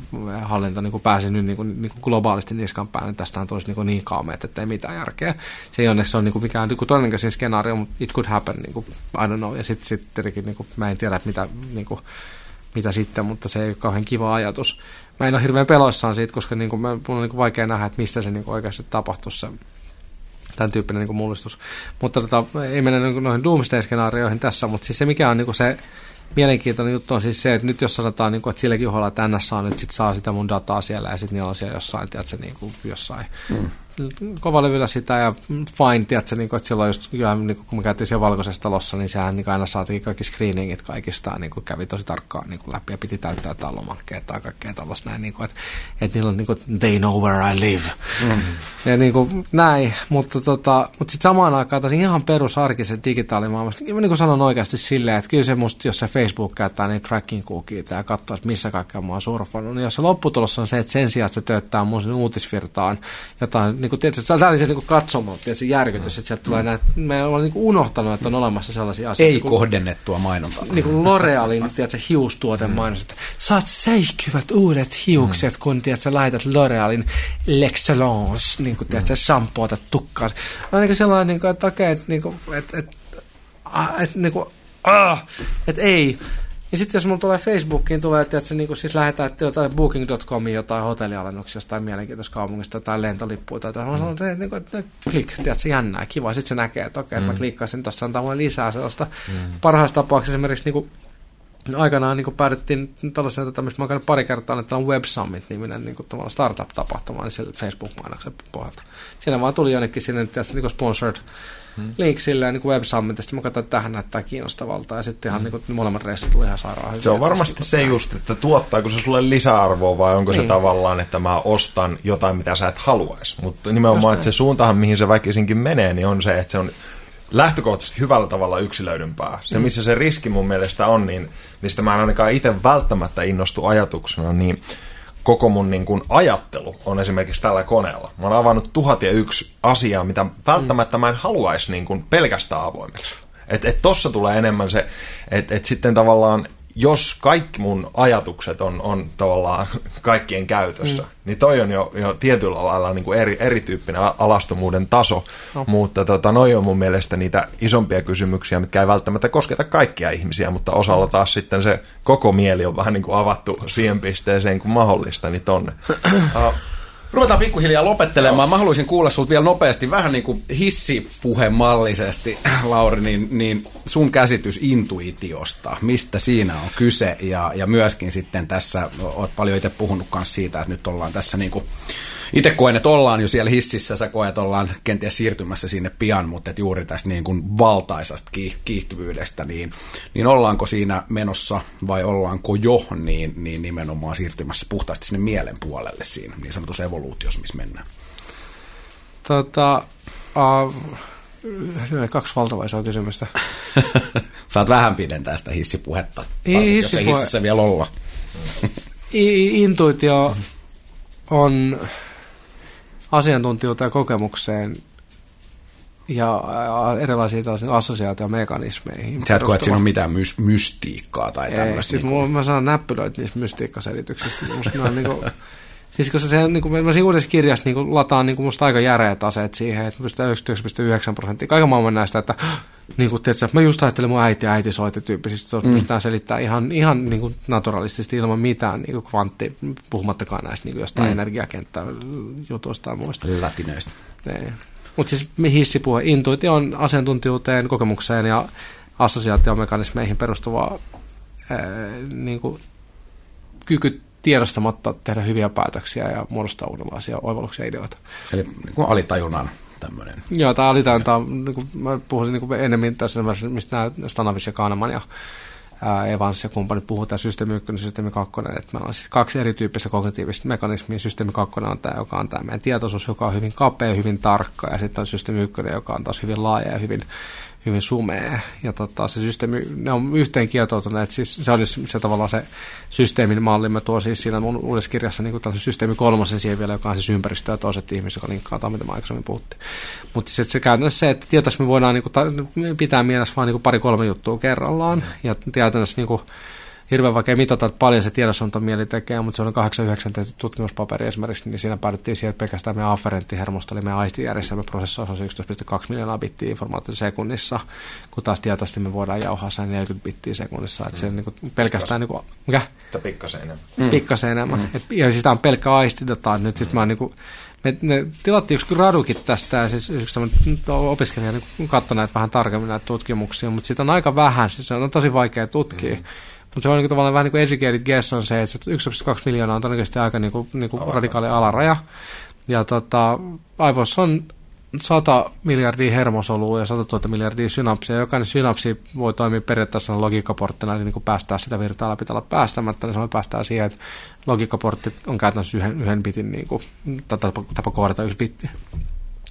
hallinto niin pääsi nyt niin kuin, niin kuin globaalisti niskan päälle, niin tästähän tulisi niin, niin kaumeet, että ei mitään järkeä. Se ei onneksi ole niin kuin mikään niin kuin todennäköisin skenaario, mutta it could happen, niin kuin, I don't know. Ja sitten sit tietenkin niin kuin, mä en tiedä, mitä, niin kuin, mitä sitten, mutta se ei ole kauhean kiva ajatus. Mä en ole hirveän peloissaan siitä, koska niin kuin, mun on niin kuin vaikea nähdä, että mistä se niin kuin oikeasti tapahtuisi se tämän tyyppinen niin kuin mullistus. Mutta tota, ei mennä niin noihin doomsday-skenaarioihin tässä, mutta siis se mikä on niin kuin se mielenkiintoinen juttu on siis se, että nyt jos sanotaan, niin kuin, että silläkin uholla, että NSA nyt sit saa sitä mun dataa siellä ja sitten niillä on siellä jossain, tiedätkö, niin kuin jossain mm. Kovalevyllä sitä ja fine, tiedätkö, niin kuin, että silloin just, niin kuin, kun me käytiin siellä valkoisessa talossa, niin sehän niin aina saatiin kaikki screeningit kaikista, niin kuin, kävi tosi tarkkaan niin kuin, läpi ja piti täyttää talomakkeet tai kaikkea tällaista näin, niin kuin, että, että niillä on niin kuin, they know where I live. Mm-hmm. Ja niin kuin, näin, mutta, tota, mutta sitten samaan aikaan tässä ihan perusarkisen digitaalimaailmassa, niin, niin kuin sanon oikeasti silleen, että kyllä se musta, jos se Facebook käyttää niin tracking cookieita ja katsoo, että missä kaikkea mä oon surfannut, niin jos se lopputulos on se, että sen sijaan, että se tööttää mun uutisvirtaan jotain, niin kuin, tietysti, tämä oli se niin katsomaan, se järkytys, että sieltä tulee näitä, me ollaan niin unohtanut, että on olemassa sellaisia asioita. Ei niin kuin, kohdennettua mainontaa. Niin kuin L'Orealin, tiedätkö, hiustuoten mainos, että saat säihkyvät uudet hiukset, mm. kun tiedätkö, laitat L'Orealin L'Excellence, niin kuin, tiedätkö, mm. shampoota tukkaan. On niin kuin sellainen, niin kuin, että okei, että, niin kuin, että, että, että, niin kuin, ah, että ei, ja sitten jos mulla tulee Facebookiin, tulee, että se niin siis lähetään jotain booking.comiin jotain hotellialennuksia jostain mielenkiintoista kaupungista tai lentolippuja tai jotain. Mä sanon, että, niin kuin, että klik, tiedätkö, jännää, kiva. Sitten se näkee, että okei, okay, mm. mä klikkasin, tuossa antaa mulle lisää sellaista. Mm. Parhaassa tapauksessa esimerkiksi niin kuin, aikanaan niin päädyttiin tällaisen, että mä oon pari kertaa, että on Web Summit-niminen niin kuin, startup-tapahtuma niin Facebook-mainoksen pohjalta. Siinä vaan tuli jonnekin sinne, tietysti, niin kuin sponsored hmm. link silleen niin Web Summitista. Mä katsoin, että tähän näyttää kiinnostavalta ja sitten ihan hmm. niin kuin, molemmat reissut tuli ihan sairaan Se on varmasti se just, että tuottaako se sulle lisäarvoa vai onko niin. se tavallaan, että mä ostan jotain, mitä sä et haluaisi. Mutta nimenomaan, että se suuntahan, mihin se väkisinkin menee, niin on se, että se on lähtökohtaisesti hyvällä tavalla yksilöidympää. Se, mm. missä se riski mun mielestä on, niin mistä mä en ainakaan itse välttämättä innostu ajatuksena, niin koko mun niin kuin ajattelu on esimerkiksi tällä koneella. Mä oon avannut tuhat ja yksi asiaa, mitä välttämättä mä en haluaisi niin kuin pelkästään avoimeksi. Että et tossa tulee enemmän se, että et sitten tavallaan jos kaikki mun ajatukset on, on tavallaan kaikkien käytössä, mm. niin toi on jo, jo tietyllä lailla niin kuin eri, erityyppinen alastomuuden taso, no. mutta tota, noi on mun mielestä niitä isompia kysymyksiä, mitkä ei välttämättä kosketa kaikkia ihmisiä, mutta osalla mm. taas sitten se koko mieli on vähän niin kuin avattu siihen pisteeseen kuin mahdollista, niin tonne. Ruvetaan pikkuhiljaa lopettelemaan. Mä haluaisin kuulla sulta vielä nopeasti, vähän niin kuin hissipuhemallisesti, Lauri, niin, niin sun käsitys intuitiosta, mistä siinä on kyse, ja, ja myöskin sitten tässä, oot paljon itse puhunut myös siitä, että nyt ollaan tässä niin kuin itse koen, että ollaan jo siellä hississä, sä koet, ollaan kenties siirtymässä sinne pian, mutta että juuri tästä niin kuin valtaisasta kiihtyvyydestä, niin, niin ollaanko siinä menossa vai ollaanko jo niin, niin nimenomaan siirtymässä puhtaasti sinne mielen puolelle siinä niin sanotussa evoluutiossa, missä mennään? Tota, uh, kaksi valtavaa isoa kysymystä. Saat vähän pidentää sitä hissipuhetta, varsinkin jos ei hississä vielä olla. Intuitio on asiantuntijuuteen ja kokemukseen ja erilaisiin assosiaatiomekanismeihin. Sä et koe, että siinä on mitään mys- mystiikkaa tai tämmöistä? Ei, niin kuin... mä saan näppylöitä niistä mystiikkaselityksistä. niin kuin, siis kun se, niin kuin, mä siinä uudessa kirjassa niin kuin, lataan niin kuin musta aika järeät aseet siihen, että pystytään 99,9 prosenttia kaiken maailman näistä, että niin kuin, tiedätkö, mä just ajattelin mun äiti ja äiti soitti tyyppisesti, mm. pystytään selittää ihan, ihan niin kuin naturalistisesti ilman mitään niin kuin kvantti, puhumattakaan näistä niin kuin jostain mm. energiakenttäjutuista tai muista. Lätinöistä. Mutta siis hissipuhe, intuitio on asiantuntijuuteen, kokemukseen ja assosiaatiomekanismeihin perustuva ää, niin kuin, kyky tiedostamatta tehdä hyviä päätöksiä ja muodostaa uudenlaisia oivalluksia ideoita. Eli niin kuin alitajunnan tämmöinen. Joo, tämä alitajunta, niin kuin mä puhuisin niin kuin enemmän tässä, mistä nämä Stanavis ja Kahneman ja Evans ja kumppanit puhuu tämä systeemi 1 ja systeemi 2, että meillä on siis kaksi erityyppistä kognitiivista mekanismia. Systeemi 2 on tämä, joka on tämä meidän tietoisuus, joka on hyvin kapea, hyvin tarkka, ja sitten on systeemi 1, joka on taas hyvin laaja ja hyvin hyvin sumea. Ja tota, se systeemi, ne on yhteen kietoutuneet, siis se oli se tavallaan se systeemin malli, mä tuon siis siinä mun uudessa kirjassa niin tällaisen systeemi kolmosen siihen vielä, joka on siis ympäristö ja toiset ihmiset, joka linkkaa tuohon, mitä mä aikaisemmin puhuttiin. Mutta sitten se käytännössä se, että tietysti me voidaan niin kuin, pitää mielessä vain niin pari-kolme juttua kerrallaan, ja käytännössä niin kuin, hirveän vaikea mitata, että paljon se tiedosontomieli tekee, mutta se on 89 tehty tutkimuspaperi esimerkiksi, niin siinä päädyttiin siihen, että pelkästään meidän afferenttihermosto, eli meidän aistijärjestelmä prosessoi 11,2 miljoonaa bittiä informaatiota sekunnissa, kun taas tietoisesti me voidaan jauhaa sen 40 bittiä sekunnissa, että se on niin pelkästään, niin kuin, mikä? Että pikkasen enemmän. Mm. Pikkasen enemmän. Mm. Et, ja siis tämä on pelkkä aistidata, nyt sitten mä niin kuin, me, me tilattiin yksi gradukin tästä, ja siis yksi opiskelija niin katsoi näitä vähän tarkemmin näitä tutkimuksia, mutta siitä on aika vähän, siis se on tosi vaikea tutkia. Mm. Mutta se on niin tavallaan vähän niin kuin educated guess on se, että 1,2 miljoonaa on todennäköisesti aika niin kuin, niin kuin radikaali alaraja. Ja tota, aivoissa on 100 miljardia hermosolua ja 100 000 miljardia synapsia. Jokainen synapsi voi toimia periaatteessa logiikkaporttina, eli niin kuin päästää sitä virtaa läpi olla päästämättä, niin se päästää siihen, että logiikkaportti on käytännössä yhden, yhden bitin niin kuin, tapa, tapa kohdata yksi bitti.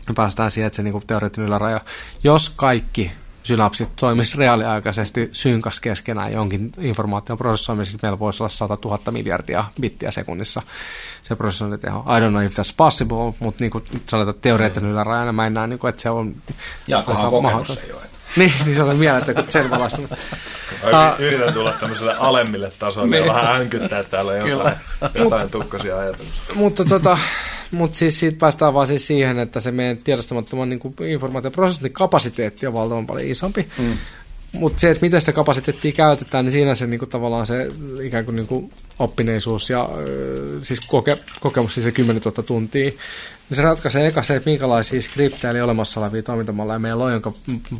Me päästään siihen, että se niin kuin teoreettinen yläraja. Jos kaikki synapsit toimisi reaaliaikaisesti synkas keskenään jonkin informaation prosessoimiseksi, meillä voisi olla 100 000 miljardia bittiä sekunnissa se prosessointiteho. I don't know if that's possible, mutta niin kuin sanotaan, teoreettinen ylärajana mä en näe, niin kuin, että se on... Jaakkohan on kokenut se jo. Niin, niin se on mielettä, kun sen valasta. Yritän tulla tämmöiselle alemmille tasoille ja niin. vähän änkyttää täällä jotain, jotain tukkasia ajatuksia. Mutta tota, mutta siis siitä päästään vaan siis siihen, että se meidän tiedostamattoman niin informaatioprosessin kapasiteetti on valtavan paljon isompi. Mm. Mutta se, että miten sitä kapasiteettia käytetään, niin siinä se niin kuin, tavallaan se ikään kuin, niin kuin oppineisuus ja siis koke, kokemus, siis se 10 000 tuntia, niin se ratkaisee eka se, että minkälaisia skriptejä eli olemassa olevia toimintamalleja meillä on, jonka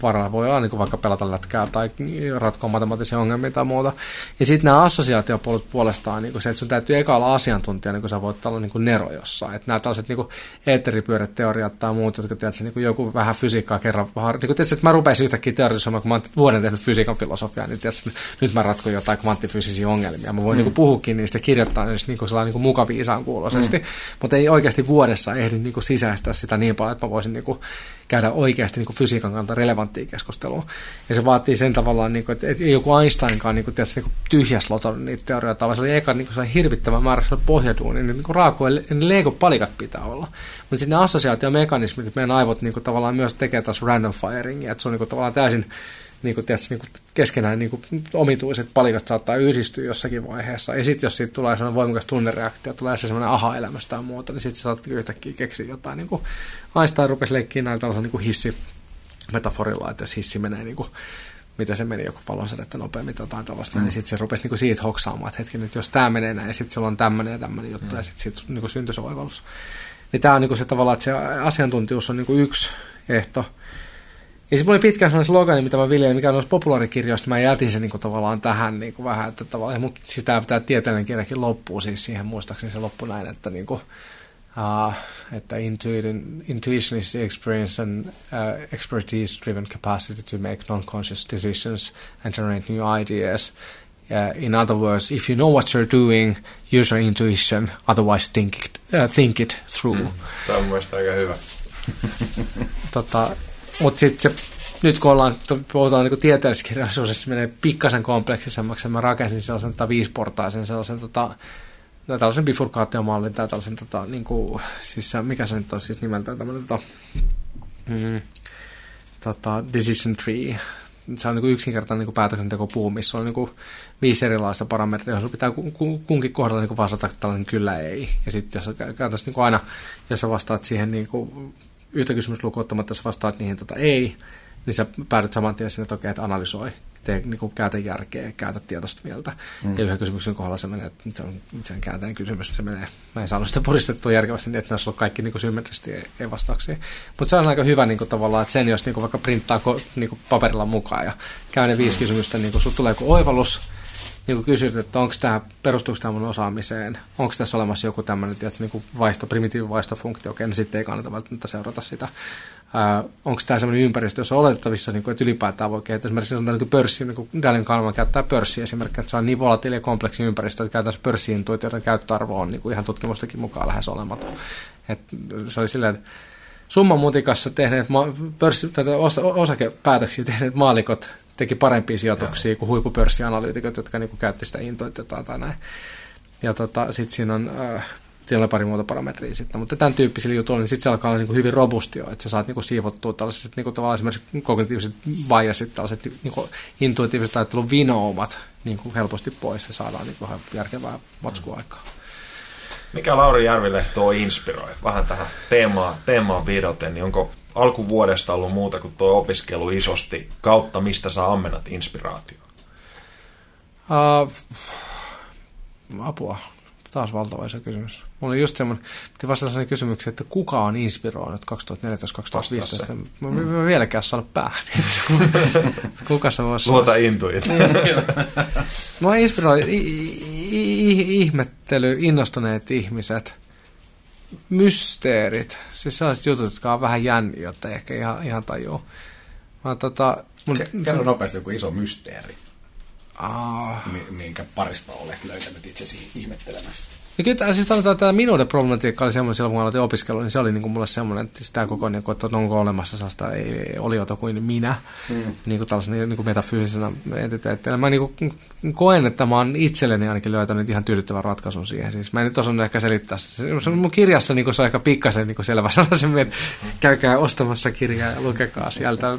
varalla voi olla niin vaikka pelata lätkää tai ratkoa matemaattisia ongelmia tai muuta. Ja sitten nämä assosiaatiopolut puolestaan niin se, että sun täytyy eka olla asiantuntija, niin kuin sä voit olla niin kuin nero jossain. Että nämä tällaiset niin eetteripyörät teoriat tai muut, jotka tiedät, niin joku vähän fysiikkaa kerran, niin kuin tiedät, että mä rupesin yhtäkkiä teorisoimaan, kun mä oon vuoden tehnyt fysiikan filosofiaa, niin tiedät, nyt mä ratkon jotain kvanttifyysisiä ongelmia. Mä voin mm. niin puhukin niistä kirjoittaa niin niin kuin mukaviisaan kuuloisesti, mm. mutta ei oikeasti vuodessa ehdi niin kuin sisäistää sitä niin paljon, että mä voisin niin kuin käydä oikeasti niin kuin fysiikan kannalta relevanttia keskustelua. Ja se vaatii sen tavallaan, niin kuin, että ei joku Einsteinkaan niin kuin, tietysti, niin tyhjäs loton niitä teorioita, vaan se oli eka niin kuin hirvittävä määrä pohjaduuni, niin, niin raakoja, niin Lego-palikat pitää olla. Mutta sitten ne assosiaatiomekanismit, että meidän aivot niin kuin, tavallaan myös tekee taas random firingia, että se on niin kuin, tavallaan täysin niin kuin, tiedätkö, niin kuin keskenään niin kuin omituiset palikat saattaa yhdistyä jossakin vaiheessa. Ja sitten jos siitä tulee sellainen voimakas tunnereaktio, tulee se sellainen aha-elämys tai muuta, niin sitten saat yhtäkkiä keksiä jotain. Niin kuin Einstein rupesi leikkiä näillä tällaisella niin hissi metaforilla, että jos hissi menee niin kuin, mitä se meni, joku valonsädettä nopeammin tai jotain tällaista, mm. niin sitten se rupesi niinku siitä hoksaamaan, että hetki, nyt jos tämä menee näin, ja sitten se on tämmöinen ja tämmöinen juttu, mm. ja sitten sit, niinku syntyi se oivallus. Niin tämä on niinku se tavallaan, että se asiantuntijuus on niinku yksi ehto, ja sitten oli pitkään sellainen slogani, mitä mä viljelin, mikä on noissa populaarikirjoista, mä jätin sen niin kuin, tavallaan tähän niin kuin, vähän, että tavallaan, mun, siis tämä, tämä tieteellinen kirjakin loppuu siis siihen, muistaakseni se loppu näin, että niin kuin, uh, että intuition, intuition is the experience and uh, expertise-driven capacity to make non-conscious decisions and generate new ideas. Uh, in other words, if you know what you're doing, use your intuition, otherwise think it, uh, think it through. Mm. Tämä on mielestäni aika hyvä. tota, mutta sitten nyt kun ollaan, puhutaan niin tieteellisessä kirjallisuudessa, se menee pikkasen kompleksisemmaksi. Mä rakensin sellaisen tota, viisportaisen sellaisen tota, no, tällaisen bifurkaatiomallin tai tällaisen, tota, niin kuin, siis mikä se nyt on siis nimeltään tämmöinen tota, mm, tota, decision tree. Se on niin kuin yksinkertainen niin päätöksenteko missä on niin kuin viisi erilaista parametria, Sun pitää kunkin kohdalla niin kuin vastata tällainen kyllä ei. Ja sitten jos niin aina, jos vastaat siihen niin kuin yhtä kysymystä ottamatta, jos vastaat niihin tota ei, niin sä päädyt saman tien sinne, että okei, että analysoi, tee, niin kuin käytä järkeä, käytä tiedosta mieltä. Mm. Ja yhden kysymyksen kohdalla se menee, että se on sen kääntäinen kysymys, se menee, mä en saanut sitä puristettua järkevästi, niin että ne ollut kaikki niin symmetrisesti ei, vastauksia. Mutta se on aika hyvä niin kuin, tavallaan, että sen jos niin kuin, vaikka printtaa niin kuin, paperilla mukaan ja käy ne viisi kysymystä, niin kun tulee joku oivallus, niin kuin kysyt, että onko tämä, perustuuko tämä mun osaamiseen, onko tässä olemassa joku tämmöinen tietysti, niin kuin vaisto, primitiivivaistofunktio, okei, no sitten ei kannata välttämättä seurata sitä. Uh, onko tämä sellainen ympäristö, jossa on oletettavissa, niin kuin, että ylipäätään voi kehittää. Esimerkiksi on niin pörssi, niin kuin Daniel Kahneman käyttää pörssiä esimerkiksi, että se on niin volatiili ja kompleksi ympäristö, että käytännössä pörssiintuitioiden käyttöarvo on niin kuin ihan tutkimustakin mukaan lähes olematon. Et se oli silleen, että summan mutikassa tehneet pörssi, tätä osakepäätöksiä tehneet maalikot teki parempia sijoituksia Joo. kuin huippupörssianalyytikot, jotka niin käytti sitä intoitetaan tai näin. Ja tota, sitten siinä on, äh, siellä on pari muuta parametria sitten, mutta tämän tyyppisillä jutuilla, niin sitten se alkaa olla niin kuin hyvin robustio, että sä saat niin kuin siivottua tällaiset niin kuin tavallaan esimerkiksi kognitiiviset biasit, tällaiset niin kuin intuitiiviset ajattelun vinoumat niin kuin helposti pois ja saadaan niin kuin järkevää matskuaikaa. Mikä Lauri Järville tuo inspiroi? Vähän tähän teemaan, teemaan vidoten, niin onko alkuvuodesta ollut muuta kuin tuo opiskelu isosti, kautta mistä saa ammennat inspiraatio? Uh, apua. Taas valtava iso kysymys. Mulla oli just semmoinen, piti vastata sellainen kysymykseen, että kuka on inspiroinut 2014-2015? Mä, mm. mä vieläkään saanut päähän. kuka se voisi Luota intuit. mä inspiroin ihmettely, innostuneet ihmiset – mysteerit. Siis sellaiset jutut, jotka on vähän jänniä, jotta ehkä ihan, ihan tajuu. Mä, tota, mun, Kerro nopeasti joku iso mysteeri, mi- minkä parista olet löytänyt itsesi ihmettelemässä. Ja kyllä tämä, siis sanotaan, että tämä minuuden problematiikka oli semmoinen silloin, kun aloitin opiskelua, niin se oli niin kuin mulle semmoinen, että tämä koko, niin kuin, että onko olemassa sellaista ei, oliota kuin minä, mm. niin kuin tällaisena niin kuin metafyysisenä entiteettinä. Mä niin kuin koen, että mä oon itselleni ainakin löytänyt ihan tyydyttävän ratkaisun siihen. Siis mä en nyt osannut ehkä selittää sitä. Se on mun kirjassa niin kuin se on aika pikkasen niin kuin selvä sellaisen, että käykää ostamassa kirjaa ja lukekaa sieltä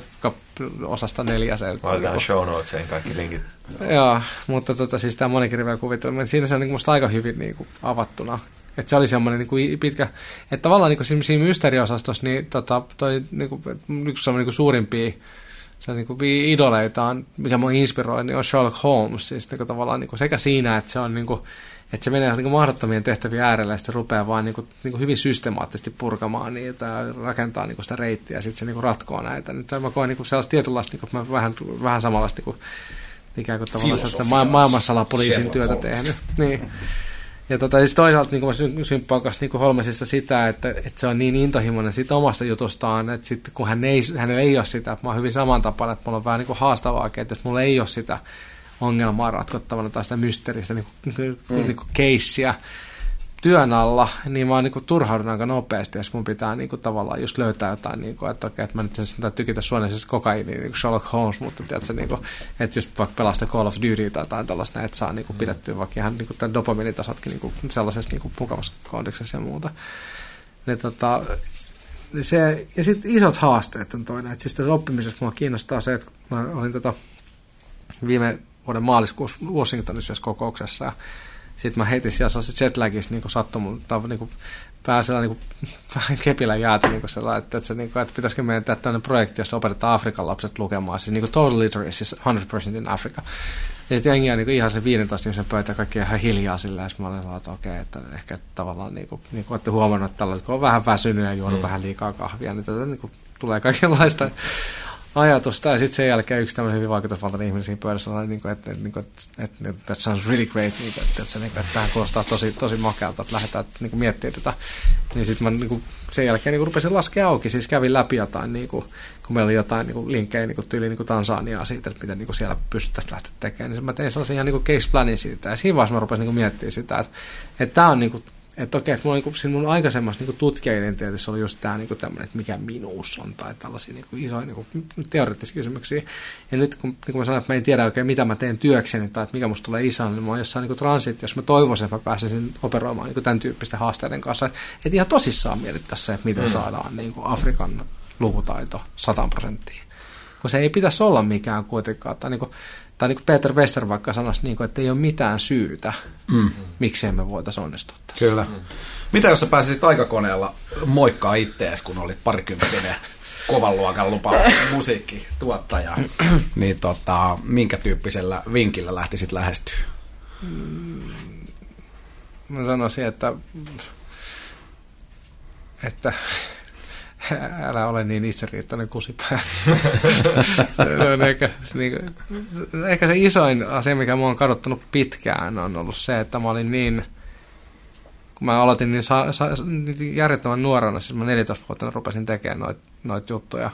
osasta neljä. Se, Laitetaan show notesiin kaikki linkit. Joo, mutta tota, siis tämä monikirjavä kuvitelma, niin siinä se on niin musta aika hyvin niin kuin, avattuna. Että se oli semmoinen niin kuin, pitkä, että tavallaan niin kuin, siinä, mysteeriosastossa, niin tota, toi niin kuin, yksi semmoinen niin suurimpia se niin kuin, idoleita on, mikä mua inspiroi, niin on Sherlock Holmes. Siis niin kuin, tavallaan niin kuin, sekä siinä, että se on niin kuin, että se menee niin kuin, mahdottomien tehtävien äärelle ja sitten rupeaa vaan niin kuin, niin kuin hyvin systemaattisesti purkamaan niitä ja rakentaa niin kuin, sitä reittiä ja sitten se niin kuin, ratkoo näitä. Nyt mä koen niin kuin, sellaista tietynlaista, niin kuin, mä vähän, vähän samanlaista niin kuin, ikään kuin tavallaan sellaista ma- maailmansalapoliisin työtä tehnyt. Niin. Ja tota, siis toisaalta niin mä sy- symppaan kanssa niin Holmesissa sitä, että, että, se on niin intohimoinen siitä omasta jutustaan, että sitten kun hän ei, hänellä ei ole sitä, että mä oon hyvin samantapainen, että mulla on vähän niin kuin haastavaa, että jos mulla ei ole sitä ongelmaa ratkottavana tai sitä mysteeristä niin kuin, mm. niin kuin keissiä työn alla, niin mä oon niin turhaudun aika nopeasti, jos mun pitää niin kuin, tavallaan just löytää jotain, niin kuin, että okei, että mä nyt en sitä tykitä suoneisessa kokaiiniin, niin kuin Sherlock Holmes, mutta tiedätkö, niin kuin, että just vaikka pelasta Call of Duty tai jotain tällaista, että saa niin kuin, pidettyä vaikka ihan niin kuin, tämän dopaminitasotkin niin kuin, sellaisessa niin kuin, mukavassa kondeksessa ja muuta. Niin, tota, niin se, ja sitten isot haasteet on toinen. Et siis tässä oppimisessa mua kiinnostaa se, että mä olin tota, viime vuoden maaliskuussa Washingtonissa yhdessä kokouksessa ja sitten mä heitin siellä sellaisessa jetlagissa niin sattumun, tai niin kuin, pääsellä niin kuin, vähän kepillä jäätä niin sellainen, että, että, se, niin kuin, että pitäisikö meidän tehdä tämmöinen projekti, jossa opetetaan Afrikan lapset lukemaan, siis niin kuin total literacy, siis 100% in Africa. Ja sitten jengi on niin ihan sen 15 ihmisen pöytä kaikki ihan hiljaa sillä, ja mä olin sellainen, että okei, että ehkä tavallaan niin kuin, niin kuin olette huomannut, että tällä kun on vähän väsynyt ja juonut mm. vähän liikaa kahvia, niin tätä niin kuin, tulee kaikenlaista ajatusta. Ja sitten sen jälkeen yksi tämmöinen hyvin vaikutusvaltainen ihminen siinä pöydässä oli, niin kuin, että, että, että, että, että that sounds really great, niin kuin, että, että, se, niin kuin, että tähän kuulostaa tosi, tosi makealta, että lähdetään niin kuin, miettimään tätä. Niin sitten mä niin kuin, sen jälkeen niin kuin, rupesin laskea auki, siis kävin läpi jotain, niin kuin, kun meillä oli jotain niin kuin, linkkejä niin kuin, tyyliin niin Tansaniaa siitä, että miten niin kuin, siellä pystyttäisiin lähteä tekemään. Niin mä tein sellaisen ihan niin kuin, case planin siitä. Ja siinä vaiheessa mä rupesin niin kuin, miettimään sitä, että, että tämä on niin kuin, että okei, että mulla niinku, siinä mun aikaisemmassa niinku tutkijaidentiteetissä oli just tämä niinku tämmöinen, että mikä minuus on, tai tällaisia niinku isoja niinku, teoreettisia kysymyksiä. Ja nyt kun niinku mä sanoin, että mä en tiedä oikein, mitä mä teen työkseni, tai että mikä musta tulee isän, niin mä oon jossain niinku transitiossa, mä toivoisin, että mä pääsisin operoimaan niinku tämän tyyppisten haasteiden kanssa. Että et ihan tosissaan mietittäisiin se, että miten mm. saadaan niinku Afrikan lukutaito 100 prosenttia. Kun se ei pitäisi olla mikään kuitenkaan, tai niinku, tai niin kuin Peter Wester vaikka sanoisi, niin kuin, että ei ole mitään syytä, mm. miksei me voitaisiin onnistua tässä. Kyllä. Mm. Mitä jos sä pääsisit aikakoneella moikkaa ittees, kun olit parikymppinen kovan luokan lupa musiikkituottaja, niin tota, minkä tyyppisellä vinkillä lähtisit lähestyä? Mä sanoisin, että, että älä ole niin itseriittainen kusipää. no, ehkä, niin, ehkä se isoin asia, mikä mua on kadottanut pitkään, on ollut se, että mä olin niin, kun mä aloitin niin, sa, sa, niin järjettömän nuorena, siis mä 14-vuotiaana rupesin tekemään noita noit juttuja.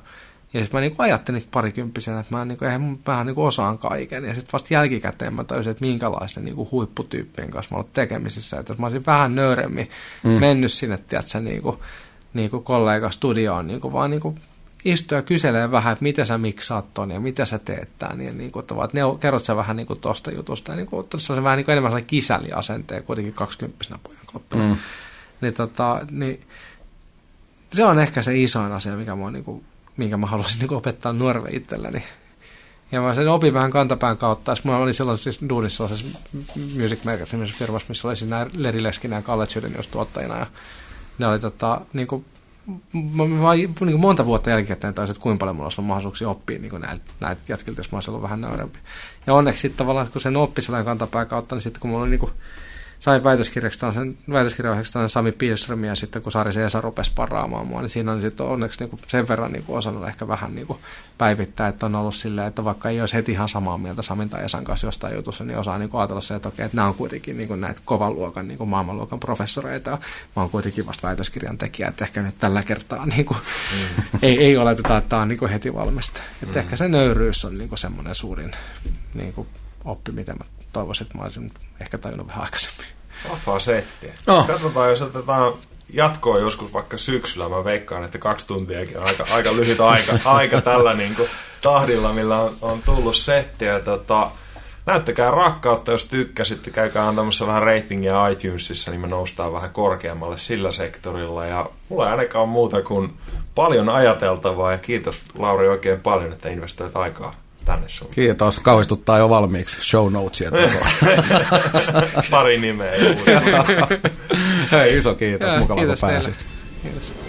Ja sitten mä niin ajattelin parikymppisenä, että mä, niin kuin, eihän, mähän niin osaan kaiken. Ja sitten vasta jälkikäteen mä tajusin, että minkälaisten niin kuin huipputyyppien kanssa mä ollut tekemisissä. Että jos mä olisin vähän nöyremmin mm. mennyt sinne, tiedätkö, niin kuin, niin kuin kollega studioon, niin kuin vaan niin kuin istua ja kyselee vähän, että mitä sä miksaat ton ja mitä sä teet tämän. Ja niin kuin, että ne, kerrot sä vähän niin kuin tosta jutusta. Ja niin kuin, se on vähän niin kuin enemmän sellainen kisäliasenteen kuitenkin 20 pojan mm. niin, tota, niin, se on ehkä se isoin asia, mikä mua, niin kuin, minkä mä haluaisin niin kuin opettaa nuorelle itselleni. Ja mä sen opin vähän kantapään kautta. Mulla oli silloin siis duunissa sellaisessa Music Magazine firmassa, missä oli siinä Leri Leskinen ja Kalle Chydenius tuottajina. Ja ne oli tota, niin kuin, mä, mä, niin kuin monta vuotta jälkikäteen taisin, että kuinka paljon mulla olisi ollut mahdollisuuksia oppia niin näitä, näitä jätkiltä, jos mä olisin ollut vähän nöyrempi. Ja onneksi sitten tavallaan, kun sen oppi sellainen kantapään kautta, niin sitten kun mulla oli niin kuin, sain väitöskirjaksi sen, Sami Pilströmiä ja sitten kun Sari Seesa rupesi paraamaan mua, niin siinä on sitten onneksi niin kuin sen verran niin kuin osannut ehkä vähän niin kuin päivittää, että on ollut silleen, että vaikka ei olisi heti ihan samaa mieltä Samin tai Esan kanssa jostain jutussa, niin osaa niin kuin ajatella se, että okei, että nämä on kuitenkin niin kuin näitä kovan luokan, niin kuin maailmanluokan professoreita ja mä oon kuitenkin vasta väitöskirjan tekijä, että ehkä nyt tällä kertaa niin kuin, mm. ei, ei oleteta, että tämä on niin kuin heti valmista. Että mm. ehkä se nöyryys on niin kuin semmoinen suurin niin kuin oppi, mitä mä toivoisin, että mä olisin ehkä tajunnut vähän aikaisemmin. Vahvaa settiä. No. Katsotaan, jos otetaan jatkoa joskus vaikka syksyllä. Mä veikkaan, että kaksi tuntiakin on aika, aika lyhyt aika, aika tällä niin kuin, tahdilla, millä on, on tullut settiä. Tota, näyttäkää rakkautta, jos tykkäsitte. Käykää antamassa vähän ratingia iTunesissa, niin me noustaan vähän korkeammalle sillä sektorilla. Ja mulla ei ainakaan muuta kuin paljon ajateltavaa. Ja kiitos Lauri oikein paljon, että investoit aikaa tänne sun. Kiitos, kauhistuttaa jo valmiiksi show notesia Pari nimeä. Hei, iso kiitos, mukava kun pääsit. Kiitos.